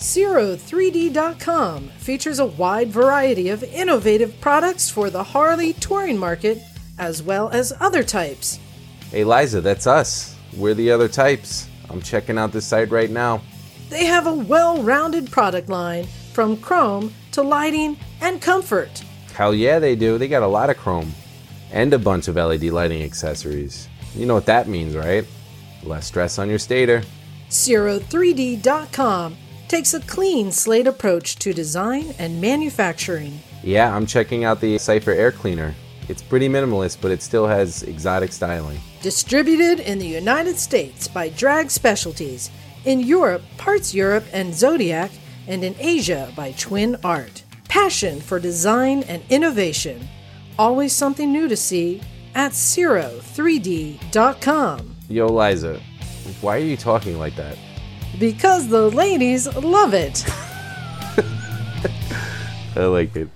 Ciro3D.com features a wide variety of innovative products for the Harley touring market, as well as other types. Hey, Liza, that's us. We're the other types. I'm checking out this site right now. They have a well rounded product line from chrome to lighting and comfort. Hell yeah, they do. They got a lot of chrome and a bunch of LED lighting accessories. You know what that means, right? Less stress on your stator. Ciro3D.com takes a clean slate approach to design and manufacturing. Yeah, I'm checking out the Cypher air cleaner. It's pretty minimalist, but it still has exotic styling. Distributed in the United States by Drag Specialties, in Europe, Parts Europe and Zodiac, and in Asia by Twin Art. Passion for design and innovation. Always something new to see at Ciro3D.com. Yo, Liza, why are you talking like that? Because the ladies love it. I like it.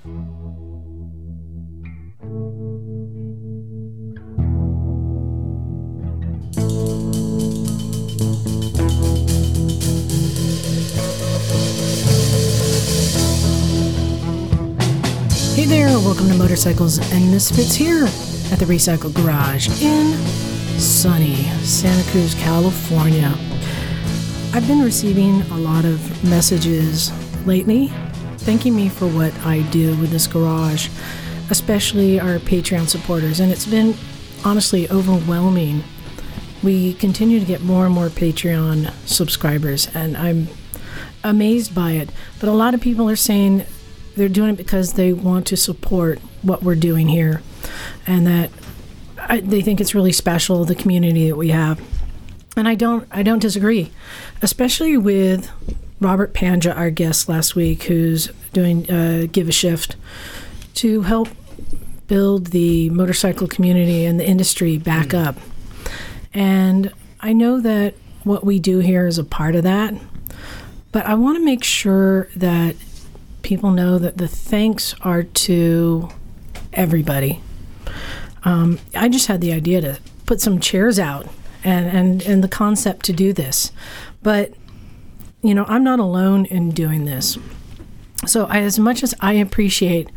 Hey there, welcome to Motorcycles and Misfits here at the Recycle Garage in sunny Santa Cruz, California. I've been receiving a lot of messages lately thanking me for what I do with this garage, especially our Patreon supporters, and it's been honestly overwhelming. We continue to get more and more Patreon subscribers, and I'm amazed by it. But a lot of people are saying they're doing it because they want to support what we're doing here, and that I, they think it's really special the community that we have. And I don't I don't disagree, especially with Robert Pandya, our guest last week, who's doing uh, Give a Shift to help build the motorcycle community and the industry back up. And I know that what we do here is a part of that, but I want to make sure that people know that the thanks are to everybody. Um, I just had the idea to put some chairs out and, and, and the concept to do this. But, you know, I'm not alone in doing this. So, I, as much as I appreciate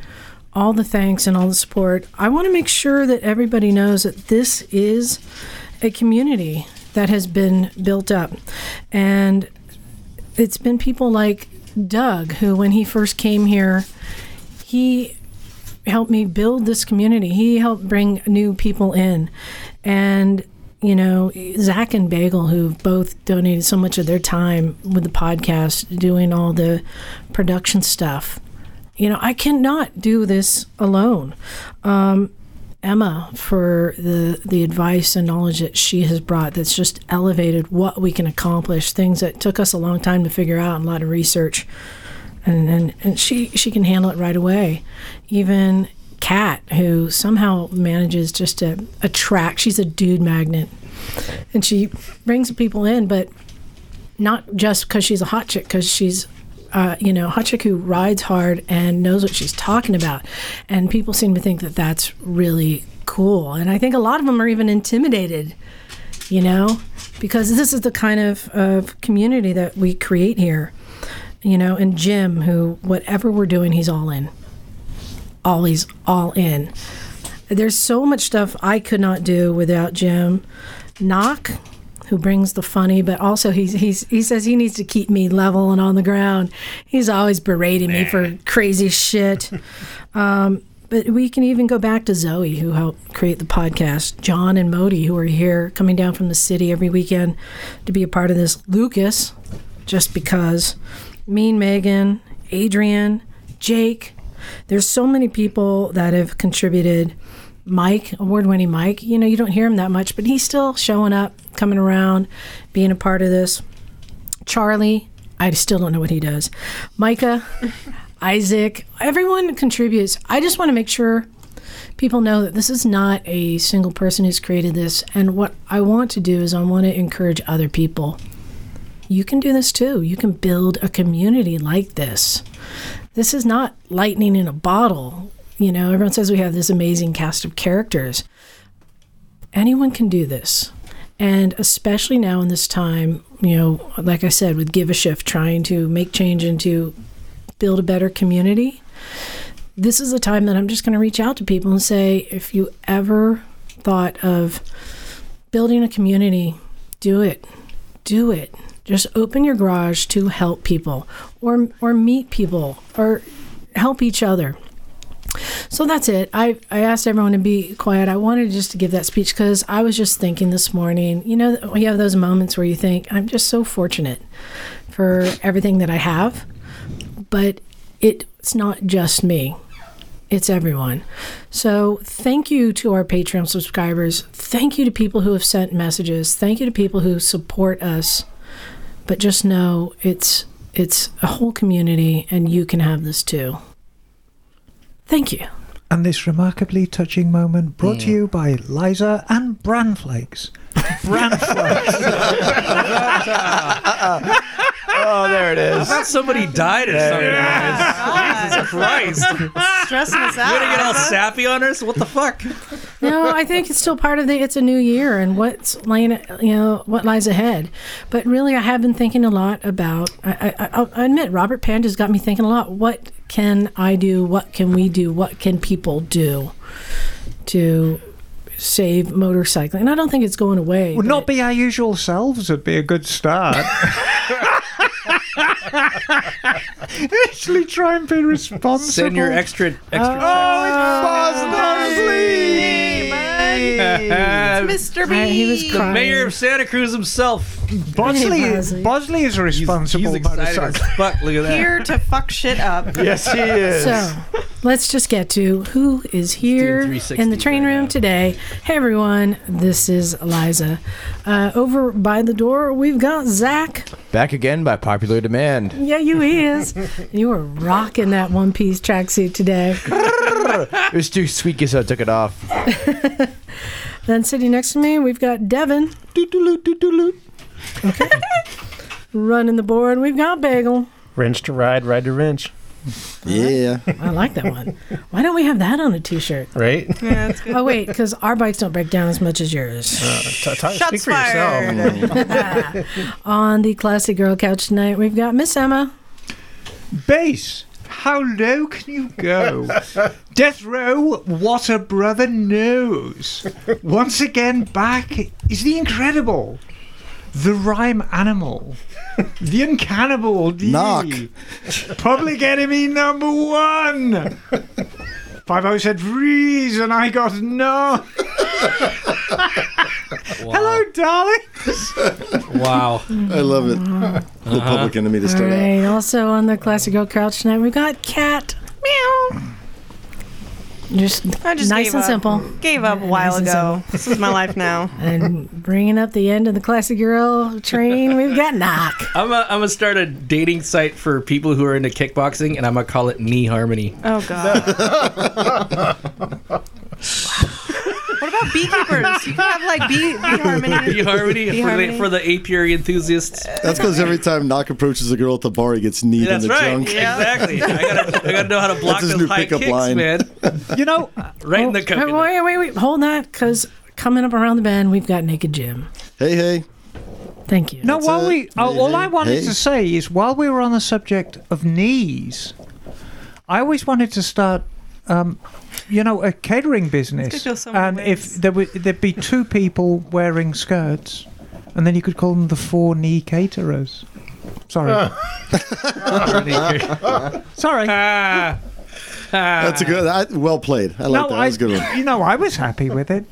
all the thanks and all the support, I want to make sure that everybody knows that this is a community that has been built up. And it's been people like Doug, who, when he first came here, he helped me build this community. He helped bring new people in. And, you know, Zach and Bagel, who've both donated so much of their time with the podcast, doing all the production stuff. You know, I cannot do this alone. Um, Emma for the the advice and knowledge that she has brought that's just elevated what we can accomplish things that took us a long time to figure out and a lot of research and and, and she she can handle it right away even Kat who somehow manages just to attract she's a dude magnet and she brings people in but not just because she's a hot chick because she's uh, you know, hot chick who rides hard and knows what she's talking about. And people seem to think that that's really cool. And I think a lot of them are even intimidated, you know, because this is the kind of, of community that we create here. You know, and Jim, who, whatever we're doing, he's all in. Always all in. There's so much stuff I could not do without Jim. Nak, who brings the funny, but also he's, he's he says he needs to keep me level and on the ground. He's always berating me for crazy shit. Um, but we can even go back to Zoe, who helped create the podcast. John and Modi, who are here coming down from the city every weekend to be a part of this. Lucas, just because. Mean Megan, Adrian, Jake. There's so many people that have contributed. Mike, award winning Mike, you know, you don't hear him that much, but he's still showing up, coming around, being a part of this. Charlie, I still don't know what he does. Micah, Isaac, everyone contributes. I just want to make sure people know that this is not a single person who's created this. And what I want to do is I want to encourage other people. You can do this too. You can build a community like this. This is not lightning in a bottle. You know, everyone says we have this amazing cast of characters. Anyone can do this. And especially now in this time, you know, like I said, with Give a Shift, trying to make change and to build a better community, this is a time that I'm just going to reach out to people and say, if you ever thought of building a community, do it. Do it. Just open your garage to help people or or meet people or help each other. So that's it. I, I asked everyone to be quiet. I wanted just to give that speech because I was just thinking this morning, you know, you have those moments where you think, I'm just so fortunate for everything that I have. But it, it's not just me, it's everyone. So thank you to our Patreon subscribers. Thank you to people who have sent messages. Thank you to people who support us. But just know it's it's a whole community and you can have this too. Thank you. And this remarkably touching moment brought to you by Liza and Bran Flakes. Bran Flakes. Oh, there it is. I thought somebody died or something. Jesus Christ. Stressing us out. You gonna get all sappy on us? What the fuck? no, I think it's still part of the. It's a new year and what's laying, you know, what lies ahead. But really, I have been thinking a lot about. I, I, I'll- admit, Robert Pandya's got me thinking a lot. What can I do? What can we do? What can people do to save motorcycling? And I don't think it's going away. Would but- not be our usual selves would be a good start. Actually, try and be responsible. Send your extra extra Oh, it's ah, Bosley! Mr. B. I- he was The crying. mayor of Santa Cruz himself. Bosley, Bosley. Bosley is a He's, responsible he's excited as motorcycle. fuck. Look at that. Here to fuck shit up. Yes, he is. So let's just get to who is here doing 360 in the train right room now. today. Hey everyone, this is Eliza. Uh, over by the door, we've got Zach. Back again by popular demand. Yeah, you is. you were rocking that one piece tracksuit today. It was too squeaky, so I took it off. Then sitting next to me, we've got Devin. Okay. Running the board, we've got Bagel. Wrench to ride, ride to wrench. Yeah. I like that one. Why don't we have that on a t-shirt? Right? Yeah, that's good. Oh wait, because our bikes don't break down as much as yours. Uh, t- t- Shots speak for yourself. fired. on the classic girl couch tonight, we've got Miss Emma. Base, how low can you go? Death Row, what a brother knows. Once again, back is the incredible, the rhyme animal, the uncannibal D. Nak. Public enemy number one. Five O said reason I got no. Hello, darling. Wow. I love it. Uh-huh. The public enemy to All start out. right. Also on the classic girl couch tonight, we've got Kat. Meow. Just, I just nice and up. simple. Gave up a while Nice ago. This is my life now. And bringing up the end of the classic girl train, we've got Nak. I'm gonna I'm gonna start a dating site for people who are into kickboxing, and I'm gonna call it Knee Harmony. Oh god. What about beekeepers? You can have like bee, bee harmony. Bee Harmony, Bee for, The, for the apiary enthusiasts. That's because every time Nak approaches a girl at the bar, he gets kneed That's in the right. junk. Yeah. Exactly. I gotta I gotta know how to block That's his new high pickup kicks, line. man. You know, Right in the Wait, coconut. wait, wait, wait. Hold that, because coming up around the bend, we've got Naked Jim. Hey, hey. Thank you. No, That's while it. we, oh, Hey, all hey, I wanted hey. to say is while we were on the subject of knees, I always wanted to start, um, you know, a catering business, could go and if there would there'd be two people wearing skirts, and then you could call them the four knee caterers. Sorry, sorry. Ah. Ah. That's a good. I, well played. I like no, that. I, That was a good one. you know, I was happy with it.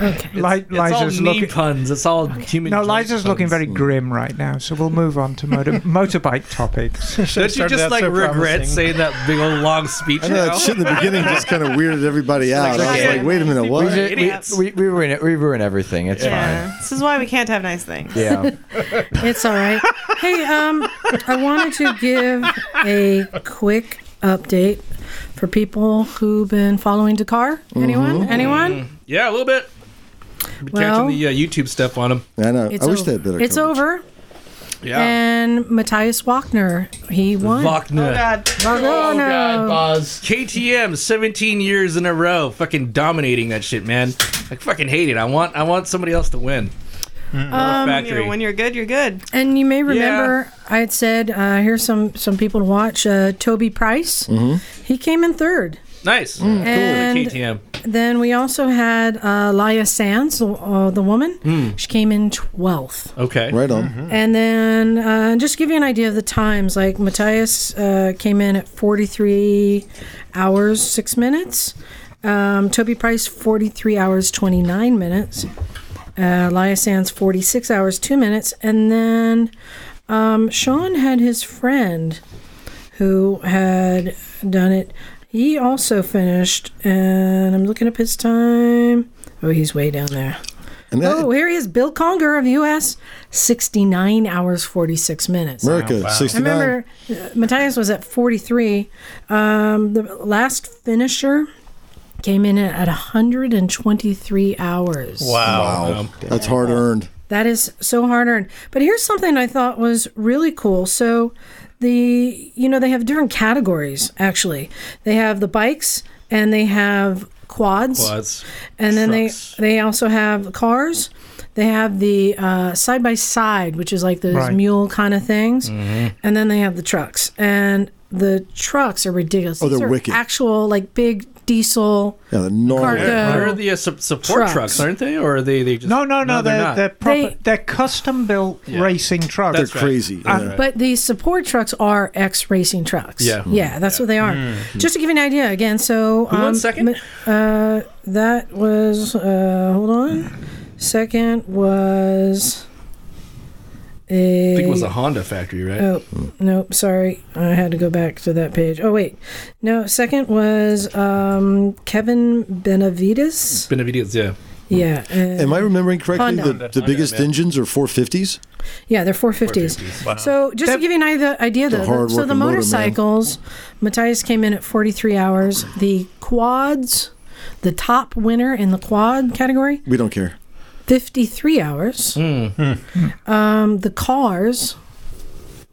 Okay. Li- It's all Liza's knee looking. puns. It's all human. No, joint Liza's looking very grim right now, so we'll move on to motor- motorbike topics. Don't you just like so regret promising. saying that big old long speech I know now? that shit in the beginning just kind of weirded everybody out. I was okay. like, wait a minute, what? we, idiots. we, we, ruin it, we ruin everything. It's Yeah. This is why we can't have nice things. Yeah. It's all right. hey, um, I wanted to give a quick update for people who've been following Dakar. Anyone? Mm-hmm. Anyone? Yeah, a little bit. Been Well- catching the uh, YouTube stuff on him. I know. It's I wish over. they had better. It's coverage. over. Yeah. And Matthias Walkner, he won. Walkner. Oh god. Walkner. KTM, 17 years in a row, fucking dominating that shit, man. I fucking hate it. I want, I want somebody else to win. You Factory. know, when you're good, you're good. And you may remember I had said uh, here's some some people to watch. Uh, Toby Price, Mm-hmm. he came in third. Nice. Cool. And KTM. then we also had uh, Laia Sanz, the, uh, the woman. She came in twelfth. Okay. Right on. And then uh, just to give you an idea of the times, like Matthias uh, came in at 43 hours, 6 minutes. Um, Toby Price, 43 hours, 29 minutes. Uh, Laia Sanz, 46 hours, 2 minutes. And then um, Sean had his friend who had done it. He also finished, and I'm looking up his time. Oh, he's way down there. And that, Oh, here he is, Bill Conger of U.S. 69 hours 46 minutes. America, I 69. remember uh, Matthias was at 43. Um, the last finisher came in at 123 hours. Wow. That's hard earned. That is so hard earned. But here's something I thought was really cool. So the you know they have different categories actually. They have the bikes and they have quads. Quads. And then Trucks. they they also have cars. They have the side by side, which is like those Right. mule kind of things, Mm-hmm. and then they have the trucks. And the trucks are ridiculous. Oh, they're These are wicked. Actual like big diesel. Yeah, the normal. Cargo. They're the uh, su- support Trucks. trucks. aren't they? Or are they, they just. No, no, no. they're they're they're, proper, They- they, are custom built Yeah. racing trucks. That's They're right. crazy. Uh, Yeah. But the support trucks are ex racing trucks. Yeah. yeah, that's what they are. Just to give you an idea, again. So Who won um, second? Uh, that was uh, hold on. Second was a. I think it was a Honda factory, right? Oh, nope, sorry. I had to go back to that page. Oh, wait. No, second was um, Kevin Benavides. Benavides, yeah. Yeah. and- Am I remembering correctly? Honda. The, the biggest engines are 450s. Yeah, they're 450s. So just to give you an idea, idea though, the- so hard-working the motor, motorcycles, Matthias came in at 43 hours. The quads, the top winner in the quad category, We don't care. 53 hours. Hmm. Um, the cars,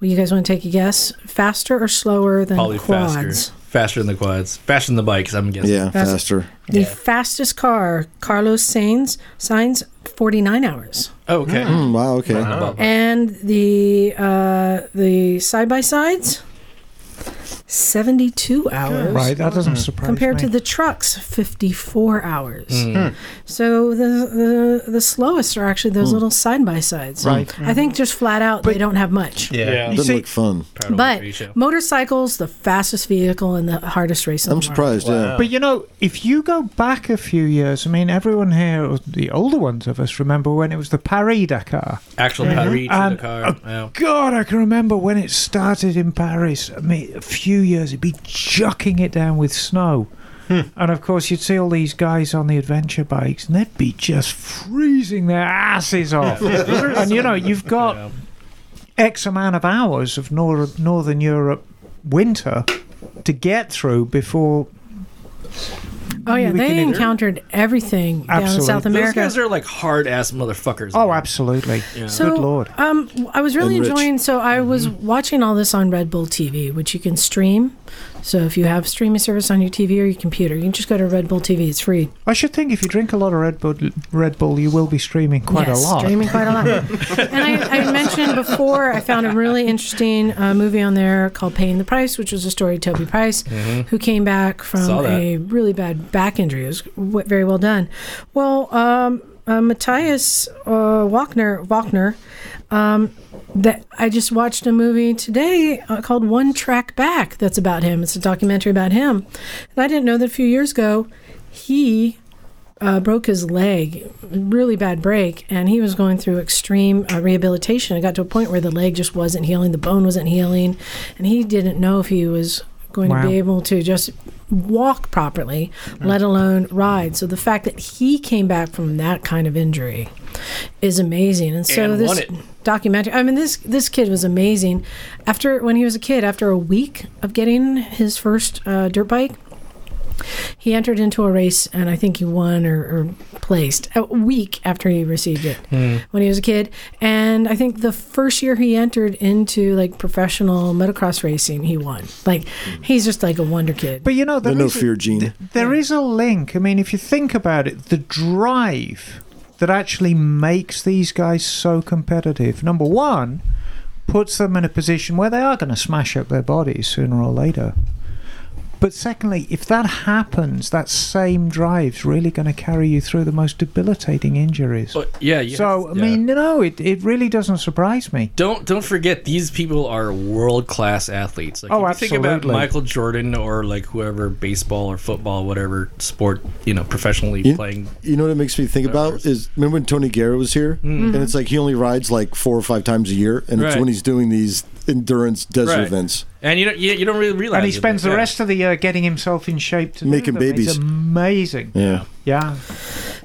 well, you guys want to take a guess? Faster or slower than Probably quads? faster. Faster than the quads. Faster than the bikes, I'm guessing. Yeah, That's- faster. The fastest car, Carlos Sainz, Sainz, 49 hours. Oh, okay. Hmm, wow, okay. Above. And the uh, the side by sides, 72 hours. Right, that doesn't surprise me Compared me. to the trucks, 54 hours. Hmm. So the, the the slowest are actually those little side by sides. Right. I think just flat out they don't have much. Yeah. You Doesn't see- look fun. But motorcycles, the fastest vehicle and the hardest race. in I'm the world. surprised, yeah. But you know, if you go back a few years, I mean, everyone here, the older ones of us, remember when it was the Paris Dakar. Actual Paris to And- the car. uh, yeah. God, I can remember when it started in Paris. I mean, a few years, it'd be chucking it down with snow. Hmm. And of course, you'd see all these guys on the adventure bikes, and they'd be just freezing their asses off. and you know, you've got Yeah. X amount of hours of nor- Northern Europe winter to get through before. Oh yeah, they can- encountered everything down in South America. Those guys are like hard ass motherfuckers. Oh, man. absolutely. Yeah. So, Good lord. Um, I was really And rich. enjoying. So I was Mm-hmm. watching all this on Red Bull TV, which you can stream. So if you have streaming service on your TV or your computer, you can just go to Red Bull TV. It's free. I should think if you drink a lot of Red Bull, Red Bull, you will be streaming quite yes, a lot. streaming quite a lot. and I, I mentioned before, I found a really interesting uh, movie on there called "Paying the Price," which was a story of Toby Price, who came back from a really bad back injury. It was w- very well done. Well, um, uh, Matthias uh, Walkner, Walkner um, that I just watched a movie today uh, called One Track Back. That's about him. It's a documentary about him, and I didn't know that a few years ago he uh, broke his leg, really bad break, and he was going through extreme uh, rehabilitation. It got to a point where the leg just wasn't healing, the bone wasn't healing, and he didn't know if he was going Wow. to be able to just walk properly, let alone ride. So the fact that he came back from that kind of injury is amazing. And so And this documentary, I mean, this this kid was amazing. After when he was a kid, after a week of getting his first uh, dirt bike, he entered into a race and I think he won or, or placed a week after he received it hmm. when he was a kid. And I think the first year he entered into like professional motocross racing, he won. Like he's just like a wonder kid. But you know, The there no is a- fear gene. There is a link. I mean, if you think about it, the drive that actually makes these guys so competitive. Number one, puts them in a position where they are going to smash up their bodies sooner or later. But secondly, if that happens, that same drive's really going to carry you through the most debilitating injuries. But yeah, you so, have- I yeah. mean, no, it, it really doesn't surprise me. don't don't forget these people are world class athletes. Like, Oh, if you think about. Michael Jordan or like whoever baseball or football, whatever sport you know professionally You- playing. You know what it makes me think about is remember when Tony Guerra was here, mm. and it's like he only rides like four or five times a year, and it's when he's doing these endurance desert Right. events. And you don't you, you don't really realize. And he spends but the yeah. rest of the year getting himself in shape to do Making them. babies. It's amazing. Yeah, Yeah.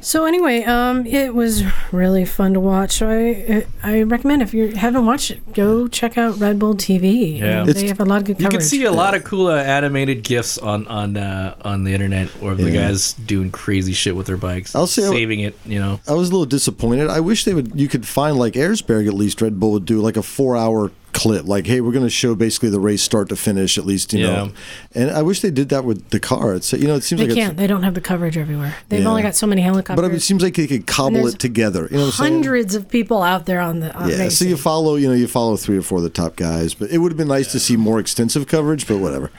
So anyway, um, it was really fun to watch. So I I recommend if you haven't watched it, go check out Red Bull TV. Yeah. It's- they have a lot of good You can see a lot of cool uh, animated gifs on on uh, on the internet, or the guys doing crazy shit with their bikes, I'll say- saving it. You know, I was a little disappointed. I wish they would. You could find like Airsberg at least. Red Bull would do like a four-hour clip. Like, hey, we're going to show basically the race start to finish at least. You Yeah. know, and I wish they did that with the car. It's you know, it seems They like can't. They don't have the coverage everywhere. They've Yeah. only got so many helicopters. But I mean, it seems like they could cobble it together. You know what I'm saying? hundreds of people out there on the on Yeah, so you follow, you know, you follow three or four of the top guys, but it would have been nice to see more extensive coverage, but whatever.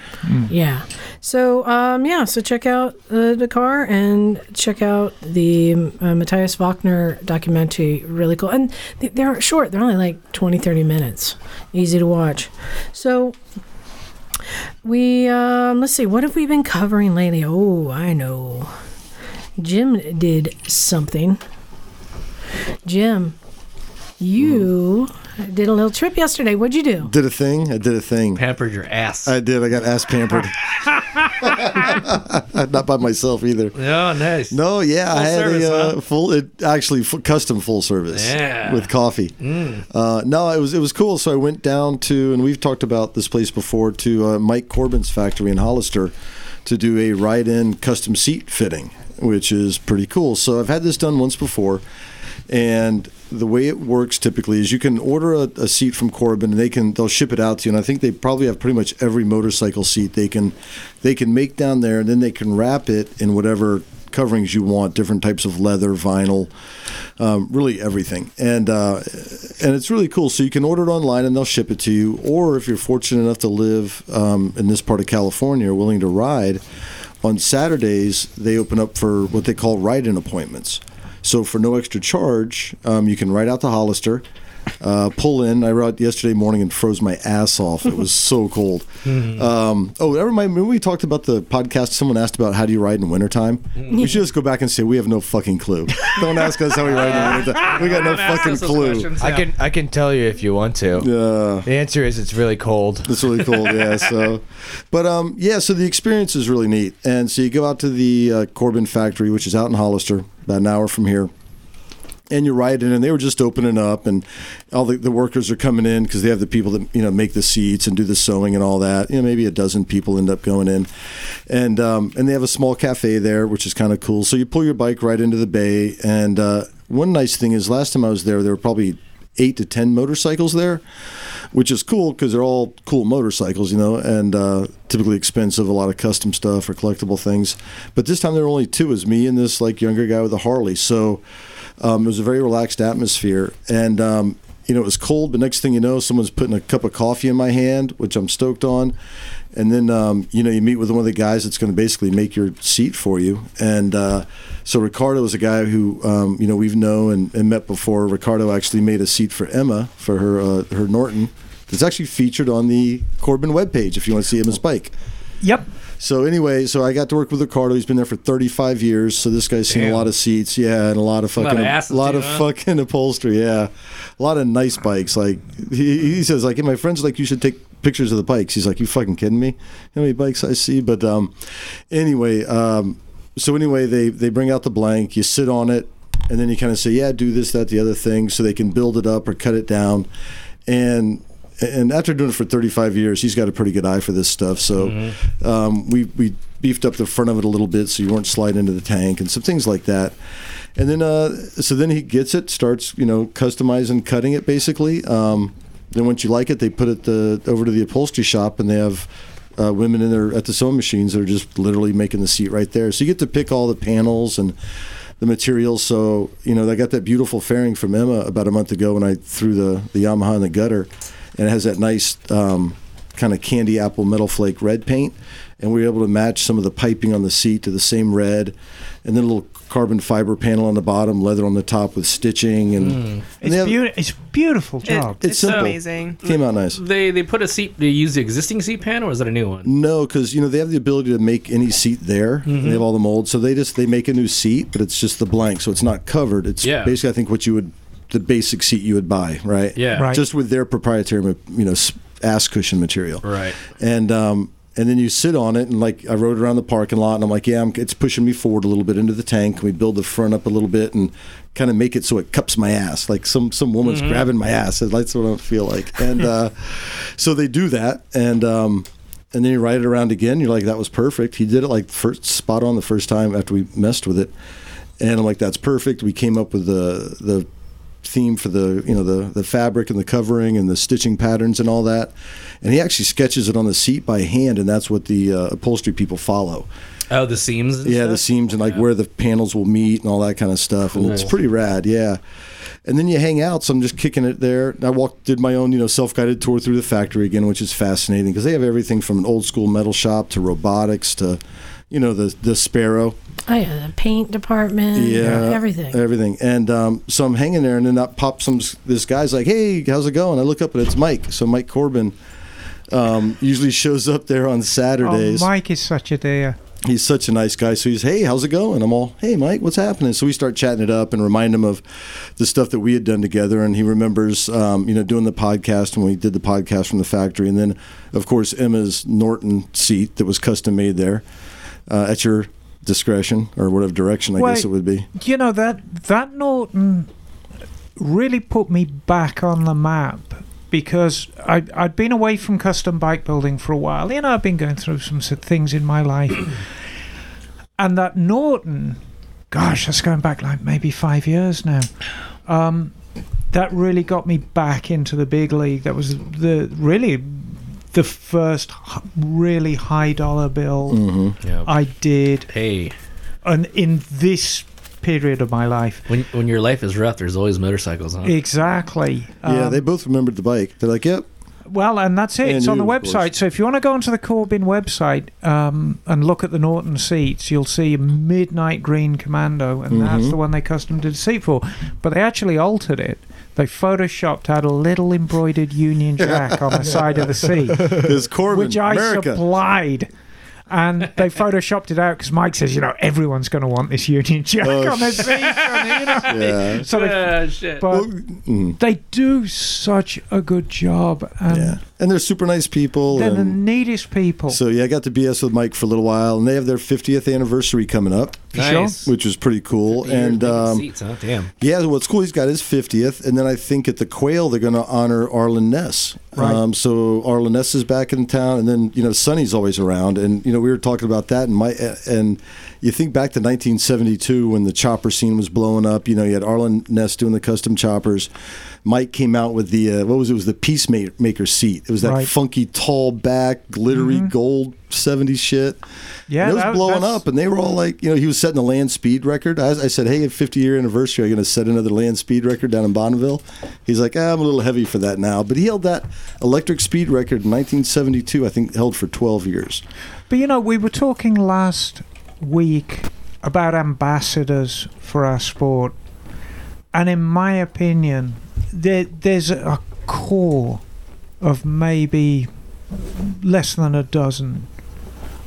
Yeah. So um, yeah. So check out uh, the car and check out the uh, Matthias Walkner documentary. Really cool. And they- they're short. They're only like 20, 30 minutes. Easy to watch. So we um, let's see. What have we been covering lately? Oh, I know. Jim did something. Jim, you did a little trip yesterday. What'd you do? Did a thing. I did a thing. pampered your ass. I did. I got ass pampered. Not by myself either. oh, nice. No, yeah, I had service, a uh, huh? full, it, actually f- custom full service Yeah. Mm. with coffee. Uh, no, it was it was cool. So I went down to, and we've talked about this place before, to uh, Mike Corbin's factory in Hollister to do a ride-in custom seat fitting, which is pretty cool. So I've had this done once before, and the way it works typically is you can order a, a seat from Corbin and they can they'll ship it out to you. And I think they probably have pretty much every motorcycle seat they can they can make down there, and then they can wrap it in whatever coverings you want, different types of leather, vinyl, um, really everything. And uh, and it's really cool. So you can order it online and they'll ship it to you. Or if you're fortunate enough to live um, in this part of California, or willing to ride, on Saturdays they open up for what they call ride-in appointments. So for no extra charge, um, you can write out the Hollister. Uh, pull in. I rode yesterday morning and froze my ass off. It was so cold. Um, oh, that reminds me. When we talked about the podcast, someone asked about how do you ride in wintertime. We should just go back and say we have no fucking clue. Don't ask us how we ride in wintertime. We got no fucking clue. questions, I can I can tell you if you want to. Yeah. The answer is it's really cold. It's really cold, yeah. So, but um, yeah. So the experience is really neat, and so you go out to the uh, Corbin factory, which is out in Hollister, about an hour from here, and you ride in, and they were just opening up, and all the, the workers are coming in because they have the people that you know make the seats and do the sewing and all that. You know, maybe a dozen people end up going in, and um, and they have a small cafe there, which is kind of cool. So you pull your bike right into the bay, and uh, one nice thing is, last time I was there, there were probably eight to ten motorcycles there which is cool because they're all cool motorcycles, you know, and uh, typically expensive, a lot of custom stuff or collectible things. But this time there were only two, was me and this like younger guy with a Harley. So um, it was a very relaxed atmosphere, and um, you know it was cold. But next thing you know, someone's putting a cup of coffee in my hand, which I'm stoked on. And then um, you know you meet with one of the guys that's going to basically make your seat for you. And uh, so Ricardo is a guy who um, you know we've known and, and met before. Ricardo actually made a seat for Emma for her uh, her Norton. It's actually featured on the Corbin webpage if you want to see Emma's bike. Yep. So anyway, so I got to work with Ricardo. He's been there for 35 years. So this guy's seen Damn. a lot of seats, yeah, and a lot of lot fucking, of a lot of fucking upholstery, yeah, a lot of nice bikes. Like he, he says, like, hey, my friends like you should take pictures of the bikes. He's like, you fucking kidding me? How many bikes I see? But um, anyway, um, so anyway, they they bring out the blank. You sit on it, and then you kind of say, yeah, do this, that, the other thing, so they can build it up or cut it down, and and after doing it for 35 years, he's got a pretty good eye for this stuff. So um, we we beefed up the front of it a little bit so you weren't sliding into the tank and some things like that. And then uh, so then he gets it, starts you know customizing, cutting it basically. Um, then once you like it, they put it the, over to the upholstery shop and they have. Uh, women in there at the sewing machines that are just literally making the seat right there. So you get to pick all the panels and the materials. So you know, I got that beautiful fairing from Emma about a month ago when I threw the the Yamaha in the gutter, and it has that nice um, kind of candy apple metal flake red paint, and we were able to match some of the piping on the seat to the same red, and then a little carbon fiber panel on the bottom, leather on the top with stitching, and, and It's, they have- beau- it's a beautiful It- It's it's simple. amazing. came out nice. They they put a seat. They use the existing seat pan, or is it a new one? No, because you know they have the ability to make any seat there. Mm-hmm. They have all the molds, so they just they make a new seat, but it's just the blank, so it's not covered. It's Yeah. basically I think what you would the basic seat you would buy, right? Yeah. Right. Just with their proprietary, you know, ass cushion material. Right. And um and then you sit on it, and like I rode around the parking lot, and I'm like, yeah, I'm, it's pushing me forward a little bit into the tank. Can we build the front up a little bit and kind of make it so it cups my ass, like some some woman's grabbing my ass. That's what I feel like. And uh, so they do that, and um, and then you ride it around again. You're like, that was perfect. He did it like first spot on the first time after we messed with it, and I'm like, that's perfect. We came up with the the theme for the you know the the fabric and the covering and the stitching patterns and all that. And he actually sketches it on the seat by hand, and that's what the uh, upholstery people follow. Oh, the seams. And Yeah, the seams and like where the panels will meet and all that kind of stuff, and it's pretty rad. Yeah. And then you hang out, so I'm just kicking it there. I walked, did my own, you know, self-guided tour through the factory again, which is fascinating because they have everything from an old school metal shop to robotics to, you know, the the Sparrow. Oh yeah, the paint department. Yeah, everything. everything. And um, so I'm hanging there, and then that pops some. This guy's like, "Hey, how's it going?" I look up, and it's Mike. So Mike Corbin um, usually shows up there on Oh, Saturdays. Mike is such a dear. he's such a nice guy. So he's, "Hey, how's it going?" I'm all, "Hey, Mike, what's happening?" So we start chatting it up and remind him of the stuff that we had done together, and he remembers, um, you know, doing the podcast when we did the podcast from the factory, and then, of course, Emma's Norton seat that was custom made there uh, at your discretion or whatever direction I Well, guess it would be. You know that that Norton really put me back on the map because I I'd been away from custom bike building for a while. You know, I've been going through some things in my life, and that Norton, gosh, that's going back like maybe five years now. Um, that really got me back into the big league. That was the really the first really high dollar bill Mm-hmm. Yeah. I did, hey, and in this period of my life. when when your life is rough, there's always motorcycles. Huh? Exactly. Yeah, Um, they both remembered the bike. They're like, "Yep, well, and that's it. And it's on the you, of course. website. So if you want to go onto the Corbin website um, and look at the Norton seats, you'll see a midnight green Commando, and that's Mhm. the one they custom did the seat for. But they actually altered it. They photoshopped out a little embroidered Union Jack on the side of the seat, Corbin, which I America." supplied. And they photoshopped it out because Mike says, you know, everyone's going to want this Union Jack Oh, on the seat. you know? Yeah. So they shit. but Mm, they do such a good job, and yeah, and they're super nice people. they're the neatest people. so yeah, I got to BS with Mike for a little while, and they have their 50th anniversary coming up, nice. which was pretty cool. And um, seats, huh? Damn. yeah, what's cool, he's got his 50th, and then I think at the Quail they're going to honor Arlen Ness. Right. Um, so Arlen Ness is back in town, and then you know Sonny's always around, and you know we were talking about that, and my and you think back to 1972 when the chopper scene was blowing up. You know, you had Arlen Ness doing the custom choppers. Mike came out with the uh, what was it? it was the Peacemaker seat. It was that Right. funky tall back, glittery gold 70s shit. yeah, And it was that- blowing that's- up, and they were all like, you know, he was setting the land speed record. I, I said, hey, at 50 year anniversary, are you going to set another land speed record down in Bonneville. He's like, ah, I'm a little heavy for that now. But he held that electric speed record in 1972, I think, held for 12 years. But you know, we were talking last week about ambassadors for our sport, and in my opinion, there, there's a core of maybe less than a dozen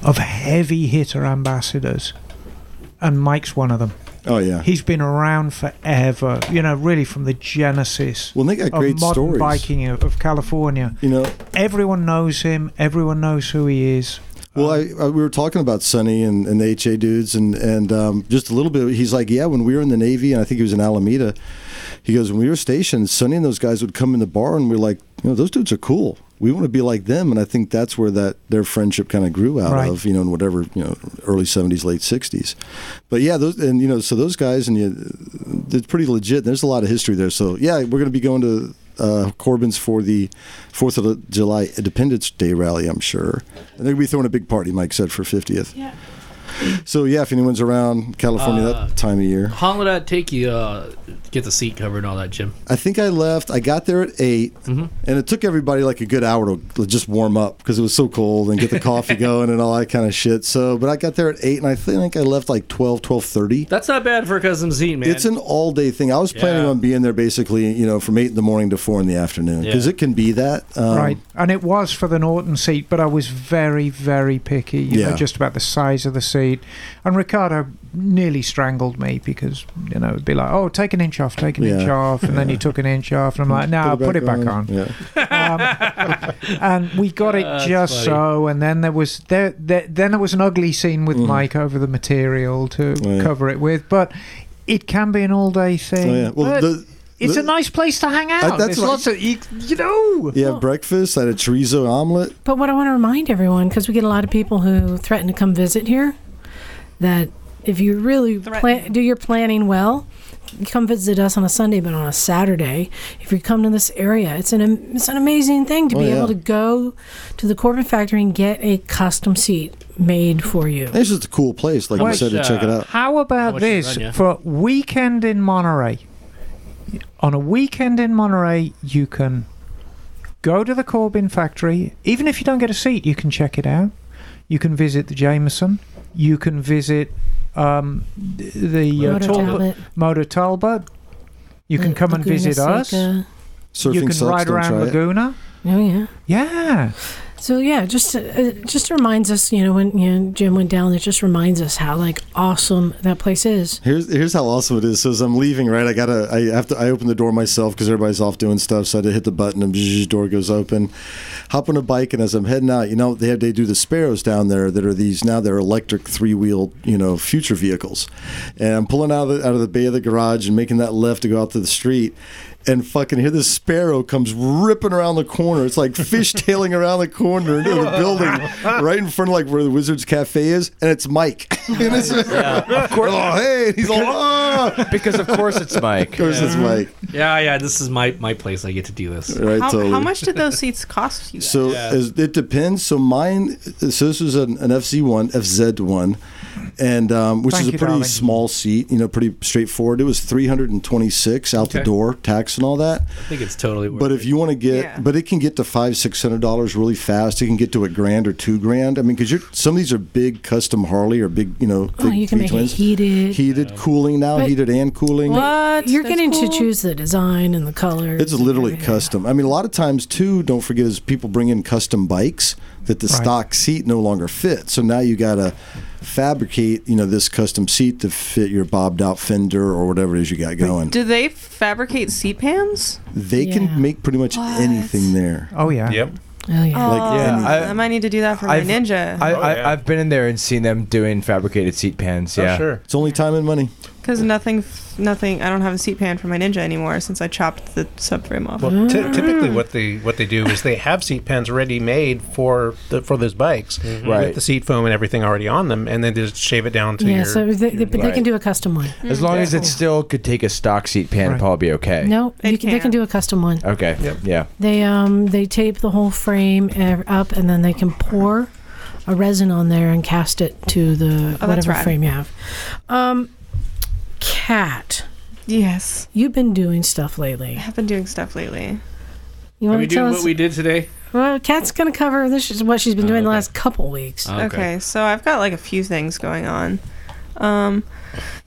of heavy hitter ambassadors, and Mike's one of them. Oh, yeah. He's been around forever, you know, really from the genesis Well, they got of great modern stories. biking of, of California. You know, Everyone knows him. Everyone knows who he is. Well, I, I, we were talking about Sonny and, and the HA dudes, and and um, just a little bit. He's like, yeah, when we were in the Navy, and I think he was in Alameda. He goes, when we were stationed, Sonny and those guys would come in the bar, and we're like, you know, those dudes are cool. We want to be like them, and I think that's where that their friendship kind of grew out Right. of, you know, in whatever you know, early seventies, late sixties. But yeah, those and you know, so those guys, and you, it's pretty legit. There's a lot of history there. So yeah, we're going to be going to. Uh, Corbin's for the Fourth of July Independence Day rally, I'm sure, and they're gonna be throwing a big party. Mike said for 50th. Yeah. So yeah, if anyone's around California Uh, that time of year, How long would that take you uh, get the seat covered and all that, Jim? I think I left. I got there at 8 Mm-hmm. and it took everybody like a good hour to just warm up because it was so cold and get the coffee going and all that kind of shit. So, but I got there at eight, and I think I left like 12, 12.30. That's not bad for a custom seat, man. It's an all day thing. I was planning Yeah. on being there basically, you know, from eight in the morning to four in the afternoon because Yeah. it can be that. Um, right, and it was for the Norton seat, but I was very, very picky. You Yeah. know, just about the size of the seat. And Ricardo nearly strangled me because you know it'd be like, "Oh, take an inch off, take an inch off," and then he took an inch off, and I'm like, "No, put it back on." Yeah. and we got it That's just so. And then there was there, there then there was an ugly scene with Mhm. Mike over the material to Oh, yeah. cover it with, but. It can be an all-day thing. Oh, yeah. Well, but the, it's the- a nice place to hang out. that's There's what- lots of you, you know. yeah, breakfast. at a chorizo omelet. But what I want to remind everyone, because we get a lot of people who threaten to come visit here, that if you really plan, do your planning well, come visit us on a Sunday, but on a Saturday, if you come to this area, it's an it's an amazing thing to Oh, be yeah. able to go to the Corbin factory and get a custom seat made for you. This is a cool place, like you Wait, said, to check it uh, out. How about much does this it run you? for weekend in Monterey? On a weekend in Monterey, you can go to the Corbin factory. Even if you don't get a seat, you can check it out. You can visit the Jameson. You can visit um, the uh, Moto Talbott, Talbott, Moto Talbott. You can the come and Laguna visit us. Seca. Surfing You can sucks, ride don't around try it. Laguna. Oh yeah. Yeah. So yeah, just uh, just reminds us, you know, when you know, Jim went down, it just reminds us how like awesome that place is. Here's here's how awesome it is. So as I'm leaving, right, I gotta I have to I open the door myself because everybody's off doing stuff. So I had to hit the button and bzz, door goes open. Hop on a bike and as I'm heading out, you know they have they do the Sparrows down there that are these now they're electric three wheeled you know future vehicles, and I'm pulling out of the, out of the bay of the garage and making that left to go out to the street. And fucking hear this sparrow comes ripping around the corner. It's like fishtailing around the corner into the building, right in front of like where the Wizards Cafe is, and it's Mike. and it's, of course. Oh, hey, he's all, ah. because of course it's Mike. Of course, it's Mike. yeah, yeah. This is my my place. I get to do this. Right, How, totally. how much did those seats cost you? guys? So Yeah. as, it depends. So mine, so this was an, an FC one, FZ one, and um, which Thank is a you, pretty darling. small seat. You know, pretty straightforward. It was three hundred and twenty six out the Okay. door, tax and all that. I think it's totally worth But it. if you want to get, Yeah. but it can get to five, six hundred dollars really fast. It can get to a grand or two grand. I mean, because you're some of these are big custom Harley or big, you know, Oh, big you can make it V-twins. heated. heated cooling now, But- heated and cooling. what? You're That's getting cool. to choose the design and the color. It's literally custom. I mean, a lot of times too. Don't forget, is people bring in custom bikes that the Right. stock seat no longer fits. So now you got to fabricate, you know, this custom seat to fit your bobbed out fender or whatever it is you got going. Do they fabricate seat pans? They Yeah. can make pretty much What? anything there. Oh yeah. Yep. oh yeah. Like, oh, yeah, I- I, might need to do that for my I've- Ninja. I, Oh, I, yeah. I've been in there and seen them doing fabricated seat pans. Yeah. Oh, sure. It's only time and money. Because nothing, nothing. I don't have a seat pan for my Ninja anymore since I chopped the subframe off. Well, ty- typically what they what they do is they have seat pans ready made for the, for those bikes Right. with the seat foam and everything already on them, and then just shave it down to yeah, your. so they, they, but they Right. can do a custom one. As long as it still could take a stock seat pan, Right. probably be okay. No, It you can, they can can. do a custom one. Okay. Yep. Yeah. They um they tape the whole frame up and then they can pour a resin on there and cast it to the Oh, whatever rad. frame you have. Um, Kat, yes, you've been doing stuff lately. I have been doing stuff lately. You Are want we to tell doing us? what we did today? well, Kat's gonna cover this is what she's been Oh, doing the okay. last couple weeks. Oh, Okay. so I've got like a few things going on. Um,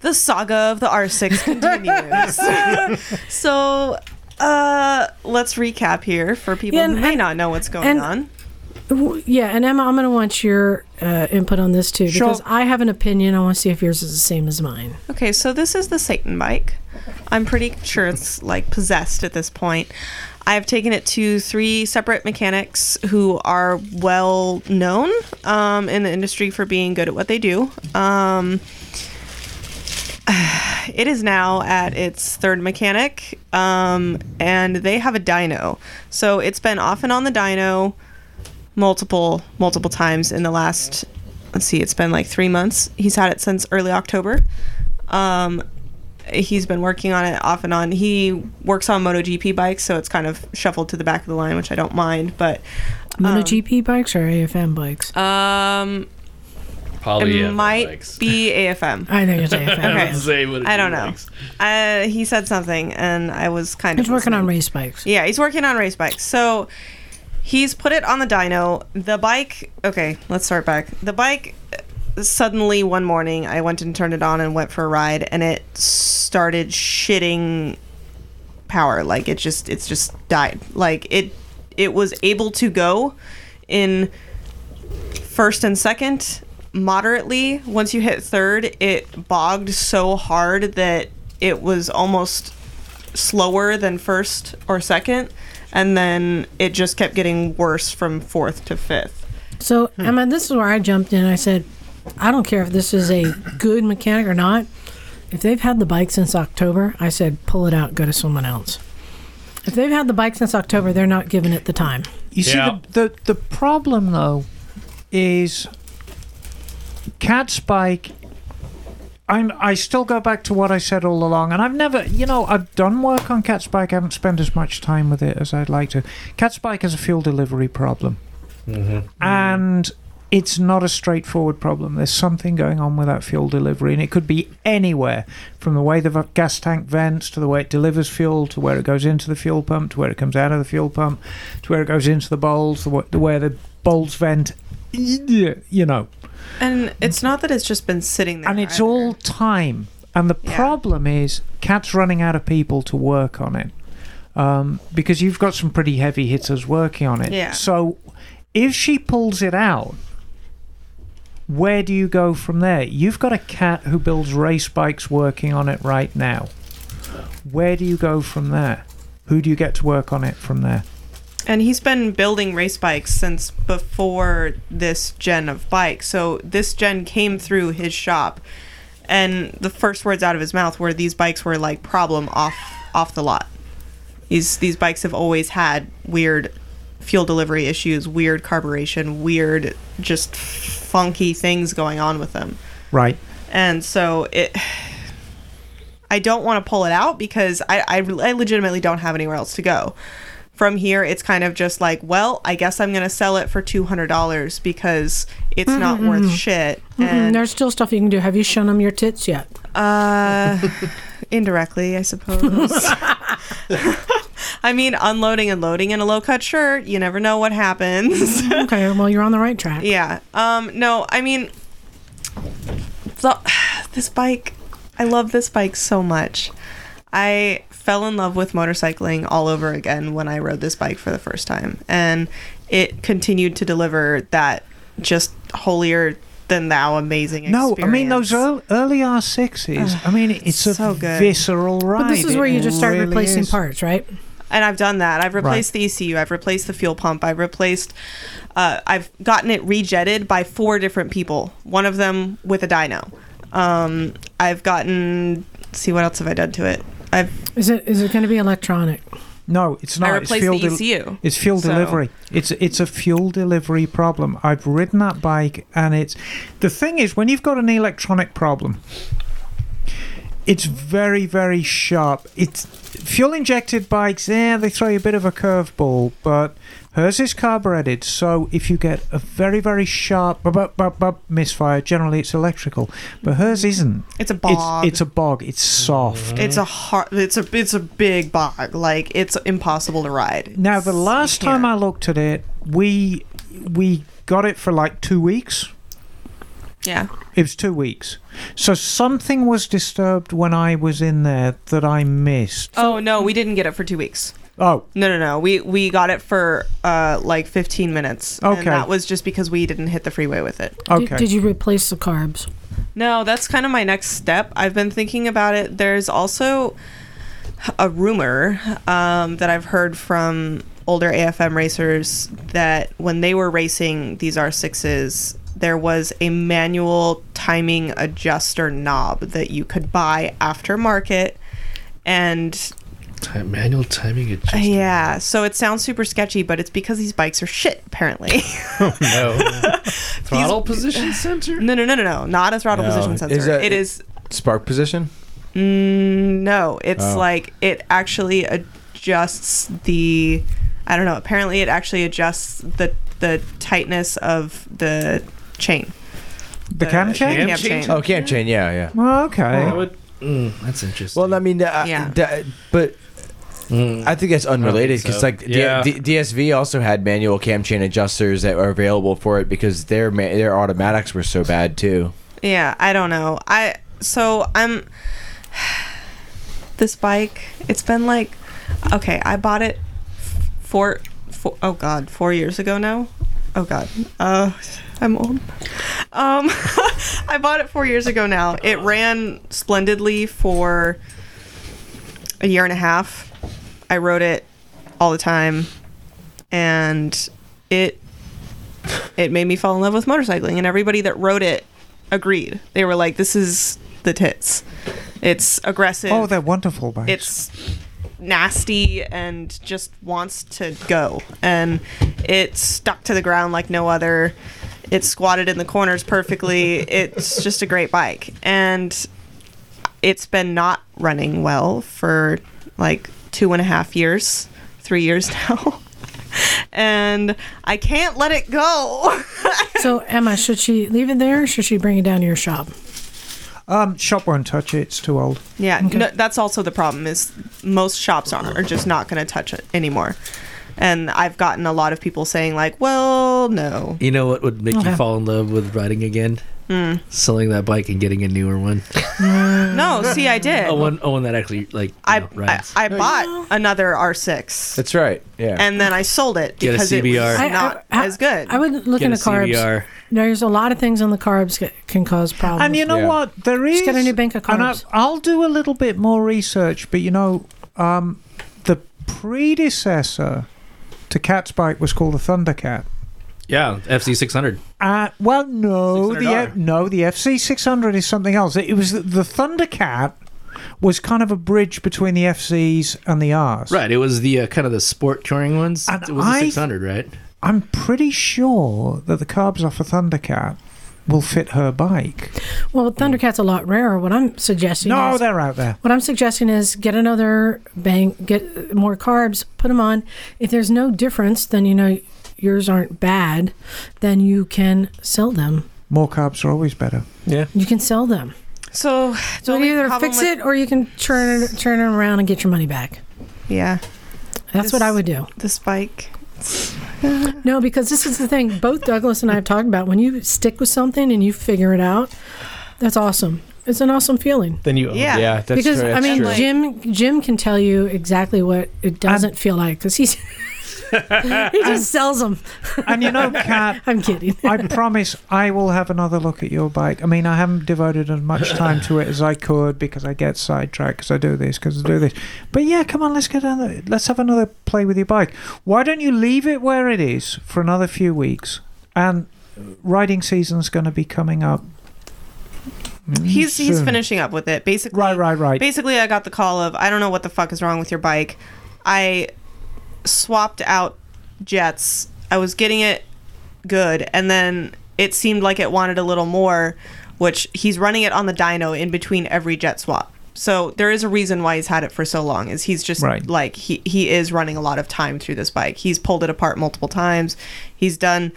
the saga of the R6 continues. so, uh, let's recap here for people Yeah, who and- may not know what's going and- on. Yeah, and Emma, I'm gonna want your uh, input on this too Sure. because I have an opinion. I want to see if yours is the same as mine. Okay, so this is the Satan bike. I'm pretty sure it's like possessed at this point. I've taken it to three separate mechanics who are well known um, in the industry for being good at what they do. Um, it is now at its third mechanic, um, and they have a dyno. So it's been off and on the dyno multiple multiple times in the last let's see it's been like three months he's had it since early october um he's been working on it off and on he works on MotoGP bikes so it's kind of shuffled to the back of the line which i don't mind but MotoGP bikes or AFM bikes? um Probably it yeah, might bikes. be AFM. I think it's AFM. I Okay. say what I don't know. Uh, he said something, and I was kind of He's working on race bikes. Yeah, he's working on race bikes. So he's put it on the dyno. The bike. Okay, let's start back. The bike. Suddenly, one morning, I went and turned it on and went for a ride, and it started shitting power. Like it just, it's just died. Like it, it was able to go in first and second moderately. Once you hit third, it bogged so hard that it was almost slower than first or second, and then it just kept getting worse from fourth to fifth. So, Emma, this is where I jumped in. I said, I don't care if this is a good mechanic or not. If they've had the bike since October, I said, pull it out, go to someone else. If they've had the bike since October, they're not giving it the time. You see, the, the the problem though is Kat's bike. I'm, I still go back to what I said all along, and I've never, you know, I've done work on Kat's bike. I haven't spent as much time with it as I'd like to. Kat's bike has a fuel delivery problem, mm-hmm. and it's not a straightforward problem. There's something going on with that fuel delivery, and it could be anywhere from the way the gas tank vents to the way it delivers fuel to where it goes into the fuel pump to where it comes out of the fuel pump to where it goes into the bowls, the, where the bowls vent. You know, And it's not that it's just been sitting there. and it's either. all time. And the Yeah. problem is, Kat's running out of people to work on it um, because you've got some pretty heavy hitters working on it. Yeah. So if she pulls it out, where do you go from there? You've got a cat who builds race bikes working on it right now. Where do you go from there? Who do you get to work on it from there? And he's been building race bikes since before this gen of bikes. So this gen came through his shop, and the first words out of his mouth were these bikes were like problem off off the lot. These these bikes have always had weird fuel delivery issues, weird carburation, weird just funky things going on with them. Right. And so it I don't want to pull it out because I, I, I legitimately don't have anywhere else to go. From here, it's kind of just like, well, I guess I'm going to sell it for $200 because it's not worth shit. Mm, And, there's still stuff you can do. Have you shown them your tits yet? uh, indirectly, I suppose. I mean, unloading and loading in a low cut shirt, you never know what happens. Okay, well, you're on the right track. Yeah. Um. No. I mean, this bike. I love this bike so much. I fell in love with motorcycling all over again when I rode this bike for the first time, and it continued to deliver that just holier than thou amazing. No, I mean those early, early R6s. I mean, it's a good. visceral ride. But this is It where you just start really replacing is. parts, right? and I've done that. I've replaced the ECU. I've replaced the fuel pump. I've replaced. Uh, I've gotten it rejetted by four different people. One of them with a dyno. Um, I've gotten. see what else have I done to it? I've Is it is it going to be electronic? No, it's not. I it's fuel the del- ECU. It's fuel So- delivery. It's it's a fuel delivery problem. I've ridden that bike, and it's the thing is when you've got an electronic problem, it's very very sharp. It's fuel injected bikes. Yeah, they throw you a bit of a curveball, but hers is carbureted. So if you get a very very sharp misfire, generally it's electrical, but hers mm-hmm. isn't. It's a bog. It's it's a bog. It's soft. Mm-hmm. It's a hard. It's a it's a big bog. Like it's impossible to ride. Now, the last time I looked at it, we we got it for like two weeks. Yeah. It was two weeks. So something was disturbed when I was in there that I missed. Oh no, we didn't get it for two weeks. Oh, No, no, no. We we got it for uh like 15 minutes. Okay. And that was just because we didn't hit the freeway with it. okay. Did, did you replace the carbs? No, that's kind of my next step. I've been thinking about it. There's also a rumor um, that I've heard from older AFM racers that when they were racing these R6s, there was a manual timing adjuster knob that you could buy aftermarket. And Time, manual timing adjustment. yeah, so it sounds super sketchy, but it's because these bikes are shit, apparently. oh No. Throttle position center. no, no, no, no, no. Not a throttle No, position is sensor. that- it is Spark position? Mm, no, it's Oh. like it actually adjusts the. I don't know. Apparently, it actually adjusts the the tightness of the chain. The cam chain? Cam Cam chain? chain. Oh, cam chain. Yeah, yeah. Well, okay. That would, mm, that's interesting. Well, I mean, uh, Yeah. d- but Mm. I think that's unrelated because so. like D- D- DSV also had manual cam chain adjusters that were available for it because their ma- their automatics were so bad too. Yeah, I don't know. I so I'm this bike. It's been like okay. I bought it four, four oh god, four years ago now. Oh god, uh, I'm old. Um, I bought it four years ago now. It ran splendidly for a year and a half. I rode it all the time, and it it made me fall in love with motorcycling. And everybody that rode it agreed. They were like, "This is the tits. It's aggressive. Oh, they're wonderful bikes. it's nasty and just wants to go. And it stuck to the ground like no other. It squatted in the corners perfectly. it's just a great bike. And it's been not running well for like two and a half years, three years now. and I can't let it go. So, Emma, should she leave it there or should she bring it down to your shop? um, shop won't touch it. It's too old. Yeah, no, that's also the problem. Is most shops are, are just not going to touch it anymore, and I've gotten a lot of people saying like, "Well, no." You know what would make Okay. you fall in love with riding again? Hmm. Selling that bike and getting a newer one. No, see, I did. A one, a one that actually like I, know, I rides. I bought another R6, That's right. Yeah. and then I sold it Get a because it was CBR. I- not I- as good. I would look Get a into carbs. CBR. There's a lot of things on the carbs that can cause problems. And you know Yeah. what? There is. Just get a new bank of and I, carbs. I'll do a little bit more research, but you know, um, the predecessor to Kat's bike was called the Thundercat. Yeah, FC six hundred. Uh, well, no, the $600. no, the FC six hundred is something else. It was the, the Thundercat was kind of a bridge between the FCs and the R's. Right. It was the uh, kind of the sport touring ones. And it was I- the six hundred, right? I'm pretty sure that the carbs off a Thundercat will fit her bike. well, Thundercat's a lot rarer. What I'm suggesting No, is, they're out there. what I'm suggesting is get another bank, get more carbs, put them on. If there's no difference, then you know yours aren't bad. Then you can sell them. More carbs are always better. Yeah. You can sell them. so So only either fix with- it or you can turn it turn it around and get your money back. Yeah, That's what I would do. The spike. No, because this is the thing. Both Douglas and I have talked about. When you stick with something and you figure it out, that's awesome. It's an awesome feeling. Then you Yeah. yeah, that's because true. I mean, true. Jim Jim can tell you exactly what it doesn't feel like because he's he just sells them. And you know, Kat, I'm kidding. I promise I will have another look at your bike. I mean, I haven't devoted as much time to it as I could because I get sidetracked because I do this, because I do this. But yeah, come on, let's get There. let's have another play with your bike. Why don't you leave it where it is for another few weeks? And riding season's going to be coming up. mm, He's he's finishing up with it. Basically, Right, right, right. basically i got the call of i don't know what the fuck is wrong with your bike i swapped out jets. I was getting it good and then it seemed like it wanted a little more which he's running it on the dyno in between every jet swap. So there is a reason why he's had it for so long is he's just Right. like he, he is running a lot of time through this bike. He's pulled it apart multiple times. He's done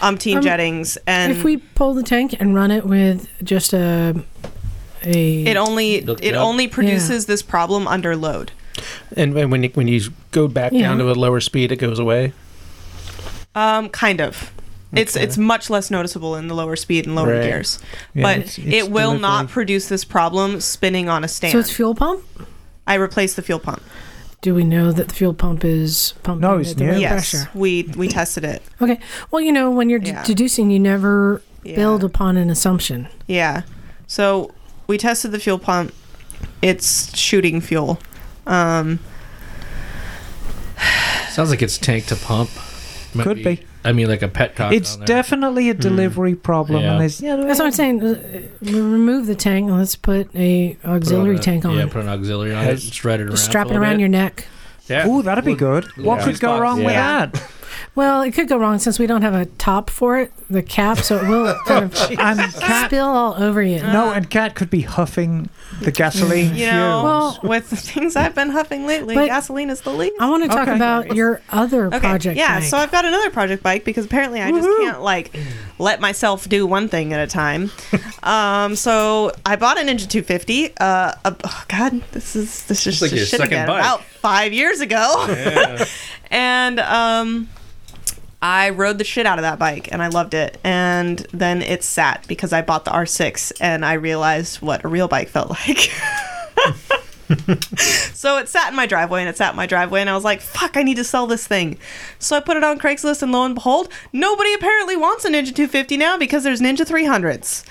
umpteen Um, jettings and if we pull the tank and run it with just a a it only it it only produces this problem under load And, and when you, when you go back Yeah. down to a lower speed, it goes away. Um, kind of. It's Okay. it's much less noticeable in the lower speed and lower Right. gears, Yeah, but it's- it's it will not produce this problem spinning on a stand. so it's fuel pump. I replaced the fuel pump. Do we know that the fuel pump is pumping No, it's at the right yes, pressure? we we tested it. Okay. Well, you know, when you're d- Yeah. deducing, you never Yeah. build upon an assumption. Yeah. So we tested the fuel pump. It's shooting fuel. Um, Sounds like it's tank to pump. Might Could be. I mean, like a petcock. It's on there. definitely a delivery problem, Yeah. and there's yeah, That's what I'm saying. Uh, we remove the tank and let's put a Put auxiliary on a- tank on. Yeah, it. put an auxiliary on it. Has- Strap it around. Strap it around your neck. Yeah. Oh, that'd be good. What yeah. could go Box. wrong with Yeah. that? Well, it could go wrong since we don't have a top for it, the cap, so it will kind of And Kat, spill all over you. no, and Kat could be huffing the gasoline You know, fumes. with the things I've been huffing lately, But- gasoline is the least. I want to talk Okay. about your other Okay, project. yeah. bike. So I've got another project bike because apparently I just can't like let myself do one thing at a time. um, so I bought a Ninja 250. Uh, a, oh God, this is this is like your shit second again. bike. About five years ago, and um. I rode the shit out of that bike and I loved it. And then it sat because I bought the R6 and I realized what a real bike felt like. so it sat in my driveway and it sat in my driveway and I was like, fuck, I need to sell this thing. So I put it on Craigslist and lo and behold, nobody apparently wants a Ninja 250 now because there's Ninja 300s.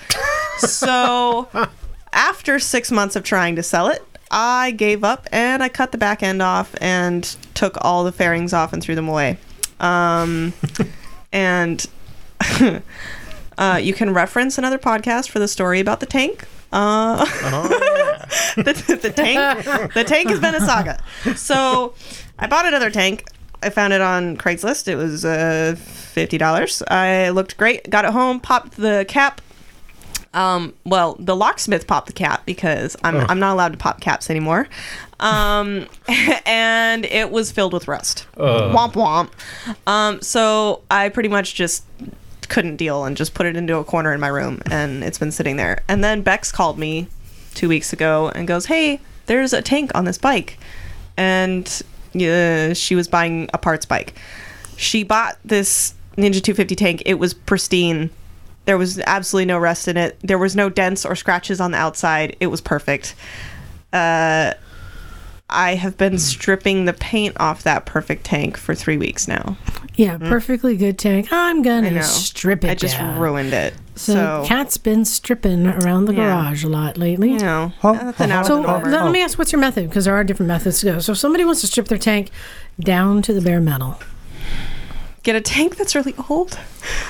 so after six months of trying to sell it, I gave up and I cut the back end off and took all the fairings off and threw them away. Um, and uh, you can reference another podcast for the story about the tank. Uh, the, the tank, the tank has been a saga. So I bought another tank. I found it on Craigslist. It was uh, fifty dollars. I looked great. Got it home. Popped the cap. Um, well, the locksmith popped the cap because I'm I'm not allowed to pop caps anymore. Um, and it was filled with rust. Womp womp. Um, so I pretty much just couldn't deal and just put it into a corner in my room and it's been sitting there. And then Bex called me two weeks ago and goes, Hey, there's a tank on this bike. And uh, she was buying a parts bike. She bought this Ninja 250 tank. It was pristine. There was absolutely no rust in it. There was no dents or scratches on the outside. It was perfect. Uh, I have been stripping the paint off that perfect tank for three weeks now. yeah, perfectly good tank. I'm gonna strip it I just down. ruined it. So, So, Kat's been stripping around the Yeah. garage a lot lately. you know, Huh? nothing out So of the norm. let, let me ask, what's your method? Because there are different methods to go. So if somebody wants to strip their tank down to the bare metal, Get a tank that's really old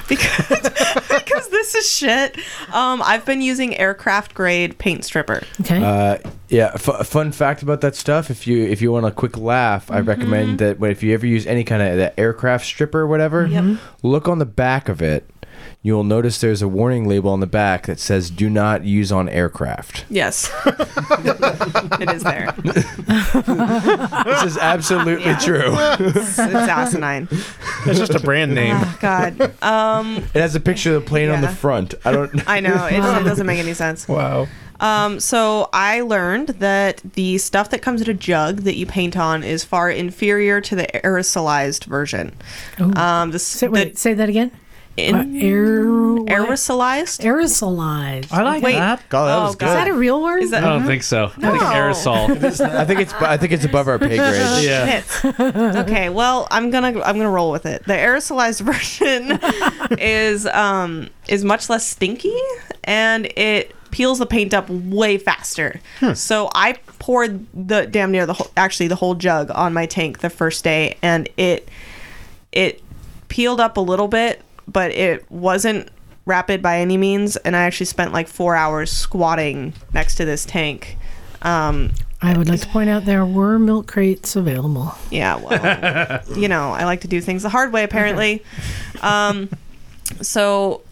because because this is shit. Um, I've been using aircraft grade paint stripper. okay? Uh, yeah. F- a fun fact about that stuff. If you if you want a quick laugh, I Mm-hmm. recommend that. when- If you ever use any kind of that aircraft stripper or whatever, look on the back of it. You'll notice there's a warning label on the back that says "Do not use on aircraft." Yes, it is there. this is absolutely true. It's, it's asinine. It's just a brand name. Oh, God, um, It has a picture of the plane on the Yeah. front. I don't. I know it, it doesn't make any sense. Wow. Um, so I learned that the stuff that comes in a jug that you paint on is far inferior to the aerosolized version. Ooh. Um, the, say, the wait, say that again. In, Uh, air, aerosolized. aerosolized. I like Wait. that. God, that Oh, was God. Is that a real word? Is that I don't think so. I think No. aerosol. I think it's. I think it's above our pay grade. yeah. Shit. okay, well, I'm gonna I'm gonna roll with it. The aerosolized version is um is much less stinky and it peels the paint up way faster. So I poured the damn near the whole actually the whole jug on my tank the first day and it it peeled up a little bit, but it wasn't rapid by any means and I actually spent like 4 hours squatting next to this tank. Um I would like to point out there were milk crates available. yeah, well, you know, I like to do things the hard way, apparently. Um, so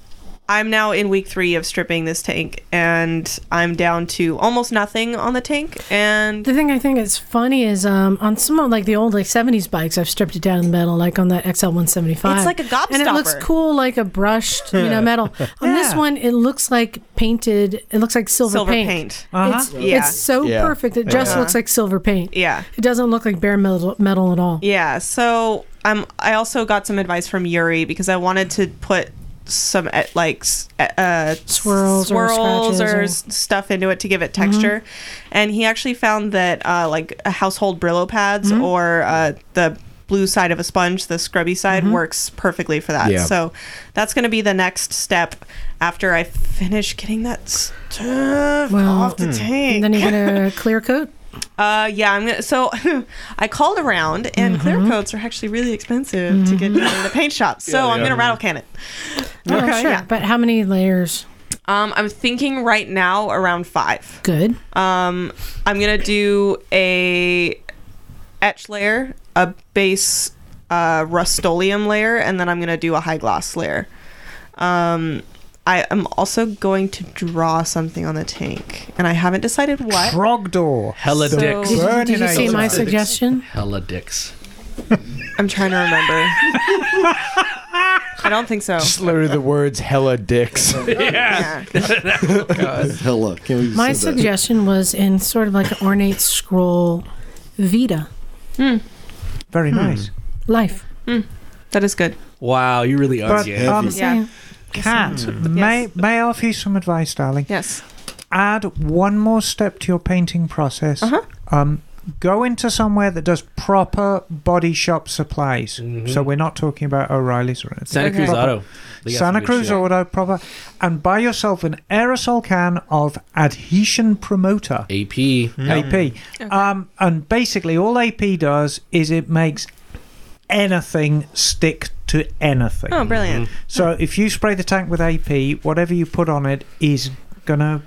I'm now in week three of stripping this tank, and I'm down to almost nothing on the tank. And The thing I think is funny is um, on some of like the old like '70s bikes, I've stripped it down in the metal, like on that XL 175. It's like a gobstopper, and it looks cool, like a brushed, you know, metal. On this one, it looks like painted. It looks like silver, silver paint. paint. Uh-huh. It's, Yeah. it's so Yeah. perfect. It just looks like silver paint. Yeah. It doesn't look like bare metal, metal at all. Yeah. So I'm. I also got some advice from Yuri because I wanted to put some eh, like s- eh, uh, Swirls or swirls scratches or, or- stuff into it to give it texture, and he actually found that uh, like household Brillo pads or uh, the blue side of a sponge, the scrubby side, works perfectly for that. Yeah. So that's going to be the next step after I finish getting that stuff Well, off the tank. And then you're gonna clear coat. Uh, yeah, I'm gonna. So I called around, and Mm-hmm. clear coats are actually really expensive to get done in the paint shop. So I'm gonna rattle can it. Oh, sure. yeah. But how many layers? Um, I'm thinking right now around five. Good. Um, I'm gonna do a etch layer, a base uh, Rust-Oleum layer, and then I'm gonna do a high gloss layer. Um, I am also going to draw something on the tank, and I haven't decided what. Trogdor. Hella So- dicks. Did, you- did you see my Burninator. suggestion? Hella dicks. I'm trying to remember. I don't think so. Just literally the words "hella dicks." Yeah. Hella. Can't My said that. suggestion was in sort of like an ornate scroll Vita hmm. Very hmm. nice. life. Hmm. That is good. Wow, you really are But gay. um, Heavy. Yeah. Kat, may may I offer you some advice, darling? Yes. Add one more step to your painting process. Uh-huh. Um, go into somewhere that does proper body shop supplies. So we're not talking about O'Reilly's or anything. Santa Okay. Cruz Proper- Auto. They got some Santa Cruz shit. Auto proper, and buy yourself an aerosol can of adhesion promoter. AP. AP. Um, and basically, all AP does is it makes anything stick to anything. Oh, brilliant. So if you spray the tank with AP, whatever you put on it is gonna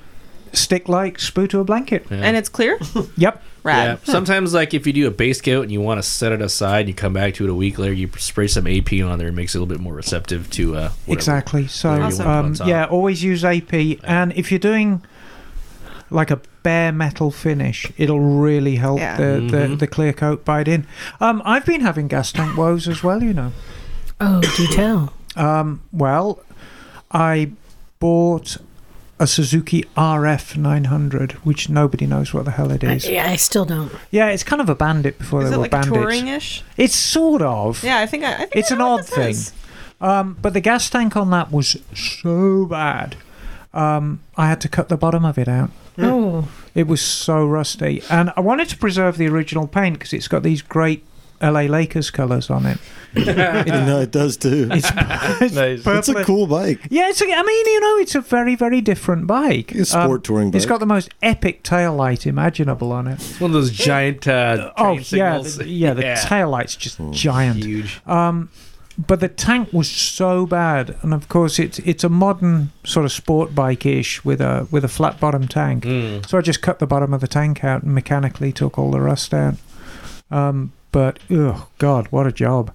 stick like spoo to a blanket. Yeah. And it's clear? Yep. Rad. Yeah. Sometimes, like if you do a base coat and you want to set it aside, you come back to it a week later. You spray some AP on there, it makes it a little bit more receptive to uh, whatever. Exactly. So Whatever you want um, yeah, always use AP. And if you're doing like a bare metal finish, it'll really help Yeah. the, the, Mhm. the clear coat bite in. Um, I've been having gas tank woes as well, you know. Oh, do tell. Um, well, I bought a Suzuki RF 900, which nobody knows what the hell it is. I, yeah, I still don't. Yeah, it's kind of a bandit before Is they it were like bandits. touring-ish? It's sort of. Yeah, I think I, I think It's I an know what odd thing. Um, but the gas tank on that was so bad. Um, I had to cut the bottom of it out. Oh, It was so rusty, and I wanted to preserve the original paint because it's got these great LA Lakers colors on it. no, it does too. It's, it's Nice. It's a cool bike. Yeah, it's. A, I mean, you know, it's a very, very different bike. It's a Um, sport touring bike. It's got the most epic tail light imaginable on it. It's one of those giant uh, Oh train yeah, the, yeah. The tail light's just giant. huge. Um, but the tank was so bad, and of course it's it's a modern sort of sport bike ish with a with a flat bottom tank. Mm. So I just cut the bottom of the tank out and mechanically took all the rust out. Um, but oh god, what a job!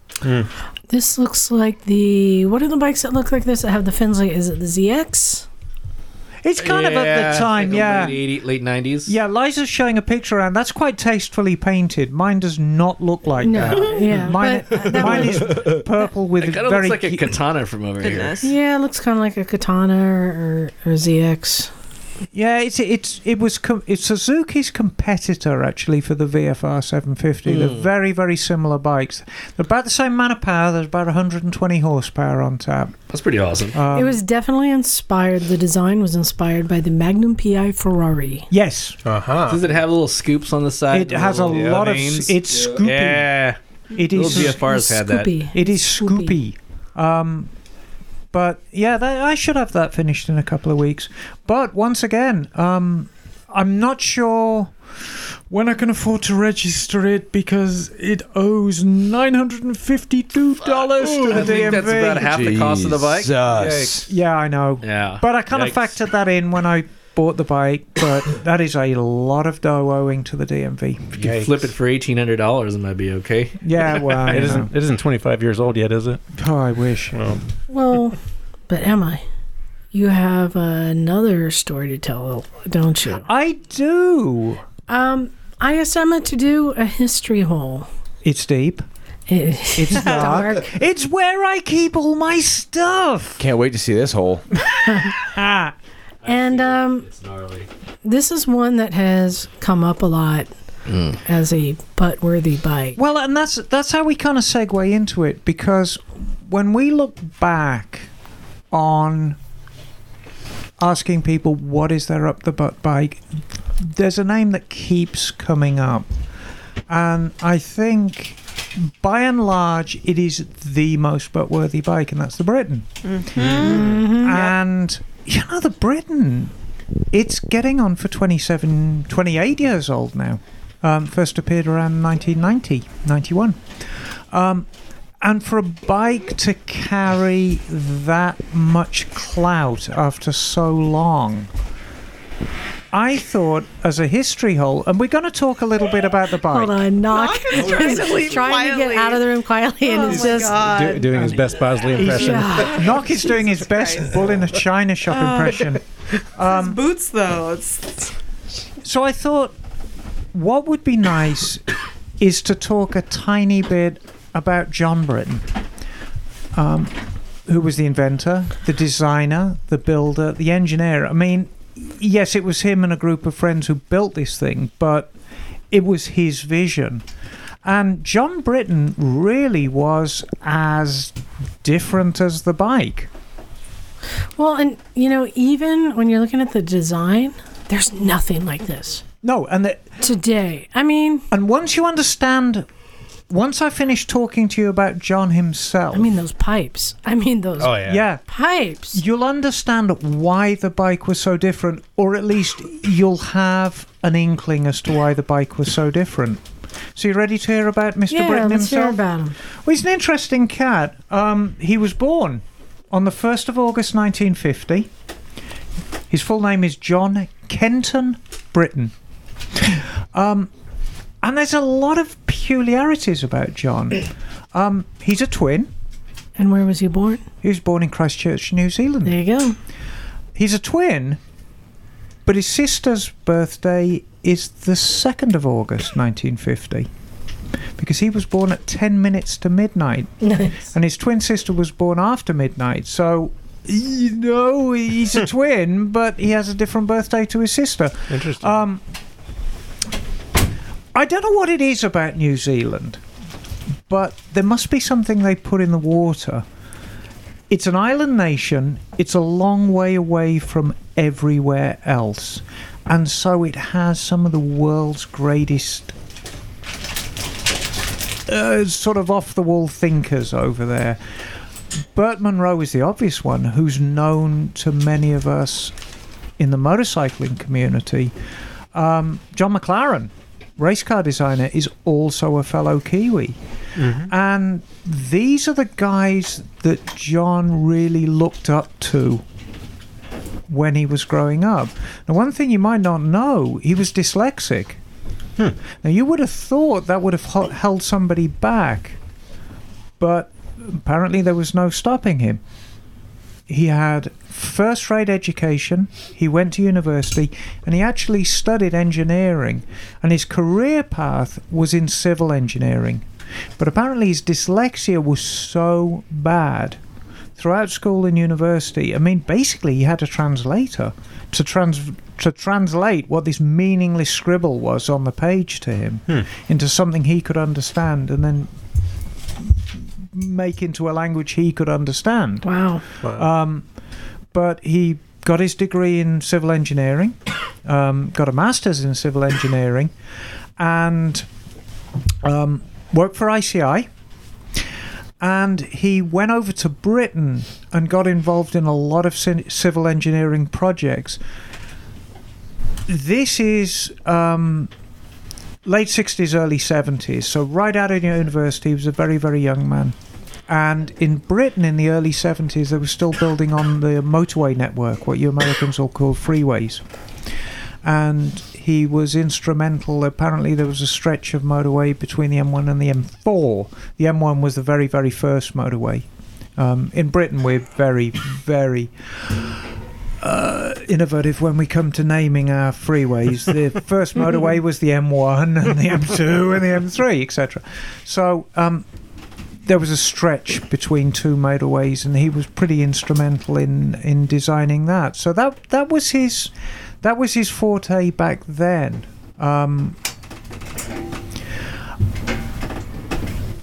this looks like the. What are the bikes that look like this that have the fins like? Is it the ZX? It's kind of at the time, like yeah. Late, 80, late 90s. Yeah, Liza's showing a picture and That's quite tastefully painted. Mine does not look like No, that. yeah, Mine, but uh, that mine was- is purple with It kind of very looks like a katana from over here. Goodness. Yeah, it looks kind of like a katana or, or, or ZX. Yeah, it's it's it was com- it's Suzuki's competitor actually for the VFR 750. They're Hmm. very very similar bikes. They're about the same amount of power. There's about 120 horsepower on tap. That's pretty awesome. Um, it was definitely inspired. The design was inspired by the Magnum PI Ferrari. yes. Uh huh. Does it have little scoops on the side? It has a Little lot of veins? s- it's scoopy. Yeah. It Little is VFRs had that. It is Scoopy. scoopy. Um, but yeah, that, I should have that finished in a couple of weeks. But once again, um, I'm not sure when I can afford to register it because it owes nine hundred and fifty-two dollars to the I think DMV. that's about half the cost of the bike. Jesus. yeah, I know. Yeah. But I kind of Yikes. factored that in when I bought the bike. But that is a lot of dough owing to the DMV. If you could flip it for eighteen hundred dollars, it might be okay. Yeah, well, I It know. isn't. It isn't 25 years old yet, is it? Oh, I wish. Well, Well, but I? you have another story to tell, don't you? I do. Um, I asked Emma to do a history hole. It's deep. It- It's dark. it's where I keep all my stuff. Can't wait to see this hole. Ah, and um, It's gnarly. this is one that has come up a lot hmm. as a butt-worthy bike. well, and that's that's how we kind of segue into it because when we look back on asking people what is their up the butt bike, there's a name that keeps coming up, and I think. By and large, it is the most butt-worthy bike, and that's the Britten. Mm-hmm. Mm-hmm. And you know, the Britten, it's getting on for 27, 28 years old now. Um, first appeared around 1990, 91. Um, and for a bike to carry that much clout after so long I thought as a history hole, and we're going to talk a little bit about the bike. Hold on, Nak. Nak is trying to trying to get out of the room quietly, and Oh it's my just Do, doing his best Bosley impression. yeah. Nak is doing his best Christ. bull in a china shop impression. Um, Boots though. It's So I thought, what would be nice is to talk a tiny bit about John Britten, um, who was the inventor, the designer, the builder, the engineer. I mean, yes, it was him and a group of friends who built this thing, but it was his vision. And John Britten really was as different as the bike. Well, and you know, even when you're looking at the design, there's nothing like this No, and the, today. I mean, and once you understand, once I finish talking to you about John himself, I mean those pipes. I mean those Oh yeah. yeah, pipes. you'll understand why the bike was so different, or at least you'll have an inkling as to why the bike was so different. So you ready to hear about Mr. Yeah, Britten let's hear about him. Well, he's an interesting cat. Um, he was born on the 1st of August 1950. His full name is John Kenton Britten. Um, and there's a lot of peculiarities about John. Um, he's a twin. And where was he born? He was born in Christchurch, New Zealand. There you go. He's a twin, but his sister's birthday is the 2nd of August 1950 because he was born at 10 minutes to midnight Nice. and his twin sister was born after midnight. So, you know, he's a twin, but he has a different birthday to his sister. Interesting. Um, I don't know what it is about New Zealand, but there must be something they put in the water. It's an island nation, it's a long way away from everywhere else, and so it has some of the world's greatest uh, sort of off the wall thinkers over there. Burt Munro is the obvious one, who's known to many of us in the motorcycling community. Um, John McLaren, race car designer, is also a fellow Kiwi. Mm-hmm. And these are the guys that John really looked up to when he was growing up. Now, one thing you might not know, he was dyslexic. Hmm. Now, you would have thought that would have held somebody back, but apparently there was no stopping him. He had first rate education, he went to university, and he actually studied engineering, and his career path was in civil engineering. But apparently, his dyslexia was so bad throughout school and university. I mean, basically, he had a translator to trans to translate what this meaningless scribble was on the page to him into something he could understand, and then make into a language he could understand. Wow. Um, but he got his degree in civil engineering, um, got a master's in civil engineering, and um, worked for ICI. And he went over to Britain and got involved in a lot of ci- civil engineering projects. This is um, late 60s, early 70s. So, right out of university, he was a very, very young man. And in Britain in the early 70s, they were still building on the motorway network, what you Americans all call freeways. And he was instrumental. Apparently, there was a stretch of motorway between the M1 and the M4. The M1 was the very, very first motorway. Um, in Britain, we're very, very uh, innovative when we come to naming our freeways. The first motorway was the M1 and the M2 and the M3, etc. So um, there was a stretch between two motorways, and he was pretty instrumental in in designing that. So that that was his that was his forte back then. Um,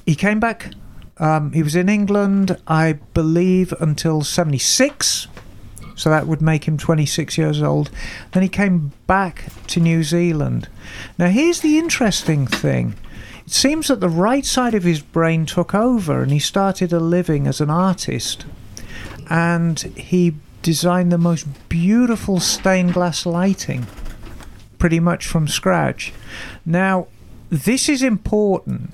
he came back. Um, he was in England, I believe, until '76. So that would make him 26 years old. Then he came back to New Zealand. Now, here's the interesting thing. It seems that the right side of his brain took over and he started a living as an artist. And he designed the most beautiful stained glass lighting, pretty much from scratch. Now, this is important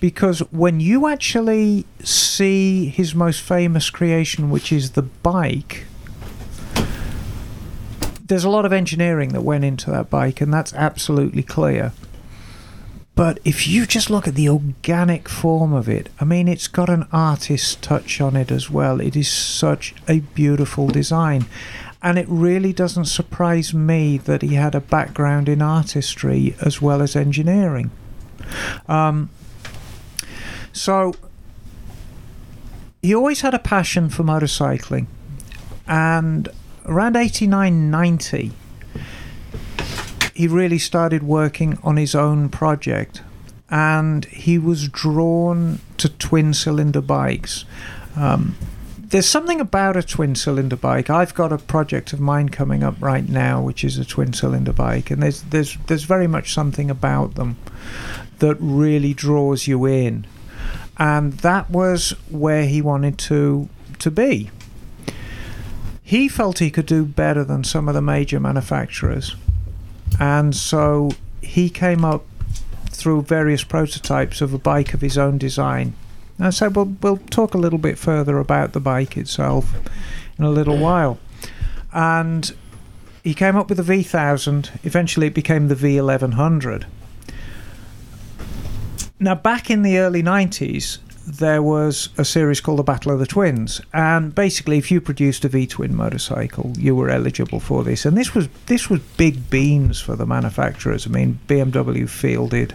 because when you actually see his most famous creation, which is the bike, there's a lot of engineering that went into that bike, and that's absolutely clear. But if you just look at the organic form of it, I mean, it's got an artist's touch on it as well. It is such a beautiful design. And it really doesn't surprise me that he had a background in artistry as well as engineering. Um, so, he always had a passion for motorcycling. And around 89 90, he really started working on his own project and he was drawn to twin cylinder bikes. Um, there's something about a twin cylinder bike. I've got a project of mine coming up right now, which is a twin cylinder bike, and there's there's there's very much something about them that really draws you in, and that was where he wanted to to be. He felt he could do better than some of the major manufacturers, and so he came up through various prototypes of a bike of his own design. And I said, well, we'll talk a little bit further about the bike itself in a little while. And he came up with the V1000. Eventually, it became the V1100. Now, back in the early 90s, there was a series called the Battle of the Twins, and basically, if you produced a V twin motorcycle, you were eligible for this. And this was this was big beans for the manufacturers. I mean, BMW fielded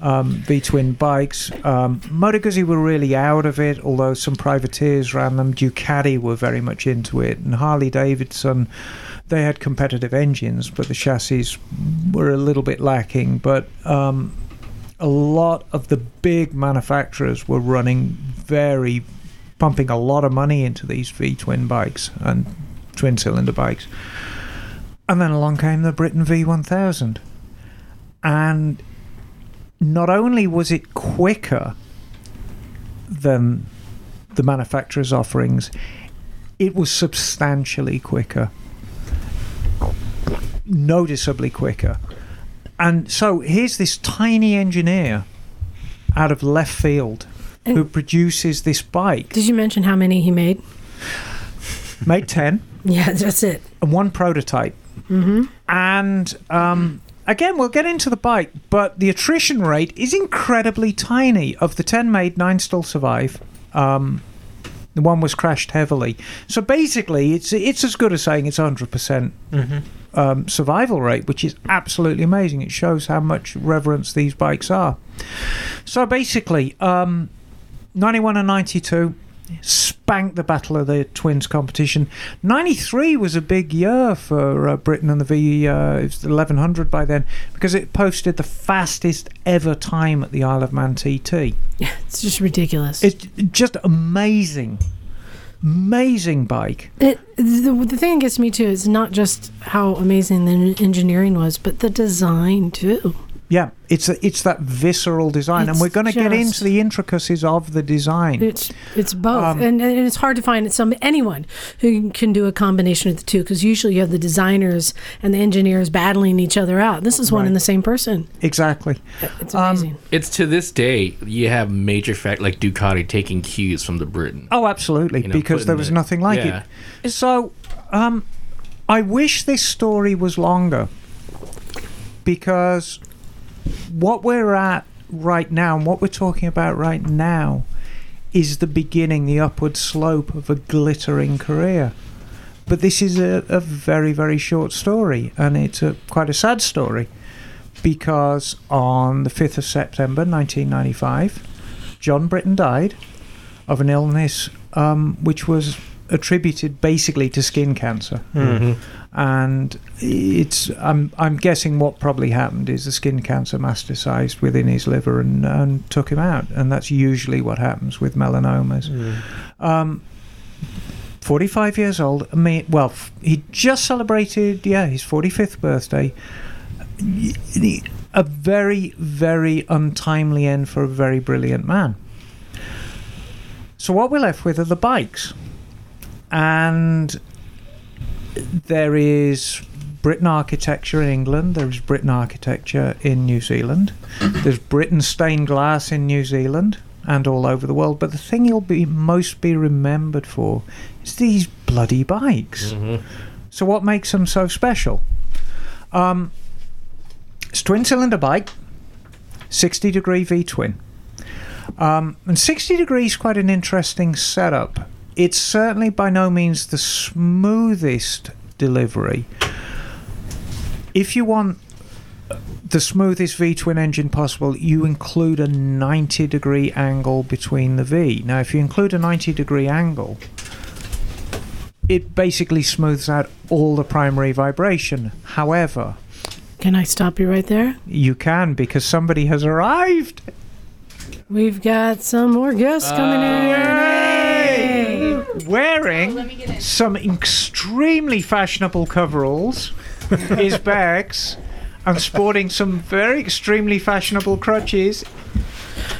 um, V twin bikes. Um, Moto Guzzi were really out of it, although some privateers ran them. Ducati were very much into it, and Harley Davidson. They had competitive engines, but the chassis were a little bit lacking. But um, a lot of the big manufacturers were running very pumping a lot of money into these V twin bikes and twin cylinder bikes. And then along came the Britten V1000. And not only was it quicker than the manufacturer's offerings, it was substantially quicker. Noticeably quicker. And so here's this tiny engineer out of left field who produces this bike. Did you mention how many he made? Made 10 Yeah, that's it. and one prototype. Mm-hmm. And um, again, we'll get into the bike, but the attrition rate is incredibly tiny. Of the 10 made, nine still survive. Um, the one was crashed heavily. So basically, it's it's as good as saying it's 100% um, survival rate, which is absolutely amazing. It shows how much reverence these bikes are. So basically, um, 91 and 92 spanked the Battle of the Twins competition. 93 was a big year for uh, Britten and the V, uh, it was the 1100 by then, because it posted the fastest ever time at the Isle of Man TT. Yeah, It's just ridiculous. It's just amazing. Amazing bike. It, the, the thing that gets me too is not just how amazing the engineering was, but the design too. Yeah, it's a, it's that visceral design, and we're going to get into the intricacies of the design. It's it's both, Um, and, and it's hard to find some anyone who can do a combination of the two because usually you have the designers and the engineers battling each other out. This is one and the same person. exactly. It's Um, amazing. It's to this day you have major fact like Ducati taking cues from the Britten. Oh, absolutely, You know, because there was the- nothing like yeah. it. So, um, I wish this story was longer because what we're at right now and what we're talking about right now is the beginning, the upward slope of a glittering career. But this is a, a very, very short story, and it's a, quite a sad story because on the 5th of September 1995, John Britten died of an illness um, which was attributed basically to skin cancer. And it's I'm I'm guessing what probably happened is the skin cancer metastasized within his liver and, and took him out, and that's usually what happens with melanomas. Um, 45 years old. I mean, well, f- he just celebrated, yeah, his 45th birthday. A very, very untimely end for a very brilliant man. So, what we're left with are the bikes. And there is Britten architecture in England, there is Britten architecture in New Zealand, there's Britten stained glass in New Zealand and all over the world. But the thing you'll be most be remembered for is these bloody bikes. So what makes them so special? Um, it's twin cylinder bike, 60 degree V twin. Um, and 60 degrees is quite an interesting setup. It's certainly by no means the smoothest delivery. If you want the smoothest V twin engine possible, you include a 90 degree angle between the V. Now, if you include a 90 degree angle, it basically smooths out all the primary vibration. However, Can I stop you right there? you can because somebody has arrived. We've got some more guests coming in. Uh, Hey! Wearing some extremely fashionable coveralls, his bags, and sporting some very extremely fashionable crutches.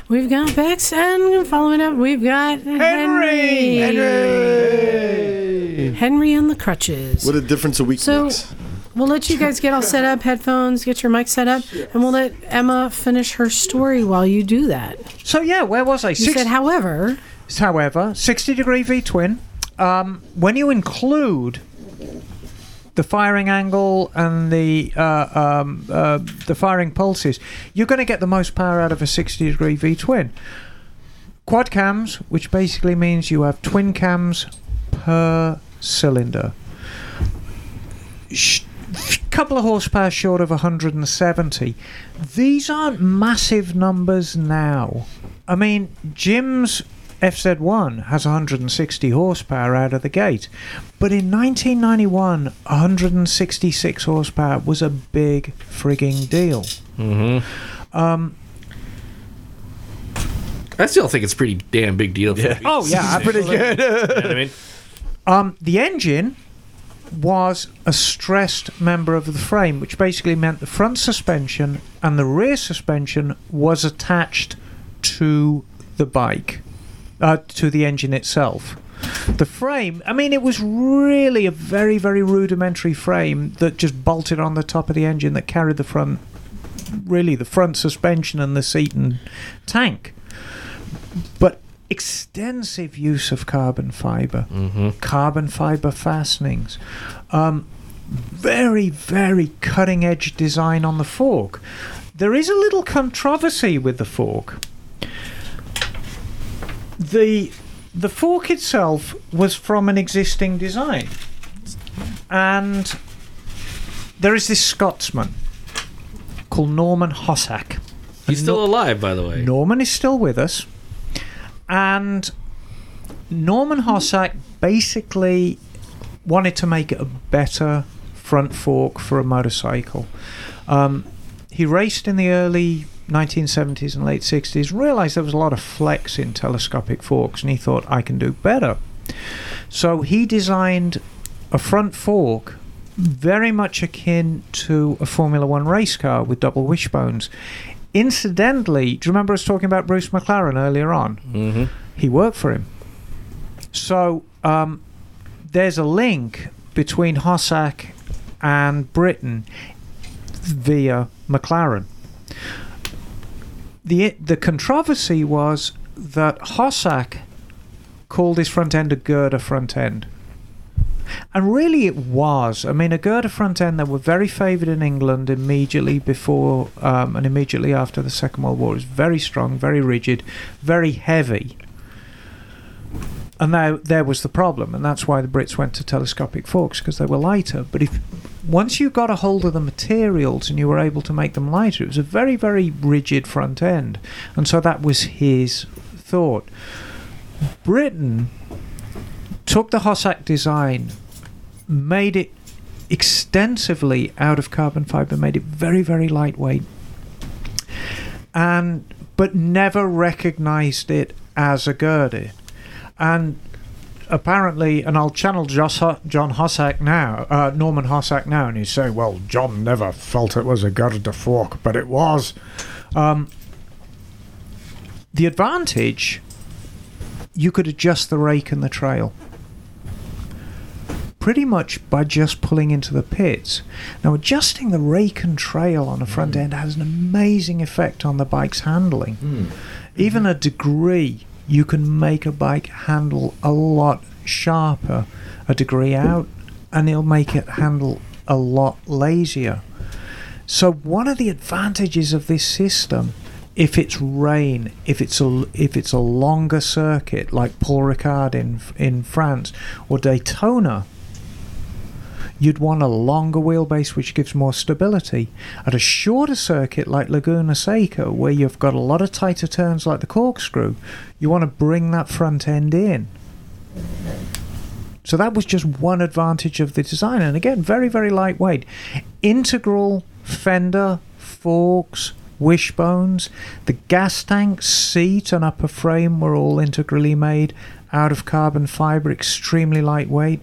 We've got Bex, and following up, we've got Henry. Henry! Henry on the crutches. What a difference a week So- makes. We'll let you guys get all set up, headphones, get your mic set up, and we'll let Emma finish her story while you do that. So yeah, where was I? You Six- said, however, however, 60 degree V twin. Um, when you include the firing angle and the uh, um, uh, the firing pulses, you're going to get the most power out of a 60 degree V twin. Quad cams, which basically means you have twin cams per cylinder. Sh- couple of horsepower short of 170. These aren't massive numbers now. I mean, Jim's FZ1 has 160 horsepower out of the gate, but in 1991, 166 horsepower was a big frigging deal. Mm-hmm. Um, I still think it's a pretty damn big deal. For yeah. oh yeah, I pretty good. You know what I mean? Um, the engine was a stressed member of the frame, which basically meant the front suspension and the rear suspension was attached to the bike, uh, to the engine itself. The frame, I mean, it was really a very, very rudimentary frame that just bolted on the top of the engine that carried the front, really the front suspension and the seat and tank. But extensive use of carbon fiber, Mm-hmm. carbon fiber fastenings, um, very, very cutting edge design on the fork. There is a little controversy with the fork. The the fork itself was from an existing design, and there is this Scotsman called Norman Hossack. He's still alive, by the way. Norman is still with us, and Norman Hossack basically wanted to make it a better front fork for a motorcycle. Um, he raced in the early 1970s and late 60s, realized there was a lot of flex in telescopic forks, and he thought, I can do better. So he designed a front fork very much akin to a Formula One race car with double wishbones. Incidentally, do you remember us talking about Bruce McLaren earlier on? Mm-hmm. He worked for him. So um, there's a link between Hossack and Britten via McLaren. The, the controversy was that Hossack called his front end a girder front end. And really, it was. I mean, a girder front end that were very favoured in England immediately before um, and immediately after the Second World War. Was very strong, very rigid, very heavy. And now there was the problem, and that's why the Brits went to telescopic forks because they were lighter. But if once you got a hold of the materials and you were able to make them lighter, it was a very, very rigid front end, and so that was his thought. Britten took the Hossack design, made it extensively out of carbon fiber, made it very, very lightweight, and but never recognized it as a girder. And apparently, and I'll channel Joss, John Hossack now, uh, Norman Hossack now, and he's saying, well, John never felt it was a girder fork, but it was. Um, the advantage, you could adjust the rake and the trail pretty much by just pulling into the pits. Now, adjusting the rake and trail on the front end has an amazing effect on the bike's handling. Even a degree, you can make a bike handle a lot sharper. A degree out, and it'll make it handle a lot lazier. So one of the advantages of this system, if it's rain, if it's a if it's a longer circuit like Paul Ricard in in France or Daytona, you'd want a longer wheelbase which gives more stability. At a shorter circuit like Laguna Seca, where you've got a lot of tighter turns like the corkscrew, you want to bring that front end in. So that was just one advantage of the design, and again, very very lightweight. Integral fender, forks, wishbones. The gas tank, seat, and upper frame were all integrally made out of carbon fiber, extremely lightweight.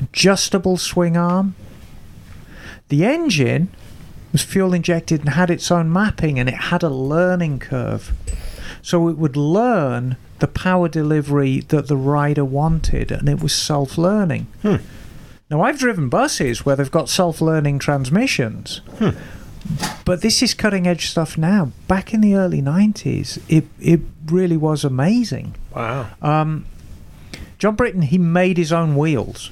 Adjustable swing arm. The engine was fuel injected and had its own mapping, and it had a learning curve. So it would learn the power delivery that the rider wanted, and it was self learning. Now, I've driven buses where they've got self learning transmissions, but this is cutting edge stuff now. Back in the early 90s, it, it really was amazing. Wow. Um, John Britten, he made his own wheels.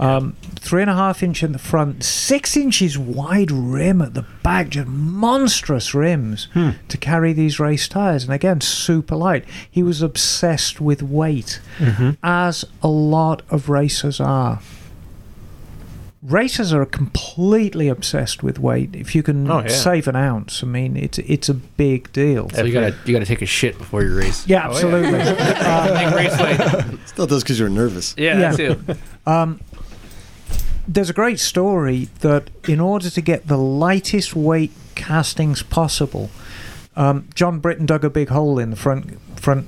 Um, three and a half inch in the front, six inches wide rim at the back, just monstrous rims to carry these race tires. And again, super light. He was obsessed with weight, as a lot of racers are. Racers are completely obsessed with weight. If you can Oh, yeah. save an ounce, I mean, it's it's a big deal. So you gotta you gotta take a shit before your race. Yeah, absolutely. Make race weight. Still does because you're nervous. Yeah, Yeah. too. Um, there's a great story that in order to get the lightest weight castings possible, um, John Britten dug a big hole in the front front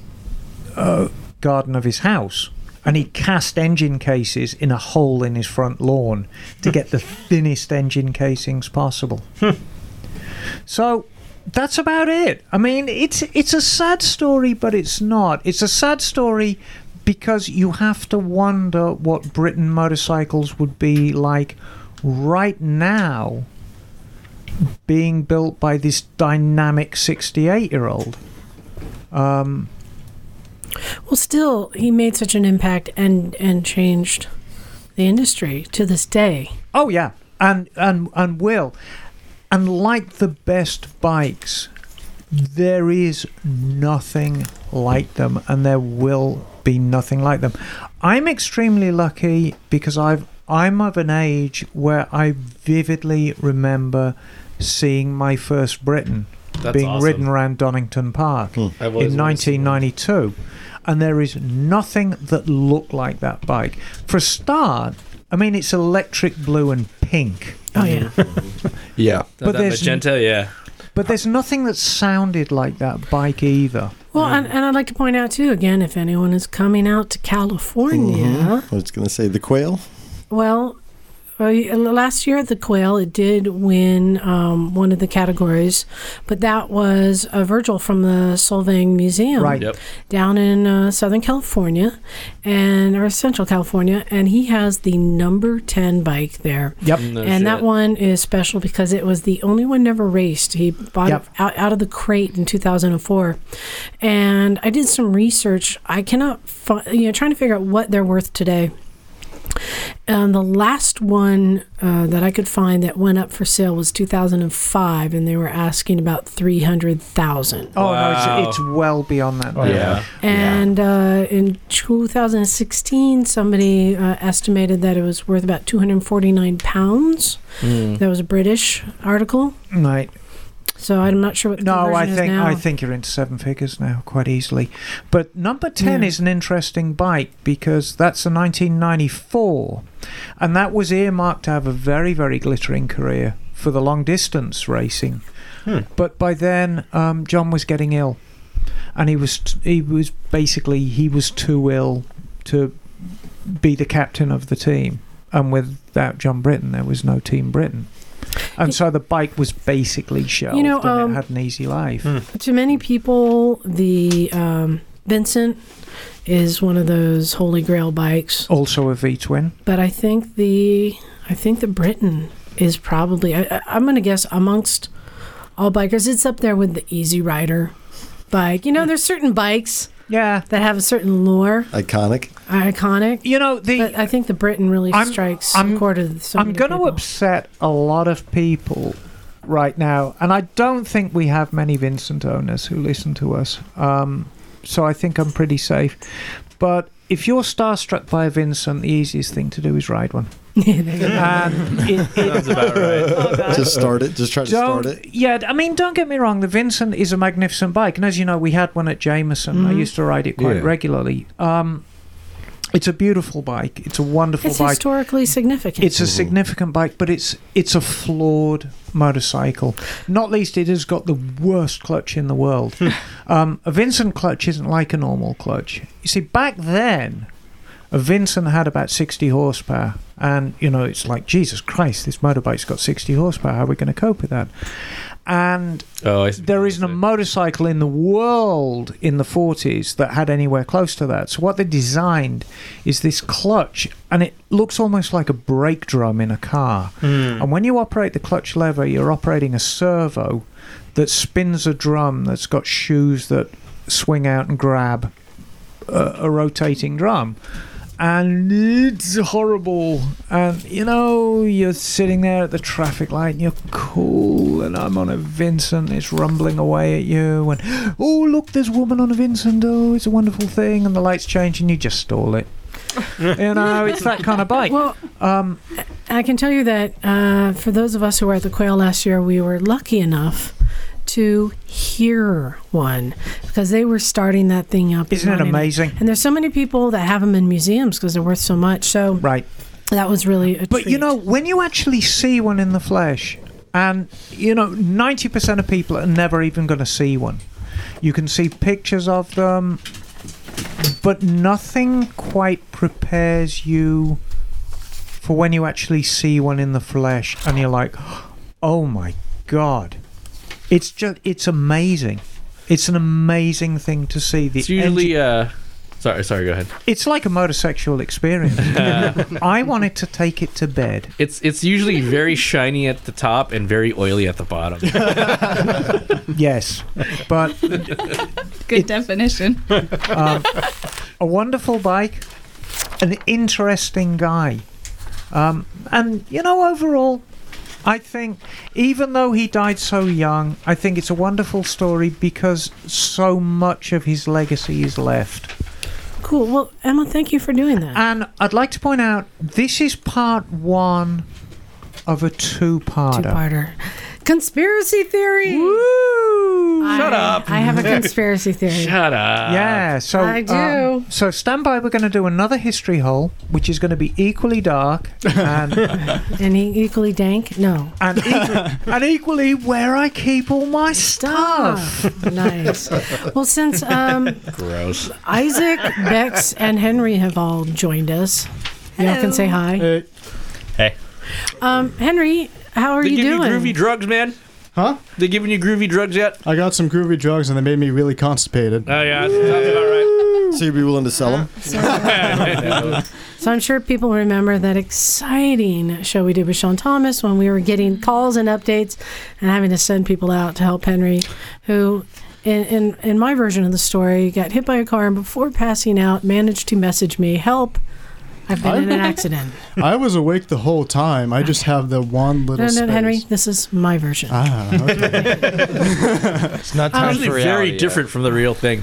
uh, garden of his house, and he cast engine cases in a hole in his front lawn to get the thinnest engine casings possible. so. That's about it. I mean, it's it's a sad story, but it's not. It's a sad story because you have to wonder what Britten motorcycles would be like right now being built by this dynamic 68 year old. Um, Well, still, he made such an impact and and changed the industry to this day. oh, yeah, and, and, and will. And like the best bikes, there is nothing like them, and there will be nothing like them. I'm extremely lucky because I've I'm of an age where I vividly remember seeing my first Britten That's being awesome. ridden around Donington Park hmm. I've in wanted to see one. 1992, and there is nothing that looked like that bike. For a start, I mean it's electric blue and pink, Oh yeah, Yeah. But that there's- magenta, yeah. but there's nothing that sounded like that bike either. Well, and, and I'd like to point out too, again, if anyone is coming out to California, mm-hmm. I was going to say the quail. Well, uh, last year at the Quail, it did win um, one of the categories, but that was uh, Virgil from the Solvang Museum Right. Yep. down in uh, Southern California and or Central California, and he has the number ten bike there. Yep. No and that one is special because it was the only one never raced. He bought Yep. it out, out of the crate in 2004. And I did some research. I cannot find, you know, trying to figure out what they're worth today. And the last one uh, that I could find that went up for sale was 2005, and they were asking about 300,000. Oh Wow. no, it's, it's well beyond that. now. Yeah. And uh, in 2016, somebody uh, estimated that it was worth about 249 pounds. Mm. That was a British article. Right. So I'm not sure what the No, I conversion is think now. I think you're into seven figures now quite easily. But number ten Yeah. is an interesting bike because that's a 1994, and that was earmarked to have a very very glittering career for the long distance racing. Hmm. But by then, um, John was getting ill, and he was t- he was basically he was too ill to be the captain of the team. And without John Britten, there was no Team Britten. And so the bike was basically shelved, You know, and um, it had an easy life. to many people, the um, Vincent is one of those holy grail bikes. Also a V twin. But I think the I think the Britten is probably I, I- I'm going to guess amongst all bikers, it's up there with the Easy Rider bike. You know, there's certain bikes Yeah. that have a certain lore, Iconic. iconic. You know, the But I think the Britten really I'm- strikes I'm- a chord with so I'm going to upset a lot of people right now, and I don't think we have many Vincent owners who listen to us. Um, so I think I'm pretty safe. But if you're starstruck by a Vincent, the easiest thing to do is ride one. And it, it, about right. Just start it. Just try to start don't, it. yeah, I mean, don't get me wrong. The Vincent is a magnificent bike, and as you know, we had one at Jameson. I Mhm. used to ride it quite Yeah. regularly. Um, it's a beautiful bike. It's a wonderful It's bike. historically significant. It's a significant bike, but it's it's a flawed motorcycle. Not least, it has got the worst clutch in the world. um, a Vincent clutch isn't like a normal clutch. You see, back then, a Vincent had about 60 horsepower, and you know it's like Jesus Christ, this motorbike's got 60 horsepower. How are we going to cope with that? And Oh, there isn't a motorcycle in the world in the 40s that had anywhere close to that. So what they designed is this clutch, and it looks almost like a brake drum in a car. And when you operate the clutch lever, you're operating a servo that spins a drum that's got shoes that swing out and grab a, a rotating drum. And it's horrible. And you know, you're sitting there at the traffic light and you're cool, and I'm on a Vincent, it's rumbling away at you. And oh, look, there's a woman on a Vincent, oh, it's a wonderful thing. And the lights change, and you just stall it. you know, it's that kind of bike. well, Um, I can tell you that uh, for those of us who were at the Quail last year, we were lucky enough to hear one because they were starting that thing up. isn't it amazing? And there's so many people that have them in museums because they're worth so much. So Right. that was really a But you know, when you actually see one in the flesh, and you know, 90% of people are never even going to see one. You can see pictures of them, but nothing quite prepares you for when you actually see one in the flesh and you're like, oh my God. It's just, it's amazing. It's an amazing thing to see. The It's usually. Uh, sorry, sorry. Go ahead. it's like a motorosexual experience. I wanted to take it to bed. It's it's usually very shiny at the top and very oily at the bottom. Yes, but Good definition. um, a wonderful bike, an interesting guy, um, and you know overall, I think even though he died so young, I think it's a wonderful story because so much of his legacy is left. cool. Well, Emma, thank you for doing that. And I'd like to point out this is part one of a two-parter. Two-parter. Conspiracy theory. Shut I- up. I have a conspiracy theory. Shut up. Yeah, so I do. um, so stand by. We're going to do another history hole, which is going to be equally dark and and he equally dank. No. and, equally, and equally where I keep all my stuff. Stuff. nice. Well, since um, Gross. Isaac, Bex, and Henry have all joined us, y'all can say hi. Hey. Hey. Um, Henry, how are They you give doing? you groovy drugs, man. Huh? They giving you groovy drugs yet? I got some groovy drugs and they made me really constipated. Oh yeah, sounds about So you'd be willing to sell them? right. So I'm sure people remember that exciting show we did with Sean Thomas when we were getting calls and updates and having to send people out to help Henry, who, in, in, in my version of the story, got hit by a car and before passing out managed to message me, Help, I've been in an accident. I was awake the whole time. I just have the one little No, no, space. Henry, this is my version. Ah, okay. It's not time Usually for very reality yet. different from the real thing.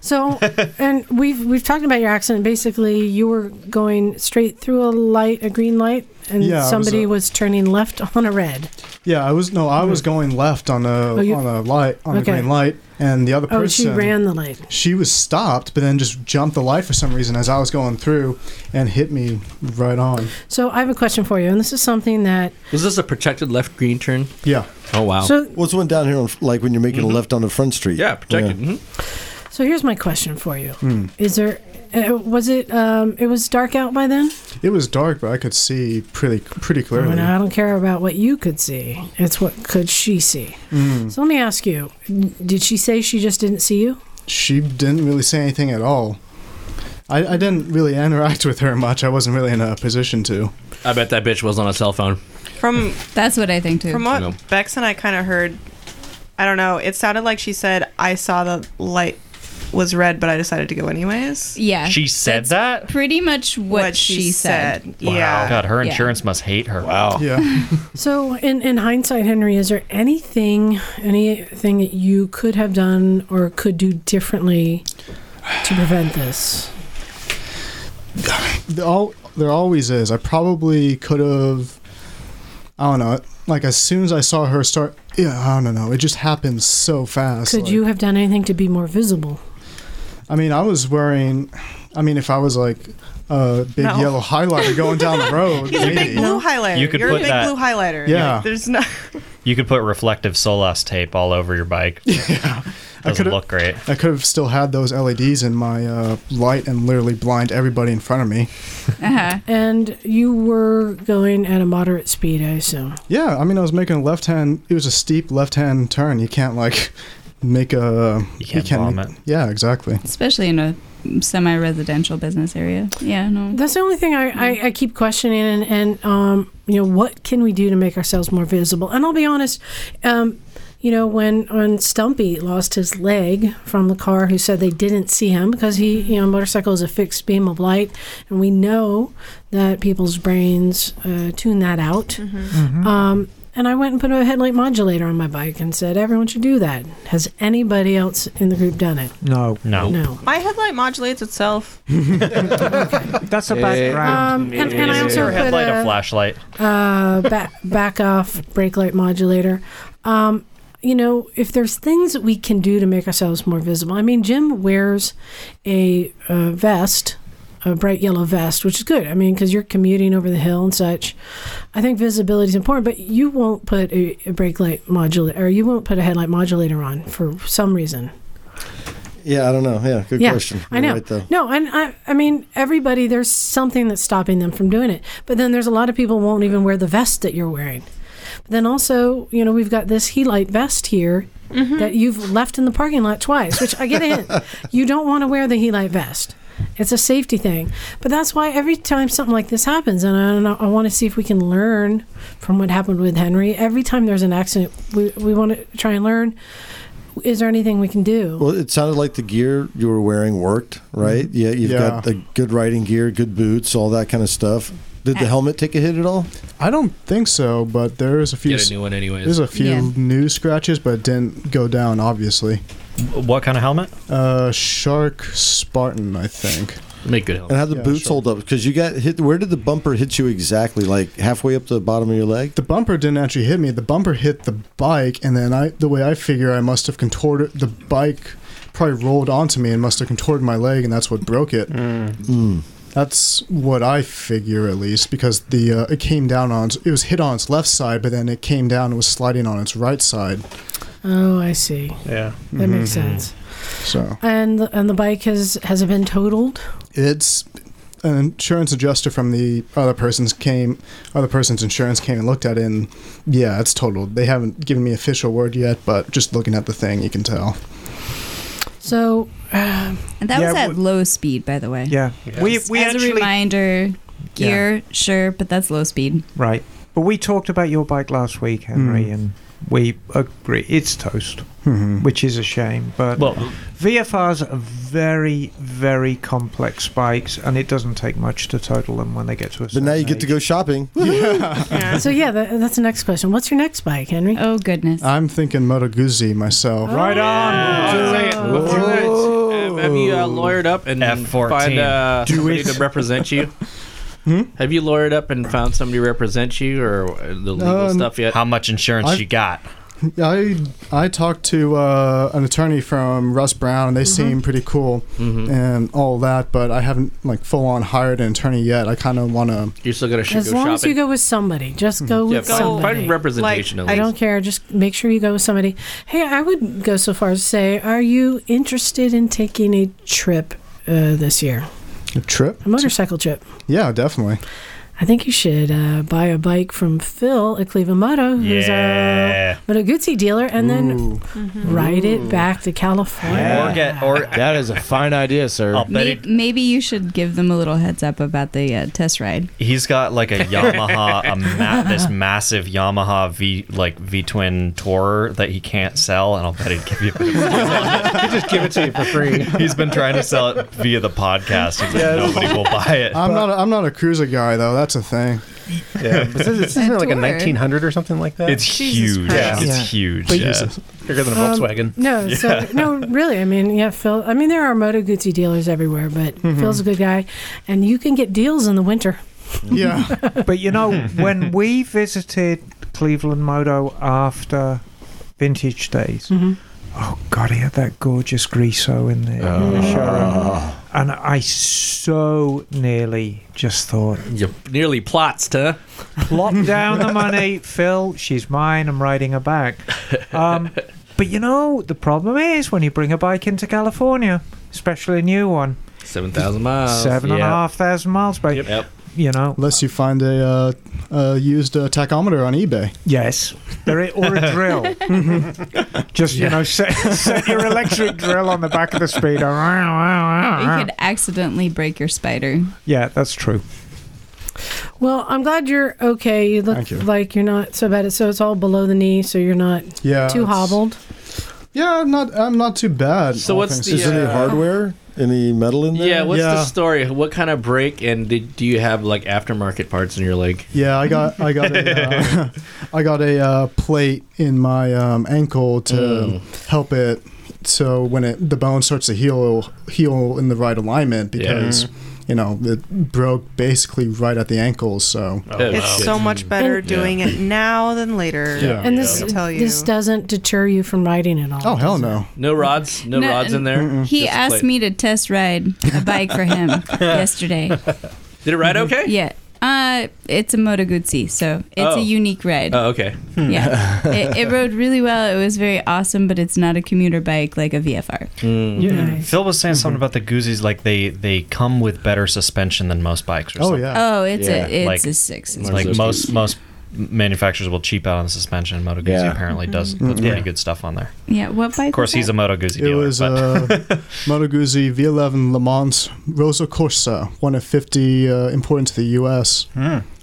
So, and we've we've talked about your accident. Basically, you were going straight through a light, a green light, and Yeah, I was, somebody uh, was turning left on a red. yeah, I was no, I was going left on a Oh, you- on a light on Okay. a green light, and the other Oh, person she ran the light. she was stopped, but then just jumped the light for some reason as I was going through, and hit me right on. So I have a question for you, and this is something that Was this a protected left green turn? Yeah, Oh wow. so What's one down here, on, like when you're making a left on the front street? yeah, protected. Yeah. Mhm. So here's my question for you. Hmm. Is there uh, was it um it was dark out by then? it was dark, but I could see pretty pretty clearly. Well, I don't care about what you could see. It's what could she see. Mm. So let me ask you: Did she say she just didn't see you? She didn't really say anything at all. I, I didn't really interact with her much. I wasn't really in a position to. I bet that bitch was on a cell phone. From That's what I think too. from what No. Bex and I kind of heard, I don't know. It sounded like she said, "I saw the light was red, but I decided to go anyways." Yeah. She said that? Pretty much what, What she she, said. said. Yeah. God, her Yeah. insurance must hate her. Wow. Yeah. So, in, in hindsight, Henry, is there anything, anything that you could have done or could do differently to prevent this? There, al- there always is. I probably could have. I don't know. Like as soon as I saw her start, yeah, I don't know. It just happened so fast. Could like- you have done anything to be more visible? I mean, I was wearing. I mean, if I was like a big No. yellow highlighter going down the road, He's a big maybe. blue highlighter. You could You're put a big that- blue highlighter. Yeah. Like, there's no. You could put reflective Solas tape all over your bike. Yeah. I Doesn't could look great. I could have still had those LEDs in my uh, light and literally blind everybody in front of me. Uh-huh. And you were going at a moderate speed, I assume. Yeah, I mean, I was making a left hand. It was a steep left hand turn. You can't like make a. You can't bomb it. Yeah, exactly. Especially in a semi-residential business area. Yeah, no. That's the only thing I, I, I keep questioning, and, and um, you know, what can we do to make ourselves more visible? And I'll be honest, um, you know, when when Stumpy lost his leg from the car, who said they didn't see him because he, you know, motorcycle is a fixed beam of light, and we know that people's brains uh, tune that out. Um, and I went and put a headlight modulator on my bike and said everyone should do that. Has anybody else in the group done it? No. No. No. My headlight modulates itself. That's a background. Um, and, and I also your put headlight a a, flashlight? uh, back, back off brake light modulator. Um, you know, if there's things that we can do to make ourselves more visible. I mean, Jim wears a, uh vest, a bright yellow vest, which is good. I mean, because you're commuting over the hill and such. I think visibility is important, but you won't put a, a brake light modulator, or you won't put a headlight modulator on for some reason. Yeah, I don't know. Yeah, good yeah, question. I You're know. right, though. No, and I, I mean, everybody, there's something that's stopping them from doing it. But then there's a lot of people won't even wear the vest that you're wearing. But then also, you know, we've got this Helite vest here mm-hmm. that you've left in the parking lot twice, which I get it. you don't want to wear the Helite vest. It's a safety thing. But that's why every time something like this happens, and I, and I want to see if we can learn from what happened with Henry, every time there's an accident, we, we want to try and learn is there anything we can do? Well, it sounded like the gear you were wearing worked, mm-hmm. right? Yeah, you've Yeah. got the good riding gear, good boots, all that kind of stuff. Did the helmet take a hit at all? I don't think so, but there's a few. Get a new one anyways. There's a few Yeah. new scratches, but it didn't go down. Obviously, What kind of helmet? uh, Shark Spartan, I think. Make good help. And how the Yeah, boots sure. hold up? Because you got hit. Where did the bumper hit you exactly? Like halfway up the bottom of your leg? The bumper didn't actually hit me. The bumper hit the bike, and then I, the way I figure, I must have contorted the bike. Probably rolled onto me and must have contorted my leg, and that's what broke it. Mm. That's what I figure, at least, because the uh, it came down on it was hit on its left side, but then it came down and was sliding on its right side. Oh, I see. Yeah. That makes sense. So And the, and the bike has has it been totaled? it's an insurance adjuster from the other person's came other person's insurance came and looked at it and yeah it's totaled they haven't given me official word yet but just looking at the thing you can tell So, uh, And that Yeah, was at w- low speed, by the way. Yeah. We, we As actually. a reminder, gear, sure, but that's low speed. Right. But we talked about your bike last week, Henry, Mm. and we agree it's toast, Mhm. which is a shame. But Well, VFRs are very, very complex bikes, and it doesn't take much to total them when they get to a But now you get to go shopping. Yeah. so yeah, that, that's the next question. What's your next bike, Henry? Oh goodness. i'm thinking moto guzzi myself Right on. Oh, say it. Oh. have you uh, lawyered up and F14. find uh, Do somebody it. to represent you? Hmm? Have you lawyered up and found somebody to represent you, or the legal Um, stuff yet? how much insurance I've- you got? i i talked to uh, an attorney from russ brown and they seem pretty cool Mhm. and all that but i haven't like full on hired an attorney yet i kind of want to You're still gonna sh- As go long shopping. as you go with somebody, just go yeah, with find, somebody. find representation. Like, at I don't care. Just make sure you go with somebody. Hey, I would go so far as to say, are you interested in taking a trip uh, this year? A trip A motorcycle trip. yeah definitely I think you should uh, buy a bike from Phil at Cleveland Moto, who's Yeah. our Moto Guzzi dealer, and then Ooh. ride it back to California. Or get or That is a fine idea, sir. Maybe, he, maybe you should give them a little heads up about the uh, test ride. he's got like a Yamaha, a ma- this massive Yamaha V like V twin tourer that he can't sell, and I'll bet he'd give you. A bit of just give it to you for free. He's been trying to sell it via the podcast. He's like, nobody will buy it. I'm not. A, I'm not a cruiser guy though. That's a thing. Yeah, but this is, isn't it like a tour. 1900 or something like that? It's Jesus huge. Christ. It's Yeah. huge. But yeah. bigger than a Um, Volkswagen. No, so no, really. I mean, yeah, Phil. I mean, there are Moto Guzzi dealers everywhere, but Mm-hmm. Phil's a good guy, and you can get deals in the winter. Yeah. But you know, when we visited Cleveland Moto after Vintage Days, Mhm. Oh god, he had that gorgeous Griso in the, in the showroom, and I so nearly just thought, You nearly plots, huh? plop down the money, Phil. She's mine. I'm riding her back. Um, but you know, the problem is when you bring a bike into California, especially a new one, Seven thousand miles. seven and a half thousand miles, but Yep. You know, Unless you find a uh, uh, used uh, tachometer on eBay. Yes, there is, or a drill. Just you know, set, set your electric drill on the back of the speeder. You could accidentally break your spider. Yeah, that's true. Well, I'm glad you're okay. You look you. like you're not so bad. So it's all below the knee, so you're not Yeah. too hobbled. Yeah, I'm not. I'm not too bad. So all what's things the, Is there any uh, hardware? Any metal in there? Yeah, what's the story? What kind of break and did, do you have like aftermarket parts in your leg? Yeah, I got I got a uh, I got a uh, plate in my um, ankle to Mm. help it so when it the bone starts to heal heal in the right alignment because you know it broke basically right at the ankles. So Oh, It's wow. so much better And- doing it now than later. Yeah. And this I tell you. this doesn't deter you from riding at all. oh hell no. No rods, no, No, rods in there. He Just a asked plate. me to test ride a bike for him yesterday. Did it ride okay? Yeah. Uh, it's a Moto Guzzi, so it's Oh. a unique ride. Oh, okay. Yeah, hmm. it, it rode really well. It was very awesome, but it's not a commuter bike like a VFR. Nice. Phil was saying something about the Guzzi's, like they they come with better suspension than most bikes. Or Oh something. yeah. Oh, it's Yeah, a it's like- a six. More like most most manufacturers will cheap out on the suspension. Moto Guzzi Yeah. apparently does Mm-hmm. puts Yeah. pretty good stuff on there. Yeah, what bike? Of course, he's a Moto Guzzi dealer. It was but uh, Moto Guzzi V11 Le Mans Rosa Corsa, one of 50 uh, imported to the U.S.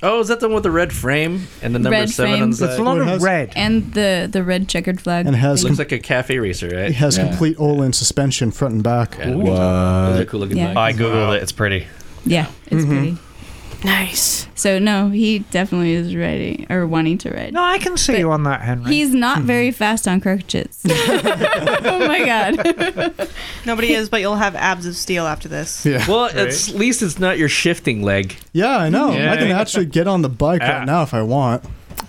Oh, is that the one with the red frame and the number Red seven frame. on the It's a lot it of red. and the the red checkered flag. and has Looks com- like a cafe racer, right? it has Yeah. complete Olin suspension front and back. Yeah, those are cool looking Yeah. bikes. I googled it. It's pretty. yeah, it's Mhm. pretty. Nice. So no, he definitely is ready or wanting to ride. No, I can see But you on that, Henry. He's not very fast on crutches. oh my god. Nobody is, but you'll have abs of steel after this. Yeah. Well, it's, at least it's not your shifting leg. Yeah, I know. Yeah. I can actually get on the bike Ah. right now if I want.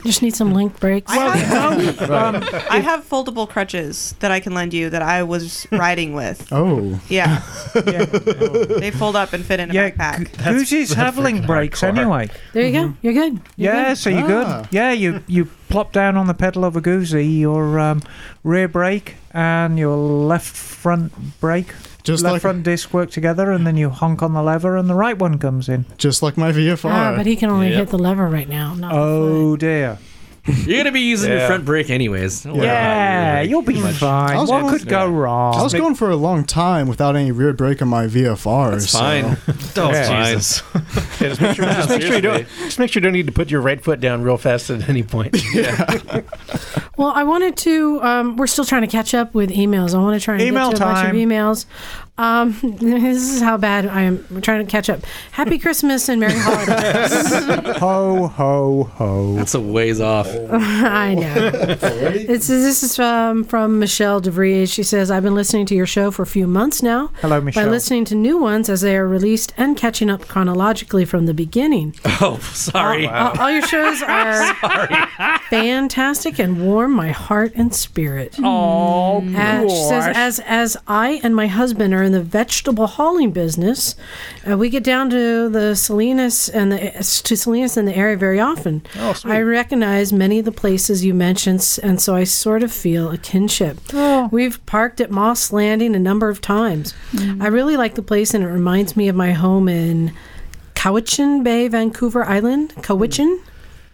Just need some link brakes. I have, um, I have foldable crutches that I can lend you that I was riding with. Oh. Yeah, yeah, they fold up and fit in a yeah backpack. Guzzi's have link freaking brakes hardcore. anyway. There you go. You're good. You're Yeah, good. so you're Ah. good. Yeah, you you plop down on the pedal of a Guzzi, your um, rear brake and your left front brake, Just left like front disc work together, and then you honk on the lever, and the right one comes in. just like my VFR. Ah, but he can only Yep. hit the lever right now. Not the foot. Oh dear. You're gonna be using your Yeah. front brake anyways. Don't worry Yeah, about your you'll be brake. fine. I was What going- could go wrong? I was going for a long time without any rear brake on my VFR. That's so- fine. Oh, Yeah. Jesus. Yeah, just make sure, just make sure you don't. Just make sure you don't need to put your right foot down real fast at any point. Well, I wanted to. Um, we're still trying to catch up with emails. I want to try and Email get to a bunch of time. emails. Um, this is how bad I am. We're trying to catch up. Happy Christmas and Merry Holidays. ho ho ho. That's a ways off. I know. It's, this is um, from Michelle DeVries. She says, I've been listening to your show for a few months now. Hello, Michelle. By Michelle. listening to new ones as they are released and catching up chronologically from the beginning. Oh, sorry. All, all your shows are fantastic and warm my heart and spirit. Oh, Uh, she says, as as I and my husband are in the vegetable hauling business, uh, we get down to the Salinas and the to Salinas in the area very often. Oh, I recognize many of the places you mentioned, and so I sort of feel a kinship. Oh. We've parked at Moss Landing a number of times. I really like the place, and it reminds me of my home in Cowichan Bay, Vancouver Island. Cowichan.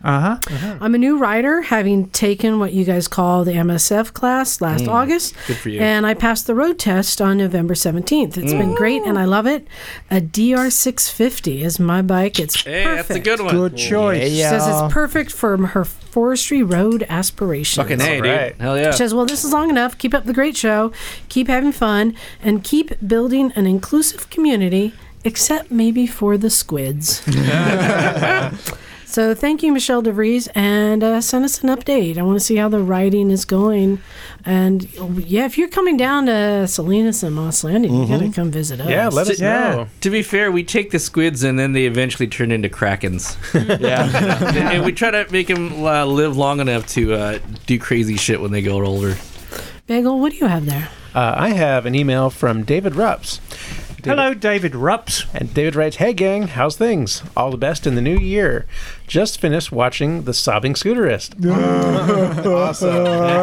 Uh huh. I'm a new rider, having taken what you guys call the MSF class last Mm, August. good for you. And I passed the road test on November 17th. It's been great and I love it. A DR650 is my bike. It's Hey, perfect. that's a good one. Good choice. She says it's perfect for her forestry road aspirations. Fucking hey, dude. Alright. Hell yeah. She says, Well, this is long enough. Keep up the great show. Keep having fun. And keep building an inclusive community, except maybe for the squids. so thank you, Michelle DeVries. And uh, send us an update. I want to see how the writing is going. And yeah, if you're coming down to Salinas and Moss Landing, you got to come visit us. Yeah, let us Yeah. know. To be fair, we take the squids and then they eventually turn into krakens. yeah, and we try to make them uh, live long enough to uh, do crazy shit when they get older. Bagel, what do you have there? Uh, I have an email from David Rupps. David- Hello, David Rupps. And David writes, Hey gang, how's things? All the best in the new year. Just finished watching The Sobbing Scooterist.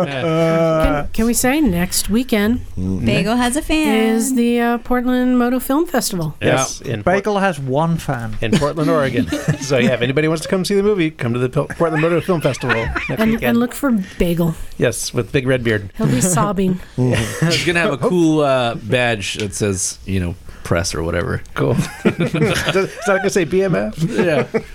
Can, can we say next weekend Bagel has a fan. is the uh, Portland Moto Film Festival? Yes, in, Port- Bagel has one fan. in Portland, Oregon. so yeah, if anybody wants to come see the movie, come to the Pil- Portland Motor Film Festival next And, weekend. and look for Bagel. yes, with Big Red Beard. He'll be sobbing. He's gonna have a cool uh, badge that says, you know, press or whatever. Cool. Is that going to say BMF? Yeah.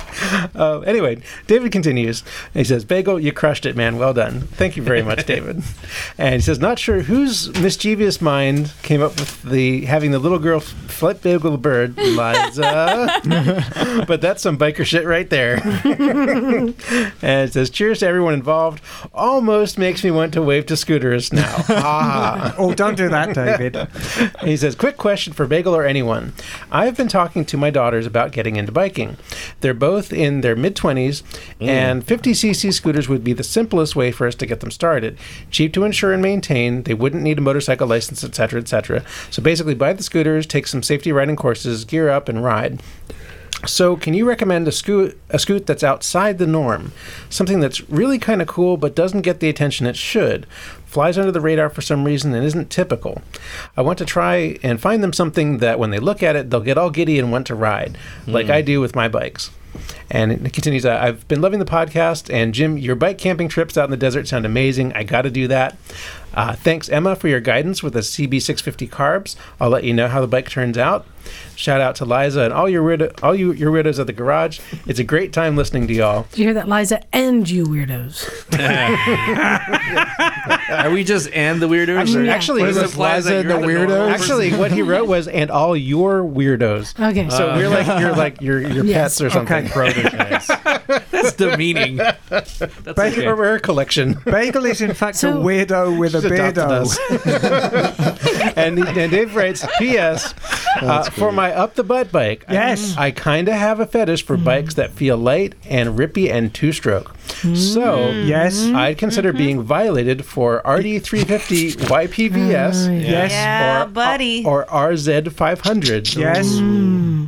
Uh, anyway, David continues. He says, Bagel, you crushed it, man. Well done. Thank you very much, David. And he says, not sure whose mischievous mind came up with the having the little girl flip Bagel the bird, Liza. but that's some biker shit right there. and it says, cheers to everyone involved. Almost makes me want to wave to scooters now. Ah. Oh, don't do that, David. He says, Quick question for Bagel or anyone. I've been talking to my daughters about getting into biking. They're both in their mid 20s, mm. and 50cc scooters would be the simplest way for us to get them started. Cheap to insure and maintain, they wouldn't need a motorcycle license, etc., etc. So basically, buy the scooters, take some safety riding courses, gear up, and ride. So, can you recommend a scoot a scoot that's outside the norm, something that's really kind of cool but doesn't get the attention it should, flies under the radar for some reason and isn't typical? I want to try and find them something that when they look at it, they'll get all giddy and want to ride, like hmm. I do with my bikes. And it continues, I've been loving the podcast, and Jim, your bike camping trips out in the desert sound amazing. I got to do that. Uh, thanks, Emma, for your guidance with the CB650 carbs. I'll let you know how the bike turns out. Shout out to Liza and all your weirdo- all you your weirdos at the garage. It's a great time listening to y'all. Did you hear that, Liza? And you weirdos. Are we just and the weirdos? Actually, or- actually, What it does was it imply Liza that and you're the weirdos? Actually, what he wrote was, "And all your weirdos." Okay. So we're like you're like your your Yes. pets or something. prototypes. That's demeaning. That's okay. Or rare collection. Bagel is, in fact, So- a weirdo with a She's adopted us. and, and Dave writes, P.S. Uh, for my up the butt bike, Yes. I, I kind of have a fetish for bikes that feel light and rippy and two stroke. So Yes. I'd consider being violated for RD350 YPVS. Uh, Yes. Yeah, or, buddy. Or RZ500. Yes.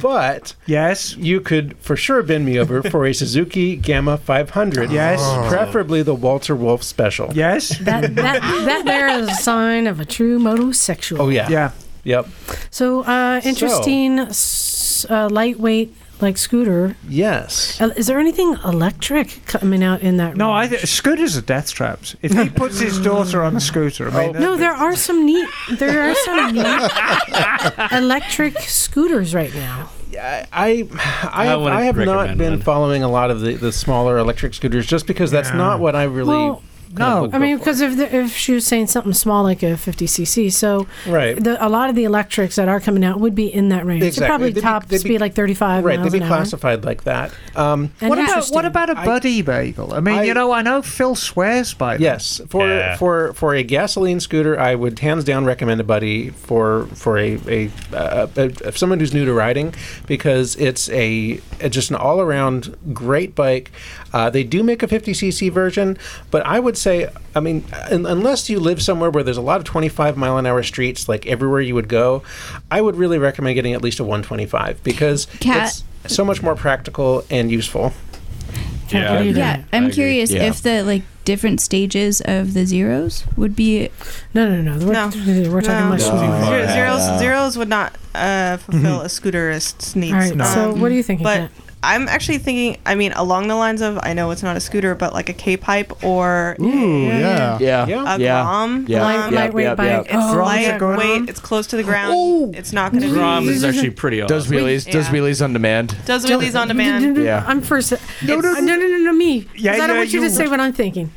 But Yes. you could for sure bend me over for a Suzuki Gamma 500. Yes. Preferably the Walter Wolf Special. Yes. that, that, that there is a sign of a true motosexual. Oh, yeah. Yeah. Yep. So, uh, interesting, s- uh, lightweight, like scooter. Yes. Uh, is there anything electric coming out in that? No, I range? th- scooters are death traps. If he puts his daughter on a scooter, I mean, No, there are some neat. There are some neat electric scooters right now. I I, I, I have not been one. following a lot of the, the smaller electric scooters just because that's not what I really. Well, kind of no. I mean, because if the, if she was saying something small like a 50cc, so right, the, a lot of the electrics that are coming out would be in that range. Exactly. They're probably They'd be- top they'd be- speed like 35 right, miles they'd be an hour. classified like that. Um, And what about interesting. what about a I- buddy bagel? I mean, I- you know, I know Phil swears by them. yes, for Yeah. for for a gasoline scooter, I would hands down recommend a buddy for for a a, uh, a, someone who's new to riding because it's a, a just an all around great bike. Uh, they do make a 50cc version, but I would say, I mean, un- unless you live somewhere where there's a lot of 25 mile an hour streets, like everywhere you would go, I would really recommend getting at least a 125 because Cat- it's so much more practical and useful. Can't believe Yeah. I'm agree. curious Yeah. if the like different stages of the zeros would be No, no, no. We're, No. we're talking No. much Zero- more. zeros, zeros would not uh, fulfill a scooterist's needs. Um, So what are you thinking? But Kat? I'm actually thinking. I mean, along the lines of I know it's not a scooter, but like a K pipe or Ooh, yeah. Yeah. a Yeah. Grom. Yeah. Light- Um, lightweight yep, bike. yep. It's Oh, lightweight. It's close to the ground. It's not going to Grom be. is actually pretty awesome. Does wheelies? Does Yeah. wheelies on demand? Does wheelies on demand. Yeah. I'm first. No, no, no, no, no, no, me. Yeah, 'Cause I don't yeah, want you, you- to say what I'm thinking.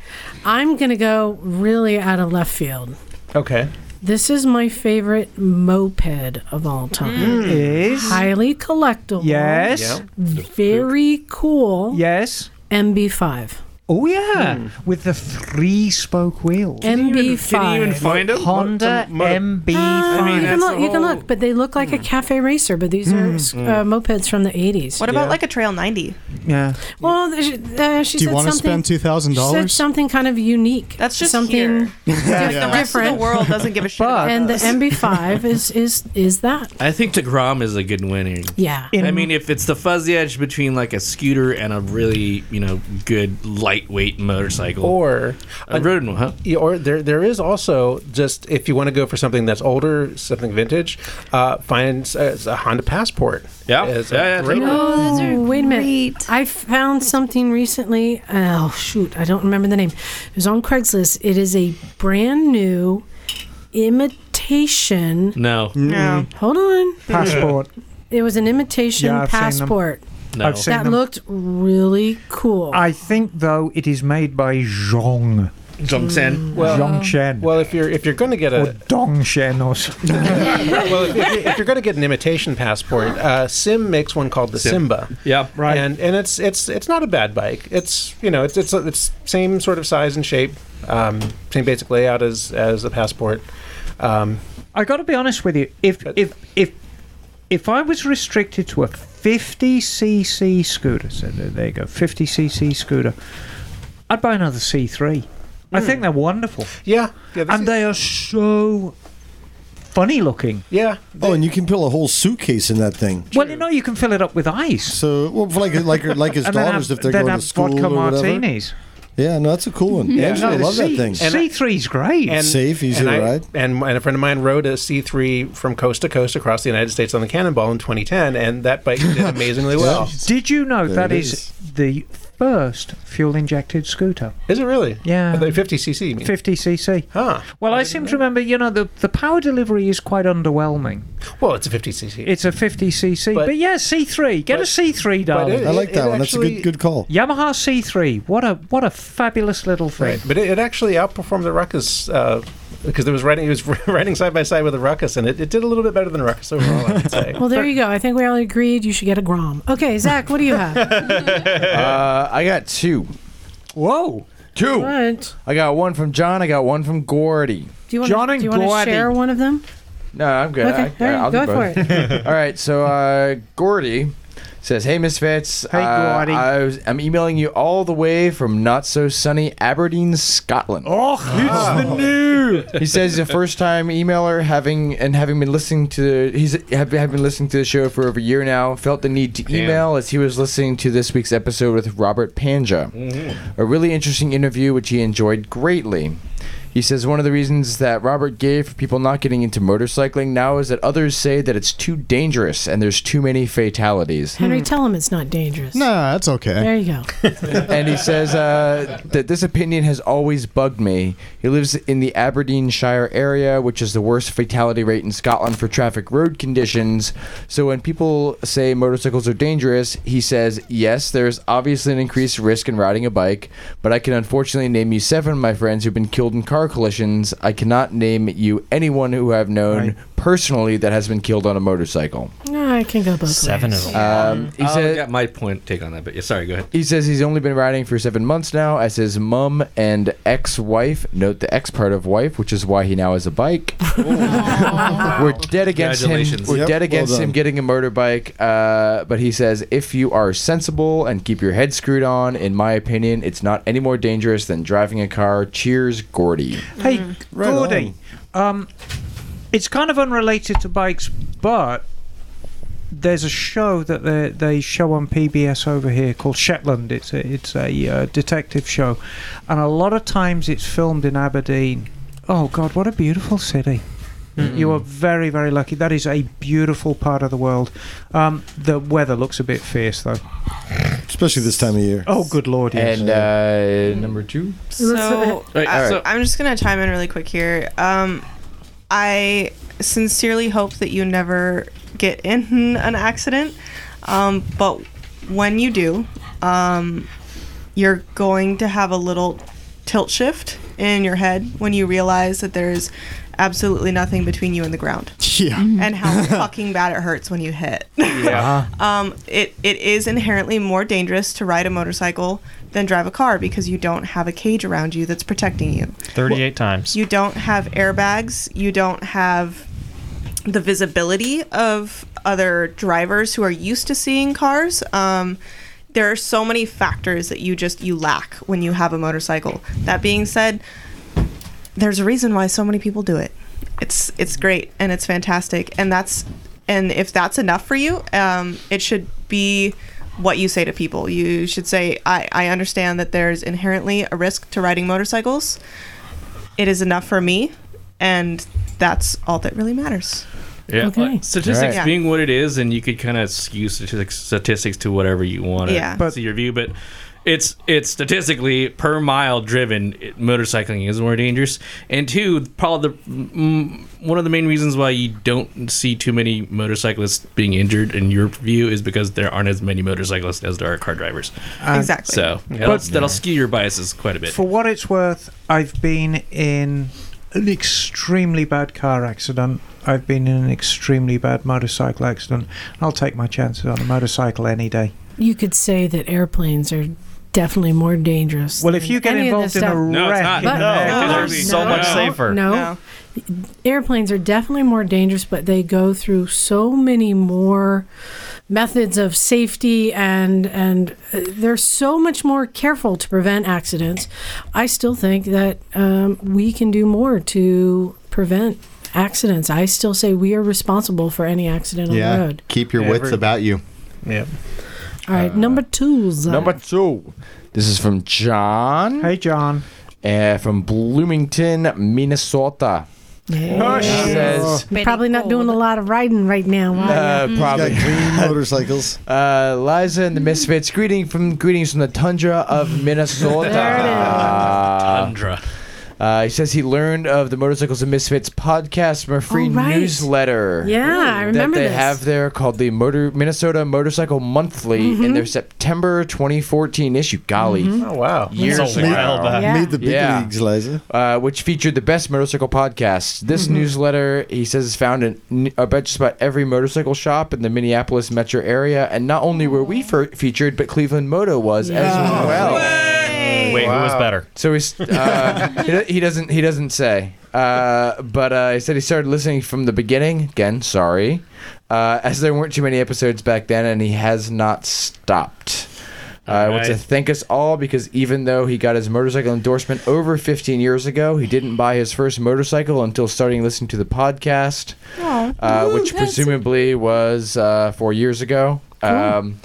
I'm gonna go really out of left field. Okay. This is my favorite moped of all mm. time. Is Highly collectible. yes, Very cool. yes. MB5. Oh yeah, with the three spoke wheels. MB5. Can you even find them? Honda MB5. Ah, mean, you can look. the You can look, but they look like a cafe racer. But these are uh, mopeds from the '80s. What about like a Trail 90? yeah. Well, th- uh, she Do you want to spend two thousand she said dollars? something kind of unique. That's just something. here. The rest of the world doesn't give a shit. But- about And the. MB5 is is is that? I think the Grom is a good winner. Yeah. In- I mean, if it's the fuzzy edge between like a scooter and a really, you know, good lightweight motorcycle, Or a road one, huh? Yeah, or there there is also just if you want to go for something that's older, something vintage, uh, find uh, a Honda Passport. Yeah. Is a Yeah, yeah, great totally. one. Oh, those are Oh, wait a minute. I found something recently. Oh shoot, I don't remember the name. It was on Craigslist. It is a brand new imitation. No, No. Hold on. Passport. It was an imitation Yeah, I've seen them. passport no. I've seen that them. looked really cool. I think though it is made by Zhong. Zhongsen. Well, Zongshen. well, if you're if you're going to get or a Dongshen or something. well, if, if, if you're going to get an imitation passport, uh, Sim makes one called the Sim. Symba. Yeah. Right. and and it's it's it's not a bad bike. It's you know it's it's it's same sort of size and shape, um, same basic layout as as the passport. Um, I got to be honest with you. If if if if I was restricted to a 50cc scooter, so there there you go, 50cc scooter, I'd buy another C3. I hmm. think they're wonderful, yeah, yeah, and is- they are so funny looking. yeah. Oh, and you can fill a whole suitcase in that thing. Well, you know, you can fill it up with ice. So, well, like like like his and daughters have, if they're going to school vodka or whatever. martinis. Yeah, no, that's a cool one. Yeah. Actually, I love C- that thing. And- C3's great. Safe, easy and to I- ride. And, and a friend of mine rode a C3 from coast to coast across the United States on the Cannonball in 2010, and that bike did amazingly well. Did you know There that it is, is. the first fuel injected scooter? Is it really? Yeah. The 50cc, you mean? 50cc. Huh. Well, I seem to remember, you know, the, the power delivery is quite underwhelming. Well, it's a 50cc. It's a 50cc. But, But- yeah, C3. Get a but- C3, darling. it- I like that it one. That's a good good call. Yamaha C3. What a what a fabulous little thing. Right, but it, it actually outperformed the Ruckus uh, because it was writing. It was writing side by side with the Ruckus, and it, it did a little bit better than the Ruckus overall. I would say. well, there you go. I think we all agreed you should get a Grom. Okay, Zach, what do you have? Uh, I got two. Whoa. Two. what? I got one from John. I got one from Gordy. Do you want John to, and do you want to Gordy. share one of them? No, I'm good. Okay, I, all right, I'll go do for both. it. All right, so uh, Gordy says, "Hey Misfits, Hey, uh, Gordy. I was, I'm emailing you all the way from not so sunny Aberdeen, Scotland." Oh, it's the new. He says he's a first time emailer, having and having been listening to he's have, have been listening to the show for over a year now. Felt the need to email as he was listening to this week's episode with Robert Pandya, a really interesting interview which he enjoyed greatly. He says one of the reasons that Robert gave for people not getting into motorcycling now is that others say that it's too dangerous and there's too many fatalities. Henry, tell him it's not dangerous. Nah, that's okay. There you go. and he says uh, that this opinion has always bugged me. He lives in the Aberdeenshire area, which is the worst fatality rate in Scotland for traffic road conditions. So when people say motorcycles are dangerous, he says, yes, there's obviously an increased risk in riding a bike, but I can unfortunately name you seven of my friends who've been killed in car collisions. I cannot name you anyone who I've known Right. personally that has been killed on a motorcycle. No, I can go both Seven ways. of them. Um, he I said, got my point take on that, but yeah, sorry, go ahead. he says he's only been riding for seven months now, as his mum and ex-wife note the ex part of wife, which is why he now has a bike. we're dead against him. Congratulations. We're Yep, dead well against him done. getting a motorbike. Uh, but he says if you are sensible and keep your head screwed on, in my opinion, it's not any more dangerous than driving a car. Cheers, Gordy. Hey, Right Gordy. Um, it's kind of unrelated to bikes, but there's a show that they they show on PBS over here called Shetland. It's a it's a uh, detective show, and a lot of times it's filmed in Aberdeen. Oh God, what a beautiful city! You are very very lucky. That is a beautiful part of the world. Um, the weather looks a bit fierce though. Especially this time of year. Oh good lord, yes. And uh, number two. So, Right, I, so- I'm just gonna chime in really quick here. Um, I sincerely hope that you never get in an accident, um, but when you do, um, you're going to have a little tilt shift in your head when you realize that there's absolutely nothing between you and the ground, Yeah. and how fucking bad it hurts when you hit. yeah. um, it, it is inherently more dangerous to ride a motorcycle than drive a car because you don't have a cage around you that's protecting you. 38 times. You don't have airbags. You don't have the visibility of other drivers who are used to seeing cars. Um, there are so many factors that you just you lack when you have a motorcycle. That being said, there's a reason why so many people do it. It's it's great and it's fantastic, and that's and if that's enough for you, um, it should be what you say to people. You should say, I, I understand that there's inherently a risk to riding motorcycles. It is enough for me, and that's all that really matters. Yeah. Okay. like, statistics Right. being what it is, and you could kind of skew statistics, statistics to whatever you want to Yeah. But- see your view, but. It's it's statistically per mile driven, it, motorcycling is more dangerous, and two, probably the mm, one of the main reasons why you don't see too many motorcyclists being injured in your view is because there aren't as many motorcyclists as there are car drivers. And exactly. So that'll, that'll skew your biases quite a bit. For what it's worth, I've been in an extremely bad car accident. I've been in an extremely bad motorcycle accident. I'll take my chances on a motorcycle any day. You could say that airplanes are definitely more dangerous. Well, if you get involved in a stuff. No, it's wreck, not. But- an No, air- because No, there's so no. much safer. No. No. airplanes are definitely more dangerous, but they go through so many more methods of safety and and uh, they're so much more careful to prevent accidents. I still think that um, we can do more to prevent accidents. I still say we are responsible for any accident on the Yeah. road. Keep your Yeah, wits about you. Yeah. All right, number two. Zach. Number two. This is from John. Hey, John. Uh, from Bloomington, Minnesota. Yeah. He says, You're probably not doing a lot of riding right now. are uh, you? probably. Got green motorcycles. Uh, Liza and the Misfits. Greeting from greetings from the tundra of Minnesota. There it is. Tundra. Uh, he says he learned of the Motorcycles and Misfits podcast from a free Oh, right. newsletter. Yeah, I remember that they this. have there called the Motor Minnesota Motorcycle Monthly Mm-hmm. in their September 2014 issue. Golly, Oh wow. years That's a ago. while back. Yeah. Made the big Yeah. leagues, Liza. uh, which featured the best motorcycle podcasts. This Mm-hmm. newsletter, he says, is found in n- about just about every motorcycle shop in the Minneapolis metro area. And not only were we fer- featured, but Cleveland Moto was as well. Wait, who was better? So he's uh, he, do- he doesn't he doesn't say. Uh, but uh, he said he started listening from the beginning. Again, sorry, uh, as there weren't too many episodes back then, and he has not stopped. Uh, I want to Alright. thank us all because even though he got his motorcycle endorsement over 15 years ago, he didn't buy his first motorcycle until starting listening to the podcast, uh, which presumably was uh, four years ago. Um,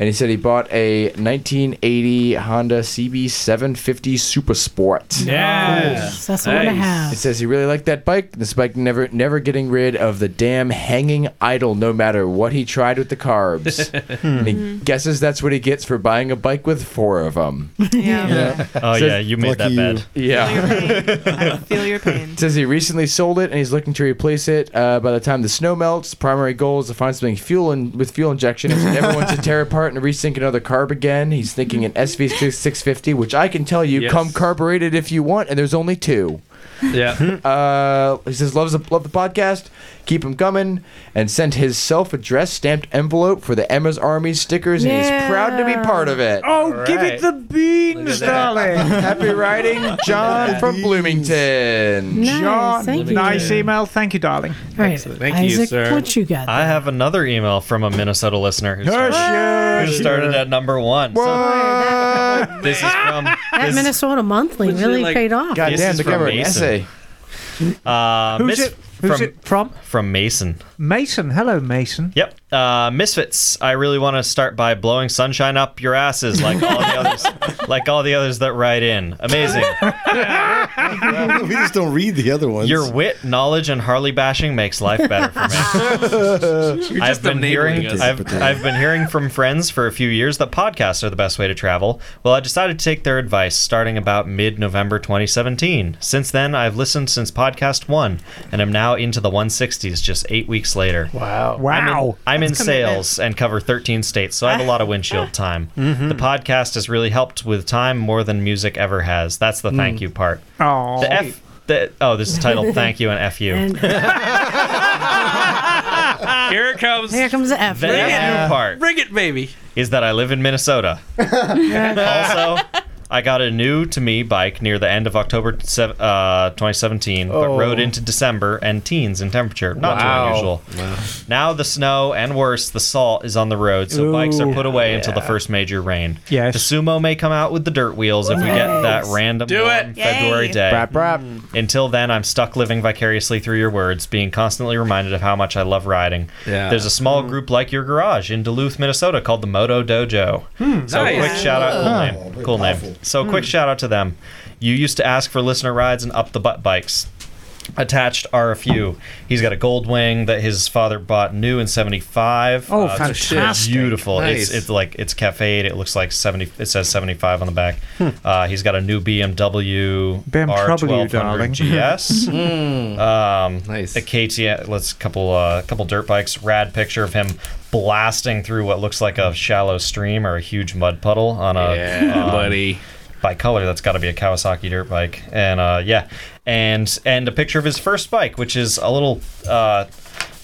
and he said he bought a 1980 Honda CB750 Super Sport. Yeah. So that's what I have. It says he really liked that bike. This bike never never getting rid of the damn hanging idle no matter what he tried with the carbs. and he guesses that's what he gets for buying a bike with four of them. Yeah. Oh Says- yeah, you made that Lucky you. bed. Yeah. I feel your pain. It says he recently sold it and he's looking to replace it uh, by the time the snow melts. Primary goal is to find something fuel and with fuel injection. He never wants to tear apart and resync another carb again. He's thinking an SV650, which I can tell you Yes. come carbureted if you want, and there's only two. Yeah. Uh, he says loves the, love the podcast. Keep him coming, and sent his self-addressed stamped envelope for the Emma's Army stickers, and he's proud to be part of it. Oh, give right. it the beans, darling. Happy riding, John from Bloomington. Nice, John, thank you. nice email. Thank you, darling. All right, Thank you, sir. what you got? I have another email from a Minnesota listener who started, Hush, who started at number one. So this is from that this, Minnesota Monthly really like- paid off. God This damn, is the from Mason. essay. uh, Who's Mis- it? Who's From- it from? From Mason. Mason. Hello, Mason. Yep. Uh, Misfits. I really want to start by blowing sunshine up your asses, like all the others, like all the others that write in. Amazing. we just don't read the other ones. Your wit, knowledge, and Harley bashing makes life better for me. I've been hearing, us. I've, I've been hearing from friends for a few years that podcasts are the best way to travel. Well, I decided to take their advice starting about mid-November 2017. Since then, I've listened since podcast one, and I'm now into the 160s. Just eight weeks later. Wow. Wow. I'm in That's commitment. sales and cover 13 states, so I have a lot of windshield time. Mm-hmm. The podcast has really helped with time more than music ever has. That's the thank mm. you part. Oh. The F. The, oh, this is titled "Thank You" and "F you." And Here it comes. here comes the F. The F you part Bring it, baby. is that I live in Minnesota. also, I got a new to me bike near the end of October uh, 2017, but Oh. rode into December and teens in temperature. Not Wow. too unusual. Now the snow and worse, the salt is on the road, so bikes are put away until the first major rain. Yes. The Sumo may come out with the dirt wheels if we get that random Do it. February Yay. day. Brap, brap. Mm. Until then, I'm stuck living vicariously through your words, being constantly reminded of how much I love riding. Yeah. There's a small mm. group like your garage in Duluth, Minnesota called the Moto Dojo. Hmm, so nice. quick shout out, cool name, cool name. So quick hmm. shout out to them. You used to ask for listener rides and up the butt bikes. Attached are a few. He's got a gold wing that his father bought new in '75. Oh, it's fantastic. Beautiful. Nice. It's it's like it's cafe'd. It looks like 70. It says 75 on the back. Uh, he's got a new BMW BMW, R1200 darling. GS. um, Nice. A KTM. Let's couple uh, couple dirt bikes. Rad picture of him blasting through what looks like a shallow stream or a huge mud puddle on a Yeah, um, buddy. By color that's got to be a Kawasaki dirt bike. And uh, yeah. And and a picture of his first bike which is a little uh,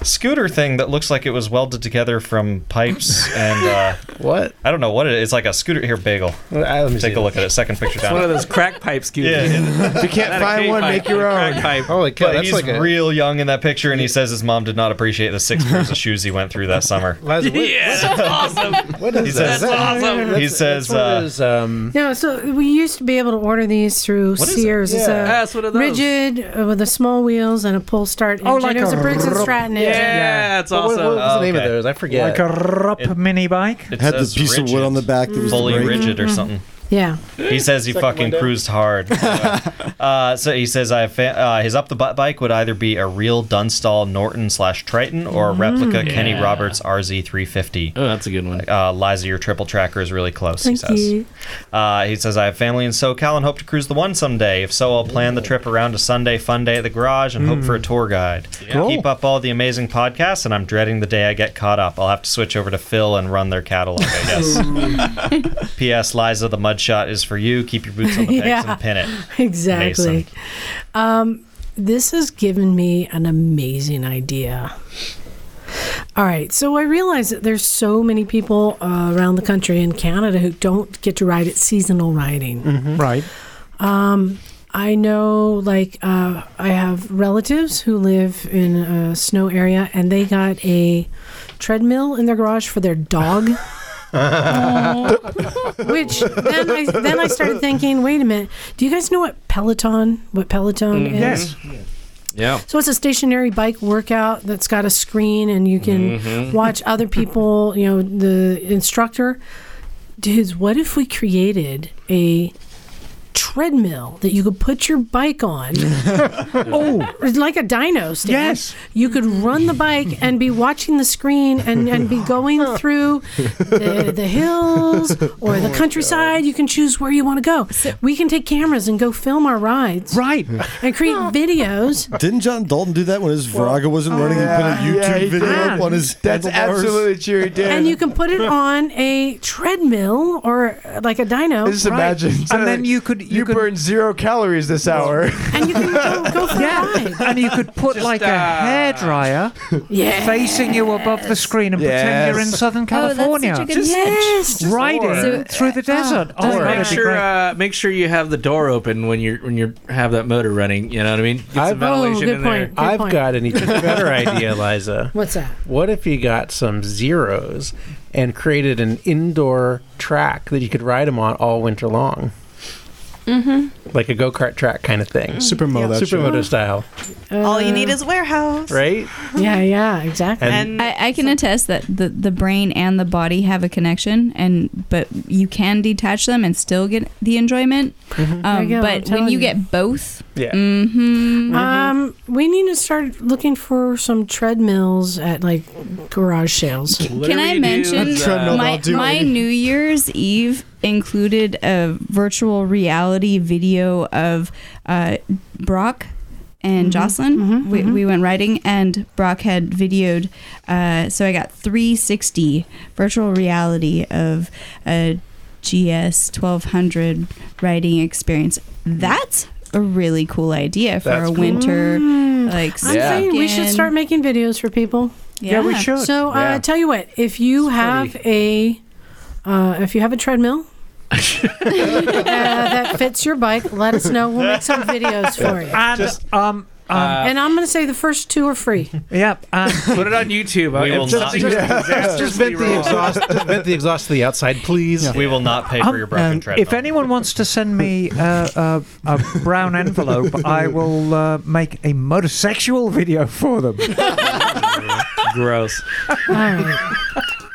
scooter thing that looks like it was welded together from pipes and uh, What? I don't know what it is it's like a scooter here bagel let me take see a look at it second picture down. One of those crack pipe scooters. yeah If you can't find one, pipe, make your a crack own. pipe. Holy cow! but That's he's like a real young in that picture and he says his mom did not appreciate the six pairs of shoes he went through that summer Liza, what- Yeah, that's awesome. what is He that? says- Is that- awesome. he says That's one uh, those, um, No, so we used to be able to order these through What is it? Sears. It's Yeah. a That's one of those. rigid uh, with the small wheels and a pull start engine. Oh, like it was a a Briggs and Stratton engine. Yeah, it's what, what awesome. was the name of okay. those? I forget. Like a rup It- mini bike. it had the says piece of wood on the back that was fully brake. rigid or mm-hmm. something Yeah. He says he fucking cruised hard. uh, so he says I fa- uh, his up the butt bike would either be a real Dunstall Norton slash Triton or a replica Kenny Yeah. Roberts RZ 350. Oh, that's a good one. Uh, Liza, your triple tracker is really close. Thank he says. you. Uh, he says I have family in SoCal and hope to cruise the one someday. If so, I'll plan the trip around a Sunday fun day at the garage and hope for a tour guide. Cool. Keep up all the amazing podcasts, and I'm dreading the day I get caught up. I'll have to switch over to Phil and run their catalog, I guess. P.S. Liza, the mud shot is for you. Keep your boots on the pegs Yeah. and pin it. Exactly. Um, this has given me an amazing idea. All right, so I realize that there's so many people uh, around the country in Canada who don't get to ride at seasonal riding. Right. Um, I know, like, uh, I have relatives who live in a snow area, and they got a treadmill in their garage for their dog. Which then I then I started thinking, wait a minute, do you guys know what Peloton? What Peloton mm-hmm. is? Yes. Yeah. So it's a stationary bike workout that's got a screen and you can mm-hmm. watch other people, you know, the instructor. Dudes, what if we created a treadmill that you could put your bike on? oh, like a dyno stand. Yes. You could run the bike and be watching the screen and, and be going through the, the hills or the countryside. You can choose where you want to go. We can take cameras and go film our rides Right. and create videos. Didn't John Dalton do that when his Virago wasn't running? He put a YouTube Yeah, video did. up on his That's absolutely true. He did. and you can put it on a treadmill or uh, like a dyno, Just imagine. And then you could you, you could burn zero calories this hour. and you can go, go for a ride. and you could put like a uh, hair dryer Yeah. facing you above the screen and pretend you're in Yes. Southern Oh, California. that's such a good Yes. pitch. riding So- through the uh, uh, desert. Oh, Or make sure uh, make sure you have the door open when you're when you have that motor running. You know what I mean? Get some I've- Oh, good in there. point. Good I've point. got an even better idea, Liza. What's that? What if you got some zeros and created an indoor track that you could ride them on all winter long? Mm-hmm. like a go kart track kind of thing. Supermo that shit. Supermoto style, All you need is a warehouse. right? Yeah, yeah, exactly. And- I, I can attest that the, the brain and the body have a connection, and but you can detach them and still get the enjoyment. There you Um, go, but when you you. get both, Yeah. hmm Um, we need to start looking for some treadmills at like garage sales. Can I mention Treadmill my, my. New Year's Eve included a virtual reality video of uh, Brock and Jocelyn. we, we went riding, and Brock had videoed. Uh, so I got 360 virtual reality of a GS 1200 riding experience. That's a really cool idea for That's a cool. winter like. I'm Yeah. saying we should start making videos for people. Yeah, we should. So, uh, Yeah. tell you what, if you have a, uh, if you have a treadmill uh, that fits your bike, let us know. We'll make some videos for you. And um, um, and I'm going to say the first two are free. Yep. and Put it on YouTube. We Uh, will if not- something just- goes disastrously Just vent the exhaust. Just vent the exhaust to the outside, please. We will not pay for Um, your broken um, treadmill. if anyone wants to send me uh, uh, a brown envelope, I will uh, make a motorsexual video for them. Gross.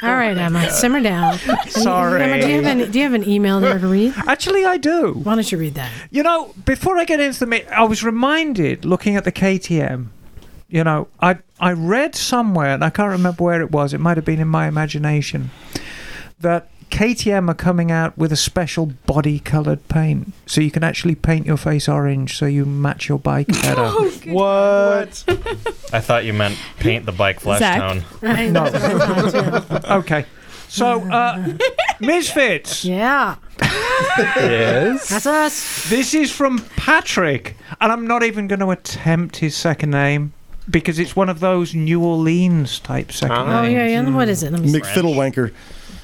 All right. Emma, simmer down. Sorry. Emma, do you, have an, do you have an email there to read? Actually, I do. Why don't you read that? You know, before I get into the, I was reminded looking at the KTM. You know, I I read somewhere, and I can't remember where it was. It might have been in my imagination that KTM are coming out with a special body-colored paint, so you can actually paint your face orange, so you match your bike better. What? I thought you meant paint the bike flesh Zach. tone. No. that's what I thought, too. okay, so uh, Misfits. Yeah, yes. that's us. This is from Patrick, and I'm not even going to attempt his second name because it's one of those New Orleans type second Ah. Oh, names. yeah, yeah. What is it? Let me see. McFiddlewanker.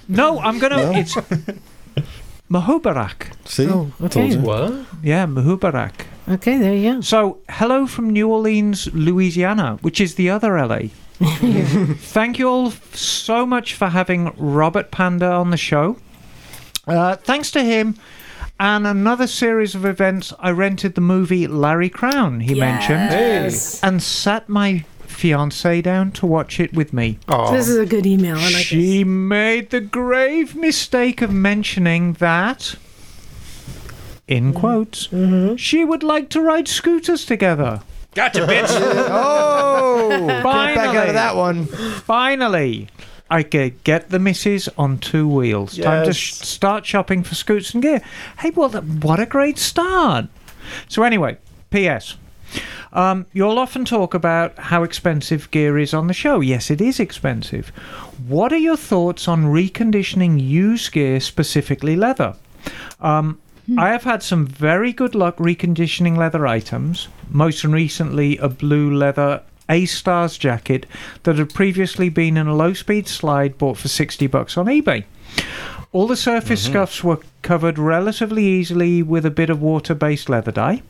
No, I'm gonna. No? It's Mahubarak. See? Oh, okay. you. What? Yeah, Mahubarak. Okay, there you go. So, hello from New Orleans, Louisiana, which is the other LA. Thank you all f- so much for having Robert Pandya on the show. Uh, thanks to him and another series of events, I rented the movie Larry Crowne, he mentioned, Yes. and sat my fiancee down to watch it with me. Oh. This is a good email. I like she made the grave mistake of mentioning that, in mm-hmm. quotes, mm-hmm. she would like to ride scooters together. Gotcha, bitch. Oh, get back out Finally. of that one. Finally, I could get the missus on two wheels. Time to sh- start shopping for scoots and gear. Hey, well, th- what a great start. So, anyway, P.S. Um, you'll often talk about how expensive gear is on the show. Yes, it is expensive. What are your thoughts on reconditioning used gear, specifically leather? Um, I have had some very good luck reconditioning leather items. Most recently, a blue leather A Stars jacket that had previously been in a low speed slide bought for 60 bucks on eBay. All the surface scuffs were covered relatively easily with a bit of water based leather dye.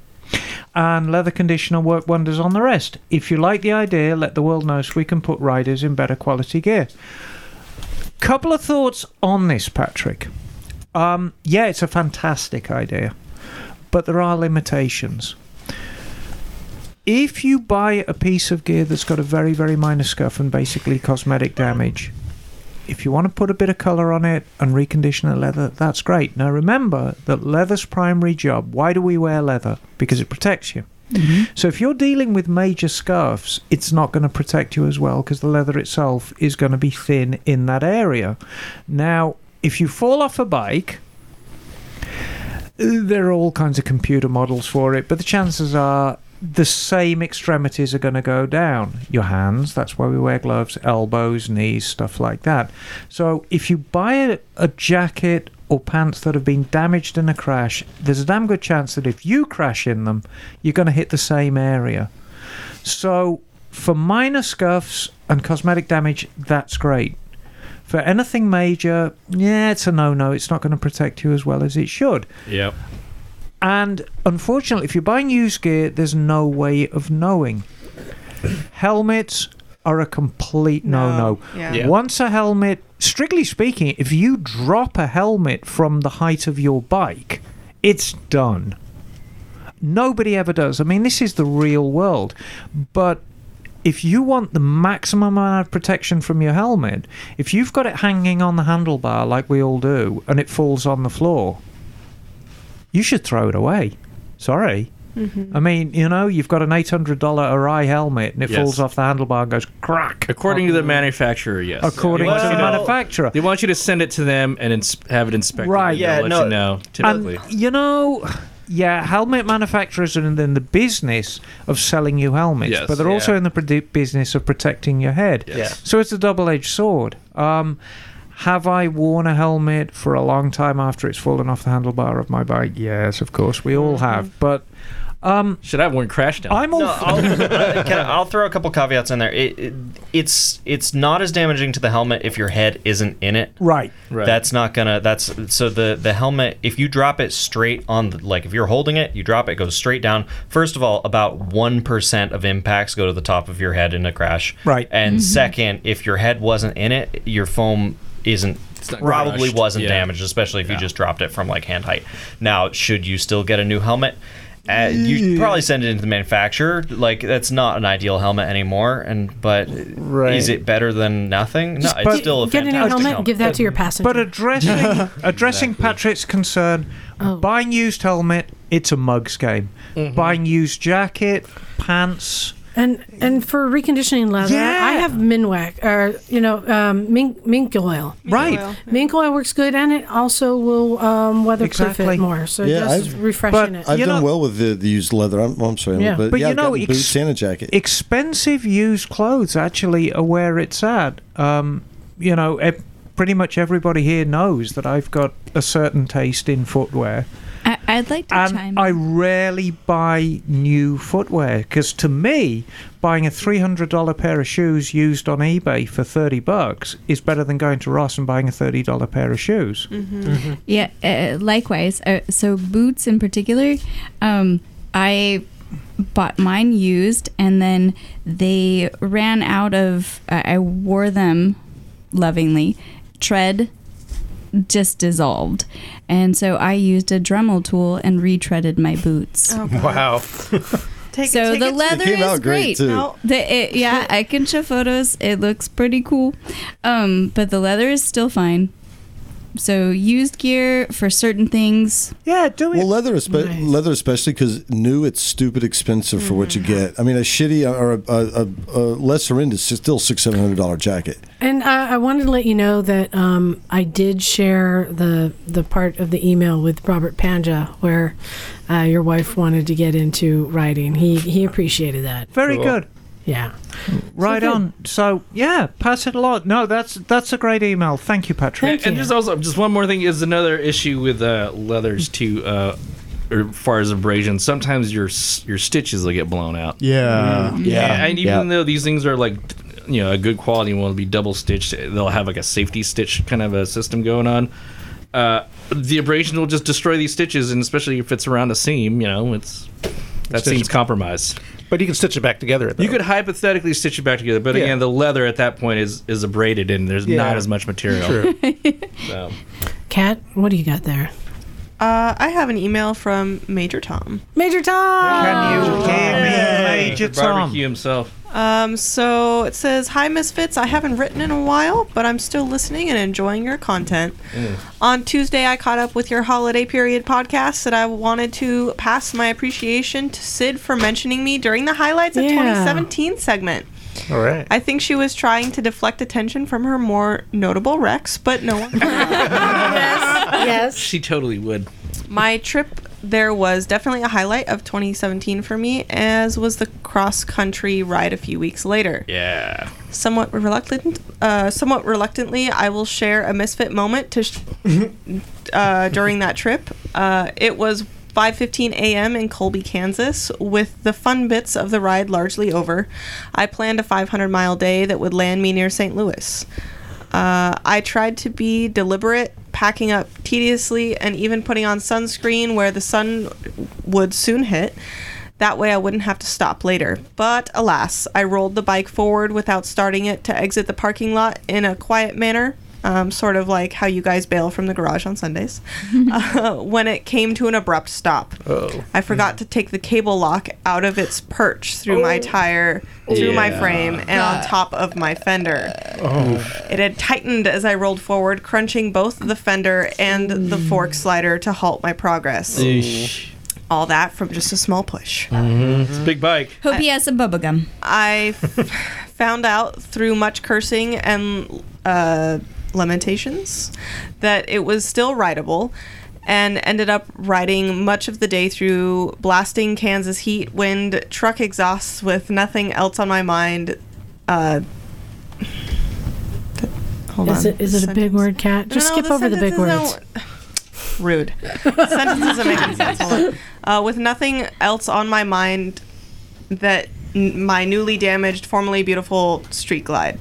And leather conditioner worked wonders on the rest. If you like the idea, let the world know so we can put riders in better quality gear. Couple of thoughts on this, Patrick. Um, yeah, it's a fantastic idea, but there are limitations. If you buy a piece of gear that's got a very, very minor scuff and basically cosmetic damage, if you want to put a bit of colour on it and recondition the leather, that's great. Now remember that leather's primary job. Why do we wear leather? Because it protects you. Mm-hmm. So if you're dealing with major scuffs, it's not going to protect you as well because the leather itself is going to be thin in that area. Now, if you fall off a bike, there are all kinds of computer models for it, but the chances are the same extremities are going to go down. Your hands, that's why we wear gloves, elbows, knees, stuff like that. So if you buy a, a jacket or pants that have been damaged in a crash, there's a damn good chance that if you crash in them, you're going to hit the same area. So for minor scuffs and cosmetic damage, that's great. For anything major, yeah, it's a no no. It's not going to protect you as well as it should. Yep. And unfortunately, if you're buying used gear, there's no way of knowing. Helmets are a complete no no. Yeah. Yeah. Once a helmet, strictly speaking, if you drop a helmet from the height of your bike, it's done. Nobody ever does. I mean, this is the real world. But if you want the maximum amount of protection from your helmet, if you've got it hanging on the handlebar like we all do and it falls on the floor, you should throw it away. Sorry. I mean, you know, you've got an $800 Arai helmet and it Yes. falls off the handlebar and goes crack. According to the manufacturer, yes. According They want to the manufacturer. They want you to send it to them and ins- have it inspected. Right. and they'll Yeah, let no. you know. Typically, And, you know, yeah, helmet manufacturers are in the business of selling you helmets, Yes. but they're also in the produ- business of protecting your head. Yeah. So it's a double edged sword. Um, have I worn a helmet for a long time after it's fallen off the handlebar of my bike? Yes, of course, we all have. But um, should I have one crash down? I'm all. No, I'll, uh, can I, I'll throw a couple caveats in there. It, it, it's it's not as damaging to the helmet if your head isn't in it. right. Right. That's not gonna. That's so the the helmet. If you drop it straight on the like, if you're holding it, you drop it, it goes straight down. First of all, about one percent of impacts go to the top of your head in a crash. Right. And second, if your head wasn't in it, your foam isn't. Probably crushed. wasn't Yeah. damaged, especially if you just dropped it from like hand height. Now, should you still get a new helmet? Uh, you probably send it into the manufacturer. Like that's not an ideal helmet anymore. And but Right. is it better than nothing? No, but- it's still a Get a new helmet, helmet. Give that to your passenger. But addressing addressing Patrick's concern, Oh. buying used helmet, it's a mugs game. Mm-hmm. Buying used jacket, pants. And and for reconditioning leather, Yeah. I have Minwac or you know um, mink mink oil. Right. oil. Mink oil works good, and it also will um, weatherproof Exactly. it more. So Yeah, just I've- refreshing but it. I've You done know- well with the, the used leather. I'm, I'm sorry, Yeah. but, But yeah, you I've know, gotten ex- boots and a jacket. Expensive used clothes actually are where it's at. Um, you know, pretty much everybody here knows that I've got a certain taste in footwear. I, I'd like to chime in. I rarely buy new footwear because to me, buying a three hundred dollar pair of shoes used on eBay for thirty bucks is better than going to Ross and buying a thirty dollar pair of shoes. Yeah, uh, likewise. Uh, so boots in particular, um, I bought mine used, and then they ran out of. Uh, I wore them lovingly. Tread just dissolved, and so I used a Dremel tool and retreaded my boots. Oh, Wow. Take, so take the it- leather came is out great, great. too. No, The, it, yeah, I can show photos. It looks pretty cool. Um, but the leather is still fine. So used gear for certain things. Yeah, do it. Well, leather, espe- Nice. leather especially because new, it's stupid expensive for what you get. I mean, a shitty or a, a, a, a lesser end is still six, seven hundred dollar jacket. And uh, I wanted to let you know that um, I did share the the part of the email with Robert Pandya where uh, your wife wanted to get into writing. He he appreciated that. Very Cool. good. Yeah. Right good. on. So yeah, pass it along. No, that's that's a great email. Thank you, Patrick. Thank and you. there's also just one more thing is another issue with uh, leathers too. Uh, or as far as abrasion, sometimes your your stitches will get blown out. Yeah. Yeah, and even Yeah. though these things are like, you know, a good quality one will be double stitched, they'll have like a safety stitch kind of a system going on. Uh, the abrasion will just destroy these stitches, and especially if it's around a seam, you know, it's that Stitch- seems compromised. But you can stitch it back together. Though. You could hypothetically stitch it back together, but Yeah. again, the leather at that point is is abraded, and there's Yeah. not as much material. True. So. Kat, what do you got there? Uh, I have an email from Major Tom. Major Tom. Can you hear me, Hey, Major Tom? Barbecue himself. Um, so it says, Hi, Misfits. I haven't written in a while, but I'm still listening and enjoying your content. On Tuesday, I caught up with your holiday period podcast that I wanted to pass my appreciation to Sid for mentioning me during the highlights of Yeah. 2017 segment. All right. I think she was trying to deflect attention from her more notable wrecks, but no one. yes. She totally would. My trip there was definitely a highlight of 2017 for me, as was the cross country ride a few weeks later. Yeah. Somewhat reluctant, uh, somewhat reluctantly, I will share a misfit moment to sh- uh, during that trip. Uh, it was 5:15 a.m. in Colby, Kansas. With the fun bits of the ride largely over, I planned a 500 mile day that would land me near St. Louis. Uh, I tried to be deliberate, packing up tediously, and even putting on sunscreen where the sun would soon hit. That way I wouldn't have to stop later. But alas, I rolled the bike forward without starting it to exit the parking lot in a quiet manner. Um, sort of like how you guys bail from the garage on Sundays, uh, when it came to an abrupt stop. Oh. I forgot to take the cable lock out of its perch through my tire, through my frame, and on top of my fender. Oh. It had tightened as I rolled forward, crunching both the fender and the fork slider to halt my progress. Eesh. All that from just a small push. It's a big bike. Hope he has some bubble gum. I f- found out through much cursing and uh, lamentations that it was still rideable and ended up riding much of the day through blasting Kansas heat, wind, truck exhausts with nothing else on my mind. Uh, th- hold Is on. it, is it a big word, Kat? Just no, skip over the big words. no- Rude. Sentences are making sense. Hold on. Uh, with nothing else on my mind that n- my newly damaged, formerly beautiful street glide.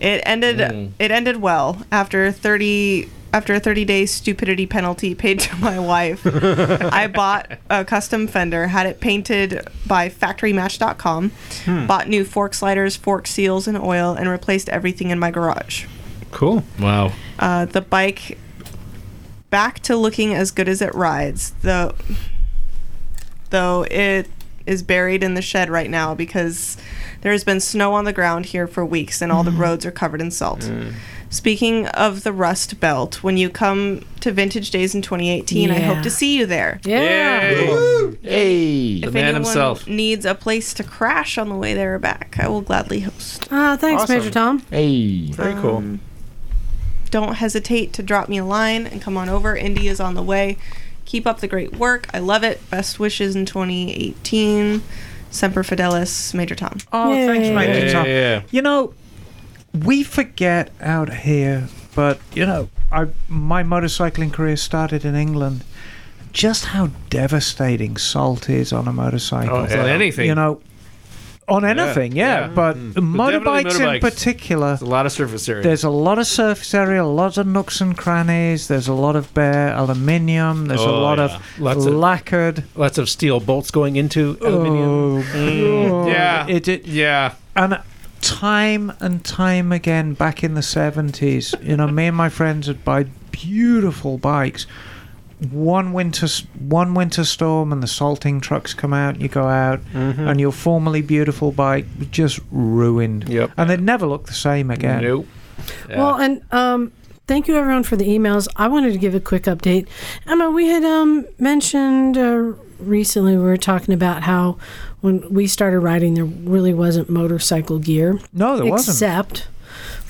It ended. Mm. It ended well after thirty. After a 30 day stupidity penalty paid to my wife, I bought a custom fender, had it painted by factorymatch.com, bought new fork sliders, fork seals, and oil, and replaced everything in my garage Cool. Wow. uh, the bike back to looking as good as it rides though though it is buried in the shed right now because there has been snow on the ground here for weeks and all the roads are covered in salt speaking of the rust belt when you come to vintage days in 2018 i hope to see you there Yeah. Hey. The if man anyone himself. needs a place to crash on the way there or back i will gladly host Ah, thanks, Awesome. Major Tom. Hey. Very cool. Um, don't hesitate to drop me a line and come on over. Indy is on the way. Keep up the great work. I love it. Best wishes in 2018. Semper Fidelis, Major Tom. Oh, thanks, Major Yeah, Tom. yeah, yeah. You know, we forget out here, but you know, I my motorcycling career started in England. Just how devastating salt is on a motorcycle. Oh, It's on anything. You know, on anything, yeah, yeah. but hmm. definitely motorbikes in particular. There's a lot of surface area. There's a lot of surface area, lots of nooks and crannies. There's a lot of bare aluminium. There's a Oh, lot yeah. of Lots of lacquered. lots of steel bolts going into aluminium. Oh, mm. yeah. It, it, yeah. and time and time again back in the 70s you know me and my friends would buy beautiful bikes one winter one winter storm and the salting trucks come out you go out and your formerly beautiful bike was just ruined Yep. and they'd never look the same again Nope. Yeah. Well, and um, thank you everyone for the emails. I wanted to give a quick update. Emma, we had um, mentioned uh, recently we were talking about how when we started riding, there really wasn't motorcycle gear, no there wasn't except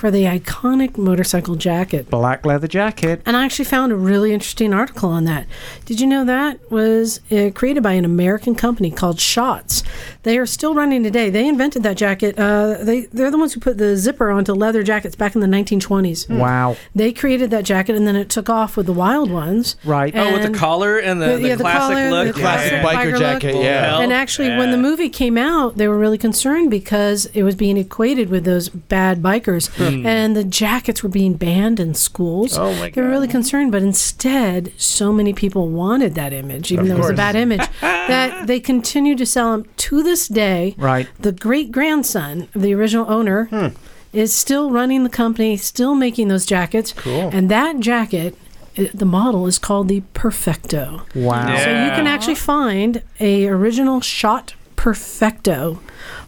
for the iconic motorcycle jacket. black leather jacket And I actually found a really interesting article on that. Did you know that was uh, created by an American company called Schott's? They are still running today. They invented that jacket. Uh, they they're the ones who put the zipper onto leather jackets back in the 1920s. wow They created that jacket, and then it took off with the wild ones. right oh, with the collar and the, the- the, yeah, the classic collar, look. the classic Classic biker biker jacket, look. yeah. And actually, when the movie came out, they were really concerned because it was being equated with those bad bikers, and the jackets were being banned in schools. Oh, my They were really concerned, but instead, so many people wanted that image, even Of though it was a bad image, that they continued to sell them to this day. right The great grandson of the original owner hmm. is still running the company, still making those jackets. Cool. And that jacket, i- the model is called the Perfecto. wow Yeah. So you can actually find a original Schott Perfecto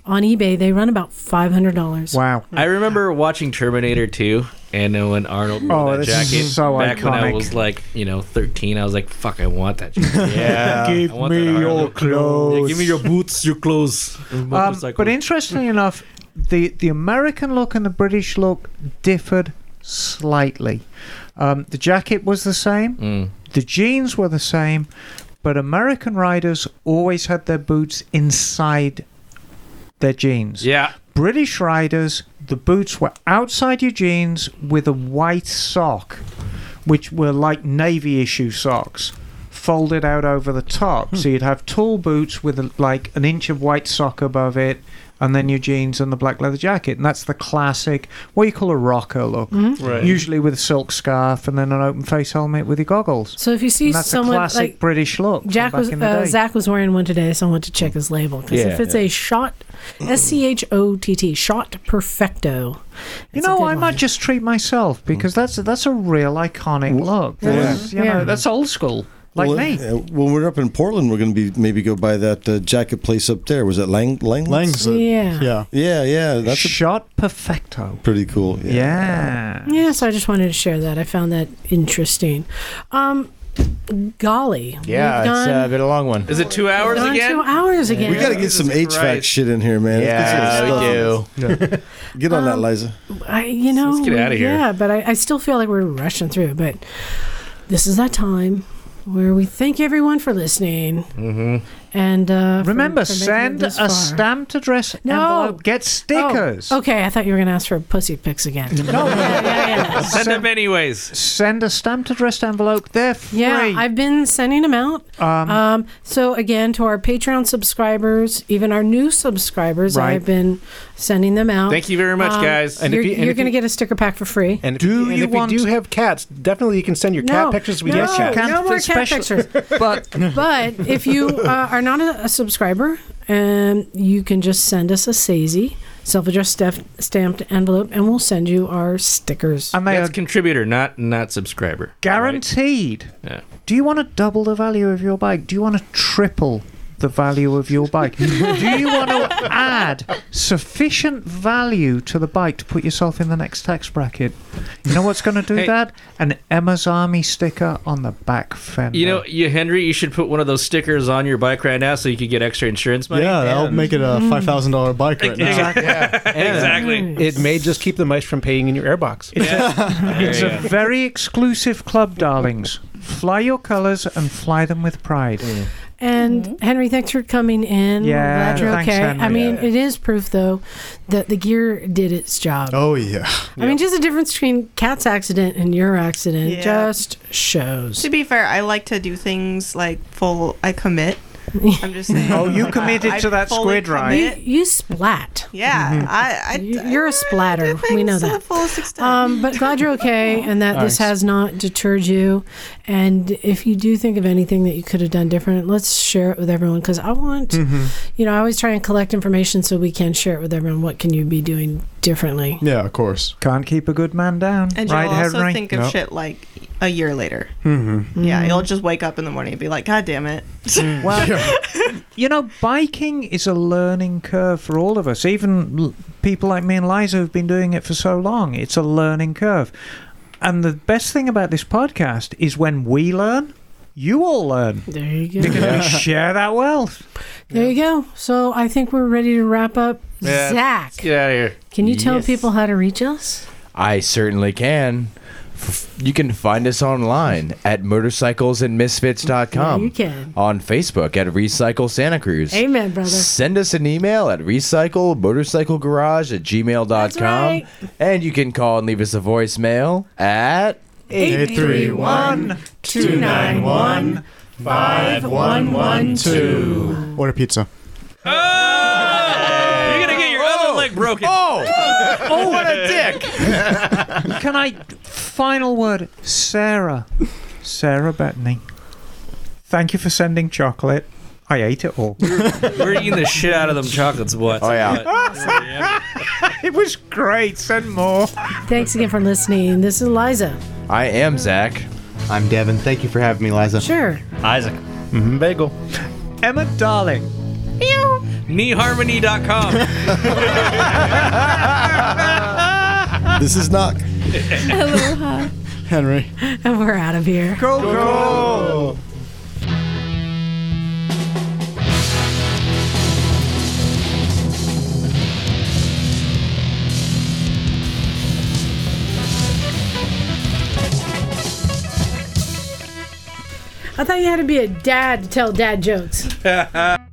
on eBay. They run about five hundred dollars. wow I remember watching Terminator 2, and then when Arnold wore Oh, that jacket so back when I was like, you know, 13, I was like, fuck, I want that jacket. Yeah. give me your Arnold. clothes Yeah, give me your boots, your clothes. Um, but interestingly enough, the the American look and the British look differed slightly. Um, the jacket was the same, Mm. the jeans were the same, but American riders always had their boots inside their jeans. Yeah. British riders, the boots were outside your jeans with a white sock, which were like navy issue socks, folded out over the top. Hmm. So you'd have tall boots with a, like an inch of white sock above it, and then your jeans and the black leather jacket, and that's the classic what you call a rocker look. Mhm. Right. Usually with a silk scarf and then an open face helmet with your goggles. So if you see And that's someone a classic like British look. from Jack back was in the uh, day. Zach was wearing one today, so I went to check his label because if it's yeah. a Schott, S C H O T T, Schott perfecto. You it's a know, I one. might just treat myself because that's that's a real iconic look. Yeah. That's, you Yeah. know, that's old school, like well, me. uh, when we're up in Portland, we're going to be maybe go by that uh, jacket place up there. Was it Lang Lang? Lang's. Yeah. Yeah. Yeah, yeah. That's a, Schott perfecto. pretty cool. Yeah. Yeah. Yeah, so I just wanted to share that. I found that interesting. Um, golly. Yeah, we've it's uh, been a long one. Is it two hours gone again? two hours again. We got to get some Jesus HVAC Christ. shit in here, man. Get Yeah, we stuff. do. Get on that, Um, Liza. I, you know, Let's get outta here. Yeah, but I, I still feel like we're rushing through. But this is that time where we thank everyone for listening. Mm-hmm. And uh, Remember, for making it send a far. stamped address No. envelope. Get stickers. Oh, okay, I thought you were going to ask for pussy pics again. No, yeah, yeah, yeah. Send them anyways. send a stamped addressed envelope. They're free. Yeah, I've been sending them out. um, Um, so again, to our Patreon subscribers, even our new subscribers, Right. I've been sending them out. Thank you very much, Um, guys. And you're you- and you're going to get a sticker pack for free. And if Do you, and you if want- you do have cats, definitely you can send your no, cat pictures. We no, get cats. no more cat pictures. but but if you uh, are not a, a subscriber, um, you can just send us a SASE, self-addressed staff, stamped envelope, and we'll send you our stickers. and they That's are contributor, not not subscriber. guaranteed. Yeah. Do you want to double the value of your bike? Do you want to triple the value of your bike? Do you want to add sufficient value to the bike to put yourself in the next tax bracket? You know what's going to do Hey. that? An Emma's Army sticker on the back fender. You know, you Henry, you should put one of those stickers on your bike right now so you could get extra insurance money. Yeah, that'll make it a mm. five thousand dollar bike right now. Exactly. And exactly. Mm. It may just keep the mice from paying in your airbox. There It's you a go. very exclusive club, darlings. Fly your colours and fly them with pride. Mm. And mm-hmm. Henry, thanks for coming in. Yeah, We're glad you're thanks, okay. I Henry. mean, it is proof though that the gear did its job. Oh yeah. I mean, just the difference between Kat's accident and your accident Yeah. just shows. To be fair, I like to do things like full. I commit. I'm just saying. Oh, you committed I to that fully squid ride. You, you splat. Yeah, I, I. You- You're a splatter. I We know that. the fullest extent. Um, but glad you're okay and that this has not deterred you. And if you do think of anything that you could have done different, let's share it with everyone because I want, Mm-hmm. you know, I always try and collect information so we can share it with everyone. What can you be doing differently? Yeah, of course. Can't keep a good man down. and right, you'll also Henry? think of No. shit like a year later. Mm-hmm. Yeah, you'll just wake up in the morning and be like, God damn it. Well, you know, biking is a learning curve for all of us. Even l- people like me and Liza who've been doing it for so long, it's a learning curve. And the best thing about this podcast is when we learn, you all learn There you go. because we share that wealth. There you go. So I think we're ready to wrap up. Yeah, Zach, Let's get out of here. can you tell Yes. people how to reach us? I certainly can. F- You can find us online at motorcyclesandmisfits.com. you can. On Facebook at Recycle Santa Cruz. Amen, brother. Send us an email at recyclemotorcyclegarage at gmail.com. That's right. And you can call and leave us a voicemail at 831 291 5112. Order pizza. Oh! You're gonna get your other leg broken. Oh! oh, what a dick! Can I? Final word, Sarah. Sarah Bettany. Thank you for sending chocolate. I ate it all. We're eating the shit out of them chocolates, what? Oh, yeah. it was great. Send more. Thanks again for listening. This is Liza. I am Zach. I'm Devin. Thank you for having me, Liza. Sure. Isaac. Mhm, Bagel. Emma Darling. Kneeharmony.com. This is Nak. Aloha. Henry. And we're out of here. Go, go. I thought you had to be a dad to tell dad jokes.